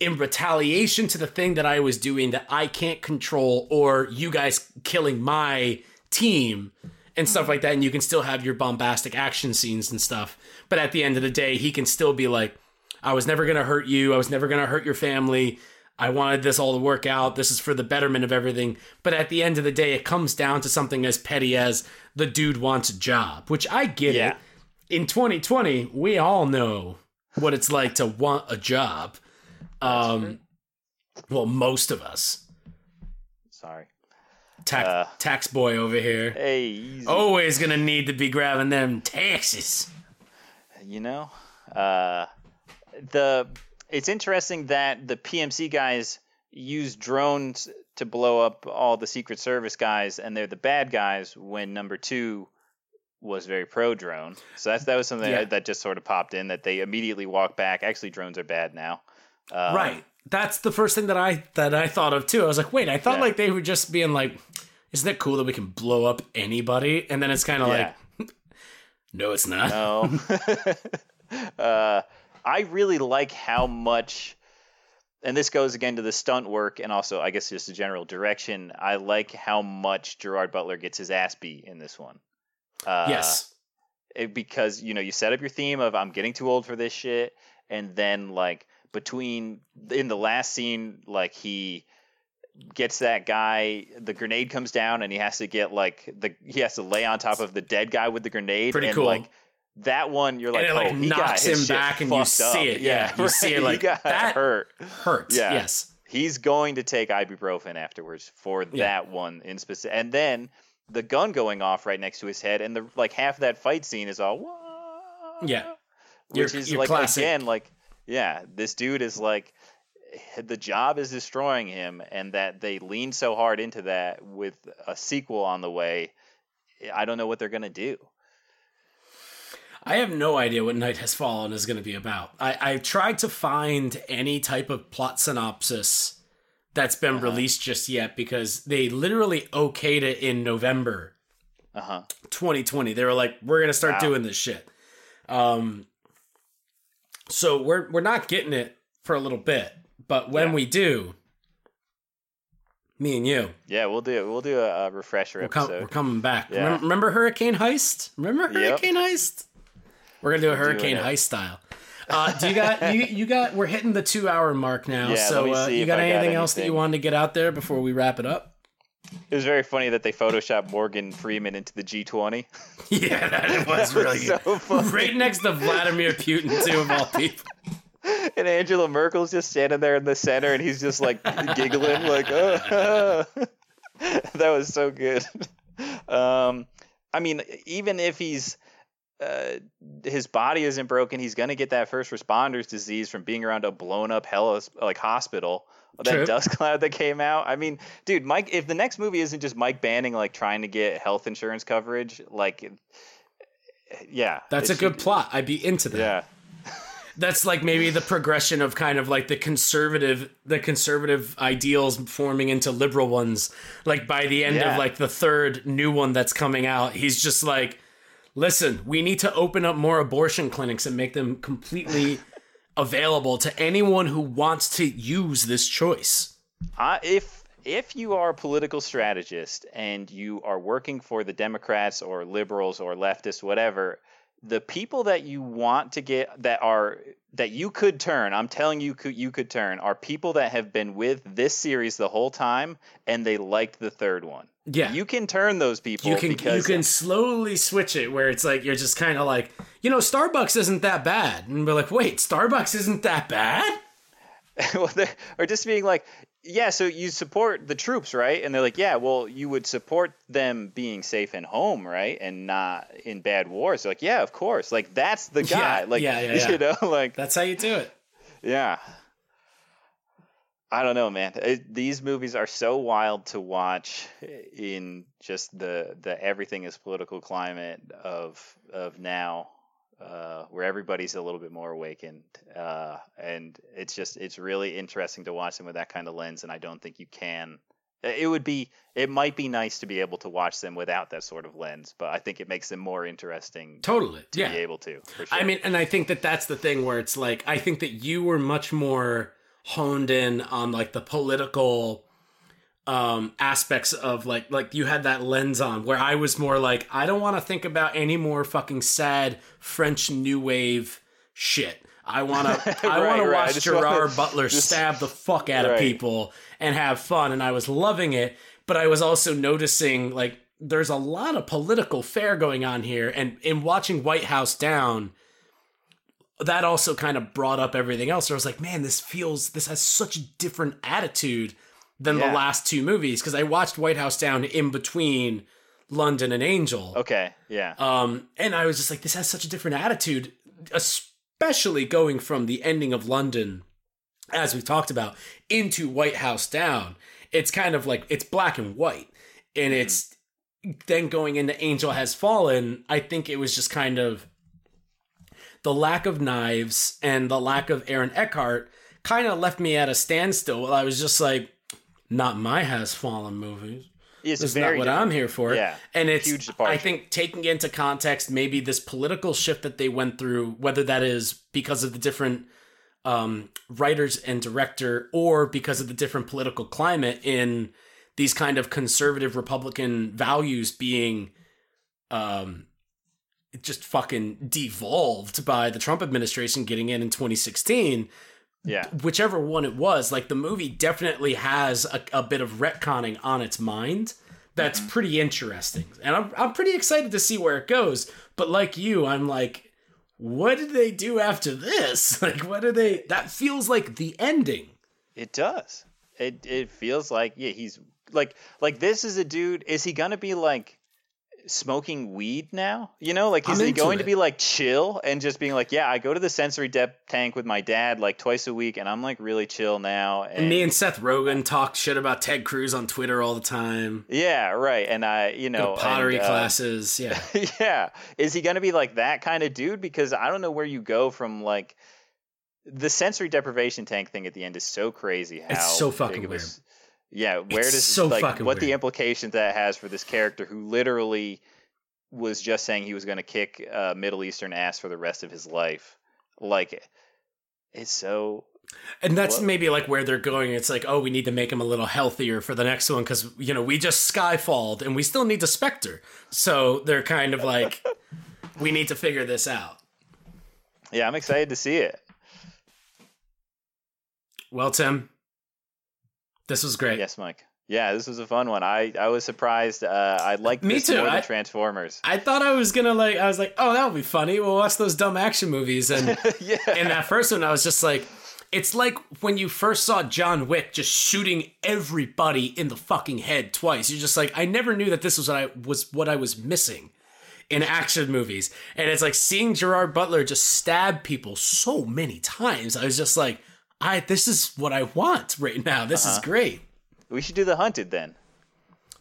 in retaliation to the thing that i was doing that i can't control or you guys killing my team and stuff mm-hmm. like that and you can still have your bombastic action scenes and stuff. But at the end of the day he can still be like i was never going to hurt you. I was never going to hurt your family. I wanted this all to work out. This is for the betterment of everything. But at the end of the day it comes down to something as petty as the dude wants a job which i get Yeah. it in 2020 we all know what it's like to want a job. Um well most of us. Sorry. tax, Uh, tax boy over here. Hey, easy. always gonna need to be grabbing them taxes. you know uh the it's interesting that the pmc guys use drones to blow up all the secret service guys and they're the bad guys when number two was very pro drone so that's that was something Yeah. that, that just sort of popped in that they immediately walk back actually drones are bad now um, right. That's the first thing that I that I thought of too. I was like, wait, I thought Yeah. like they were just being like, isn't it cool that we can blow up anybody? And then it's kind of Yeah. like, no, it's not. No. uh, I really like how much, and this goes again to the stunt work and also, I guess, just the general direction. I like how much Gerard Butler gets his ass beat in this one. Uh, yes. it- because you know you set up your theme of I'm getting too old for this shit, and then like between in the last scene, like he gets that guy, the grenade comes down, and he has to get like the he has to lay on top of the dead guy with the grenade. Pretty and, cool. Like that one, you're like, And it, like, oh, he got knocks him back and you see up. it. Yeah, you see it, like, that- hurt. Hurts. Yeah. Yes. He's going to take ibuprofen afterwards for Yeah. that one in specific, and then the gun going off right next to his head, and the like half of that fight scene is all "Wah," Yeah. Your- which is your like classic. again like yeah, this dude is like the job is destroying him, and that they lean so hard into that with a sequel on the way. I don't know what they're gonna do. I have no idea what Night Has Fallen is going to be about. I, I tried to find any type of plot synopsis that's been Uh-huh. released just yet because they literally okayed it in November Uh huh. 2020. They were like, we're gonna start Wow. doing this shit. Um, so we're we're not getting it for a little bit, but when Yeah. we do, me and you, Yeah, we'll do we'll do a, refresher we're, com- episode. we're coming back. Yeah. Remember, remember Hurricane Heist? Remember Yep. Hurricane Heist? We're gonna do a Hurricane. Heist style. Uh, do you got you, you got? We're hitting the two hour mark now. Yeah, so uh, you got I got anything else that you wanted to get out there before we wrap it up? It was very funny that they photoshopped Morgan Freeman into the G20. Yeah, that was That was really so. Right next to Vladimir Putin, too, of all people. and Angela Merkel's just standing there in the center, and he's just like giggling, like, oh. that was so good. Um, I mean, even if he's uh, his body isn't broken, he's gonna get that first responders disease from being around a blown up hell like hospital. That True. dust cloud that came out. I mean, dude, Mike. If the next movie isn't just Mike Banning like trying to get health insurance coverage, like, yeah, That's a good plot. I'd be into that. Yeah, That's like maybe the progression of kind of like the conservative, the conservative ideals forming into liberal ones. Like by the end Yeah. of like the third new one that's coming out, he's just like, listen, we need to open up more abortion clinics and make them completely available to anyone who wants to use this choice. I, if if you are a political strategist and you are working for the Democrats or liberals or leftists, whatever, the people that you want to get that are that you could turn, I'm telling you, could, you could turn, are people that have been with this series the whole time and they liked the third one. Yeah. You can turn those people you can you can slowly switch it where it's like you're just kind of like you know Starbucks isn't that bad and we're like wait Starbucks isn't that bad or just being like, yeah, so you support the troops, right? And they're like, yeah, well, you would support them being safe and home, right, and not in bad wars. They're like, yeah, of course, like that's the guy, Yeah, like yeah, yeah, you know, like that's how you do it yeah. I don't know, man. It, these movies are so wild to watch in just the the everything is political climate of of now, uh, where everybody's a little bit more awakened, uh, and it's just it's really interesting to watch them with that kind of lens. And I don't think you can. It would be it might be nice to be able to watch them without that sort of lens, but I think it makes them more interesting totally to yeah be able to. For sure. I mean and I think that that's the thing where it's like I think that you were much more honed in on like the political um aspects of like like you had that lens on where I was more like I don't want to think about any more fucking sad French new wave shit. I want to I Right, want to right. I watch Gerard wanna- Butler just- stab the fuck out of people and have fun and I was loving it, but I was also noticing like there's a lot of political fare going on here and in watching White House Down that also kind of brought up everything else. I was like, man, this feels this has such a different attitude than Yeah. the last two movies because I watched White House Down in between London and Angel. okay, yeah, Um, and I was just like, this has such a different attitude, especially going from the ending of London, as we talked about, into White House Down. It's kind of like it's black and white, and it's then going into Angel Has Fallen. I think it was just kind of the lack of knives and the lack of Aaron Eckhart kind of left me at a standstill. While I was just like, not my Has Fallen movies. it's That's very not what different. I'm here for. Yeah, and it's huge departure. I think taking into context maybe this political shift that they went through, whether that is because of the different um, writers and director, or because of the different political climate in these kind of conservative Republican values being um, just fucking devolved by the Trump administration getting in in 2016 Yeah, whichever one it was, like the movie definitely has a, a bit of retconning on its mind. That's Mm-hmm. pretty interesting, and I'm I'm pretty excited to see where it goes. But like you, I'm like, what did they do after this? Like, what do they? That feels like the ending. It does. It it feels like yeah, he's like like this is a dude. Is he gonna be like smoking weed now? You know, like is I'm he going it. to be like chill and just being like, yeah, I go to the sensory depth tank with my dad like twice a week, and I'm like really chill now. And, And me and Seth Rogen talk shit about Ted Cruz on Twitter all the time. yeah, right. And I, you know, pottery and, uh, classes, yeah. yeah. Is he going to be like that kind of dude? Because I don't know where you go from like the sensory deprivation tank thing at the end is so crazy. How It's so fucking of a weird. s- Yeah, where It's does so like what the implications that has for this character who literally was just saying he was going to kick uh, Middle Eastern ass for the rest of his life. Like, it's so. And that's maybe like where they're going. It's like, oh, we need to make him a little healthier for the next one because you know we just skyfalled and we still need the Spectre. So they're kind of like, we need to figure this out. Yeah, I'm excited to see it. Well, Tim, this was great. Yes, Mike. Yeah, this was a fun one. I, I was surprised. Uh, I liked Me this too. I- Transformers. I thought I was gonna like. I was like, oh, that would be funny. We'll watch those dumb action movies. And yeah. in that first one, I was just like, it's like when you first saw John Wick just shooting everybody in the fucking head twice. You're just like, I never knew that this was what I was what I was missing in action movies. And it's like seeing Gerard Butler just stab people so many times. I was just like, I this is what I want right now. This is great. we should do the Hunted then.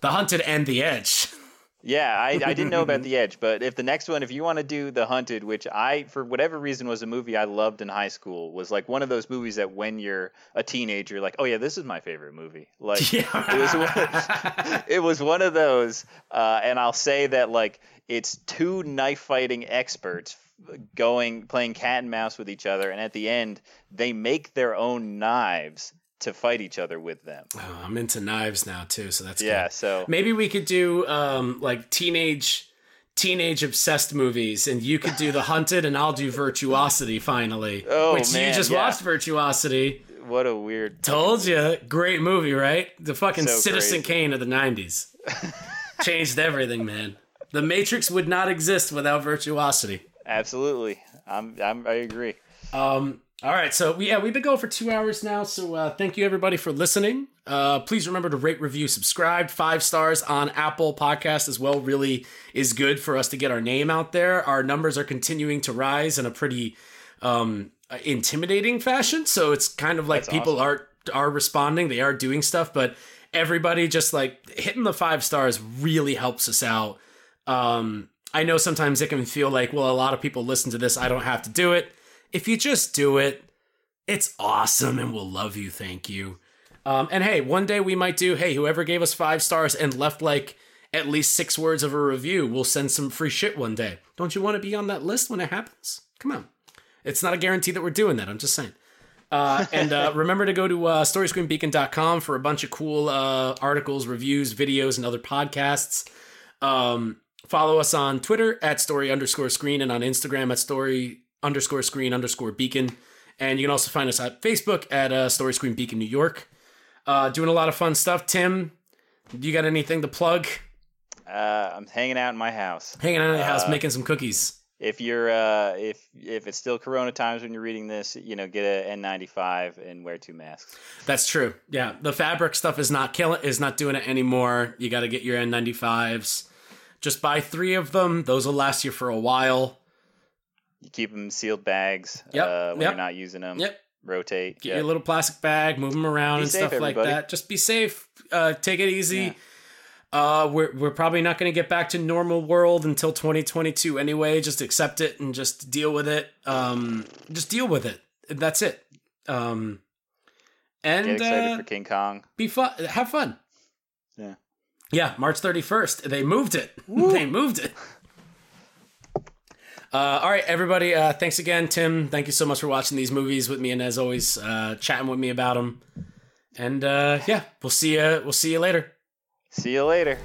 The Hunted and the Edge. Yeah, I, I didn't know about the Edge, but if the next one, if you want to do the Hunted, which I, for whatever reason, was a movie I loved in high school, was like one of those movies that when you're a teenager, like, oh yeah, this is my favorite movie. Like it was one, it was one of those, uh, and I'll say that like it's two knife fighting experts going playing cat and mouse with each other, and at the end they make their own knives to fight each other with them. Oh, I'm into knives now too, so that's Yeah, good. so Maybe we could do um like teenage teenage obsessed movies and you could do the hunted and I'll do virtuosity finally. Oh, which man, you just yeah. watched virtuosity. what a weird. Told you, great movie, right? The fucking So Citizen crazy. Kane of the 90s. Changed everything, man. The Matrix would not exist without virtuosity. Absolutely, I'm, I'm I agree. Um, all right, so we, yeah, we've been going for two hours now. So uh, thank you everybody for listening. Uh, please remember to rate, review, subscribe. Five stars on Apple Podcast as well. Really is good for us to get our name out there. Our numbers are continuing to rise in a pretty um, intimidating fashion. So it's kind of like That's people awesome. are are responding. They are doing stuff, but everybody just like hitting the five stars really helps us out. Um, I know sometimes it can feel like, well, a lot of people listen to this. I don't have to do it. If you just do it, it's awesome and we'll love you. Thank you. Um, and hey, one day we might do, hey, whoever gave us five stars and left like at least six words of a review, we'll send some free shit one day. Don't you want to be on that list when it happens? Come on. It's not a guarantee that we're doing that. I'm just saying. Uh, and uh, remember to go to uh, storyscreenbeacon.com for a bunch of cool uh, articles, reviews, videos, and other podcasts. Um, follow us on Twitter at story underscore screen and on Instagram at story underscore screen underscore beacon. And you can also find us at Facebook at uh, Story Screen Beacon New York. Uh, doing a lot of fun stuff. Tim, do you got anything to plug? Uh, I'm hanging out in my house. Hanging out in the house, Uh, making some cookies. If you're uh, if if it's still Corona times when you're reading this, you know, get a N95 and wear two masks. That's true. Yeah, the fabric stuff is not killing, is not doing it anymore. You got to get your N95s. Just buy three of them. Those will last you for a while. You keep them in sealed bags Yep, uh, when yep. you're not using them. Yep. Rotate. Get Yep. your little plastic bag, move them around Be and safe, stuff like that. Just be safe. Uh, take it easy. Yeah. Uh, we're we're probably not going to get back to normal world until 2022 anyway. Just accept it and just deal with it. Um, just deal with it. That's it. Um, and Get excited uh, for King Kong. be fun. Have fun. Yeah. Yeah, March 31st. They moved it. they moved it. Uh, all right, everybody. Uh, thanks again, Tim. Thank you so much for watching these movies with me, and as always, uh, chatting with me about them. And uh, yeah, we'll see you. We'll see you later. See you later.